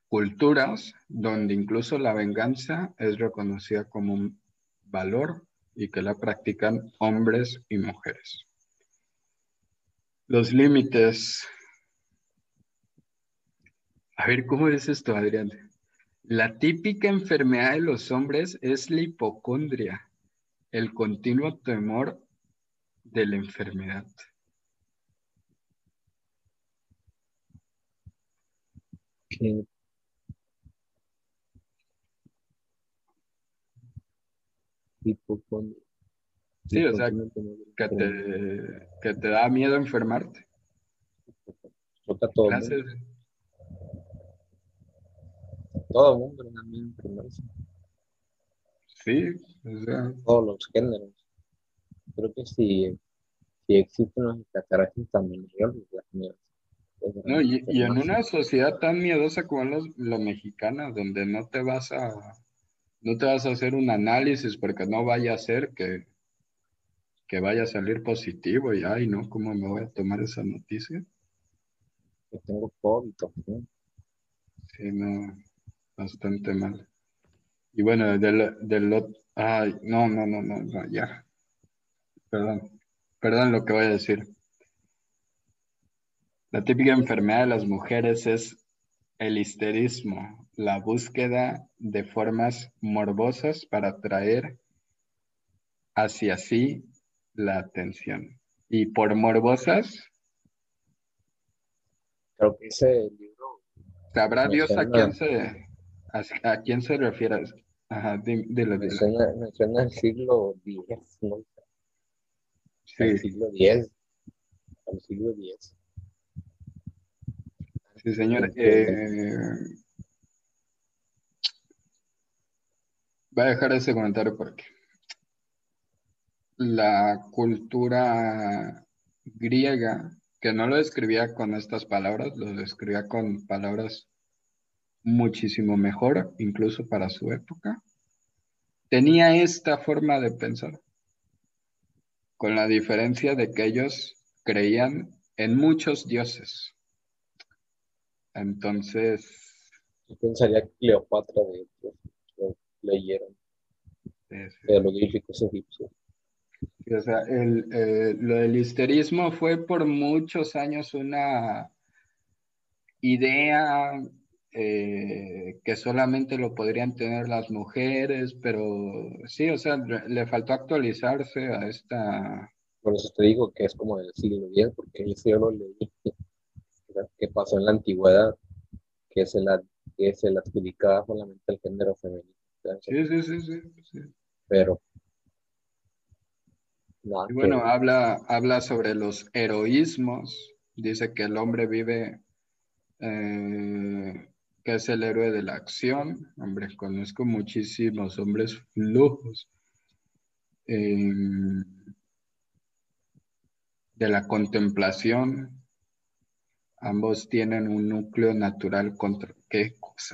culturas donde incluso la venganza es reconocida como un valor y que la practican hombres y mujeres. Los límites. A ver, ¿cómo es esto, Adrián? La típica enfermedad de los hombres es la hipocondria, el continuo temor de la enfermedad. Hipocondria. Sí, o sea, que te, que te da miedo enfermarte. todo todo el mundo también enfermarse. Sí, o sea. Todos los géneros. Creo que si, si existen los extraterrestres también no, y, y, en una sociedad tan miedosa como la, la, mexicana, donde no te vas a no te vas a hacer un análisis porque no vaya a ser que, que vaya a salir positivo y ay no, ¿cómo me voy a tomar esa noticia? Que tengo COVID, Sí, no bastante mal. Y bueno, del, del ay, no, no, no, no, no, ya. Perdón, perdón lo que voy a decir. La típica enfermedad de las mujeres es el histerismo, la búsqueda de formas morbosas para atraer hacia sí la atención. Y por morbosas. Creo que ese libro. ¿Sabrá Dios a quién se, ¿A, quién se refiere? Ajá, dile, Me, suena, el siglo X, ¿no? Sí. El siglo X. Al siglo X. Sí, señor. Eh, voy a dejar ese comentario porque la cultura griega, que no lo escribía con estas palabras, lo describía con palabras muchísimo mejor, incluso para su época, tenía esta forma de pensar, con la diferencia de que ellos creían en muchos dioses. Entonces... Yo pensaría que Cleopatra de lo leyeron de los egipcios. o sea, el, eh, lo del histerismo fue por muchos años una idea eh, que solamente lo podrían tener las mujeres, pero sí, o sea, le faltó actualizarse a esta... Por eso te digo que es como del siglo X, porque yo lo leí, que pasó en la antigüedad, que se la, que se la adjudicaba solamente al género femenino. Sí, sí, sí, sí, sí. Pero... y bueno, habla, habla sobre los heroísmos, dice que el hombre vive eh, que es el héroe de la acción. Hombre, conozco muchísimos hombres flujos. Em, de la contemplación. Ambos tienen un núcleo natural contra, que pues,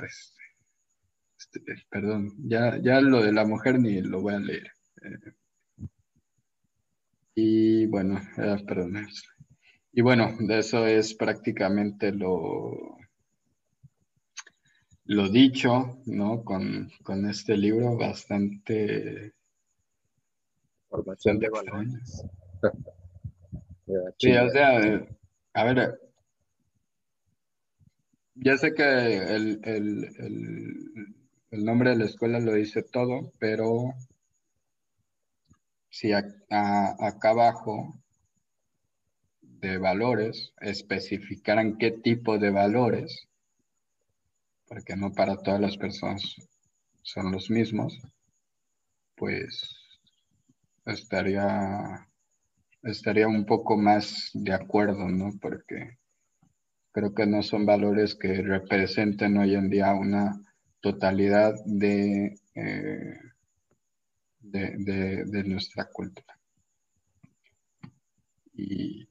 este, perdón, ya, ya lo de la mujer ni lo voy a leer. Eh, y bueno, perdón. Y bueno, de eso es prácticamente lo, lo dicho, ¿no? Con, este libro bastante... Formación de valores. sí, o sea, a ver, ya sé que el, nombre de la escuela lo dice todo, pero si acá abajo de valores especificaran qué tipo de valores, porque no para todas las personas son los mismos, pues estaría, estaría un poco más de acuerdo, ¿no? Porque creo que no son valores que representen hoy en día una totalidad de, eh, de, nuestra cultura. Y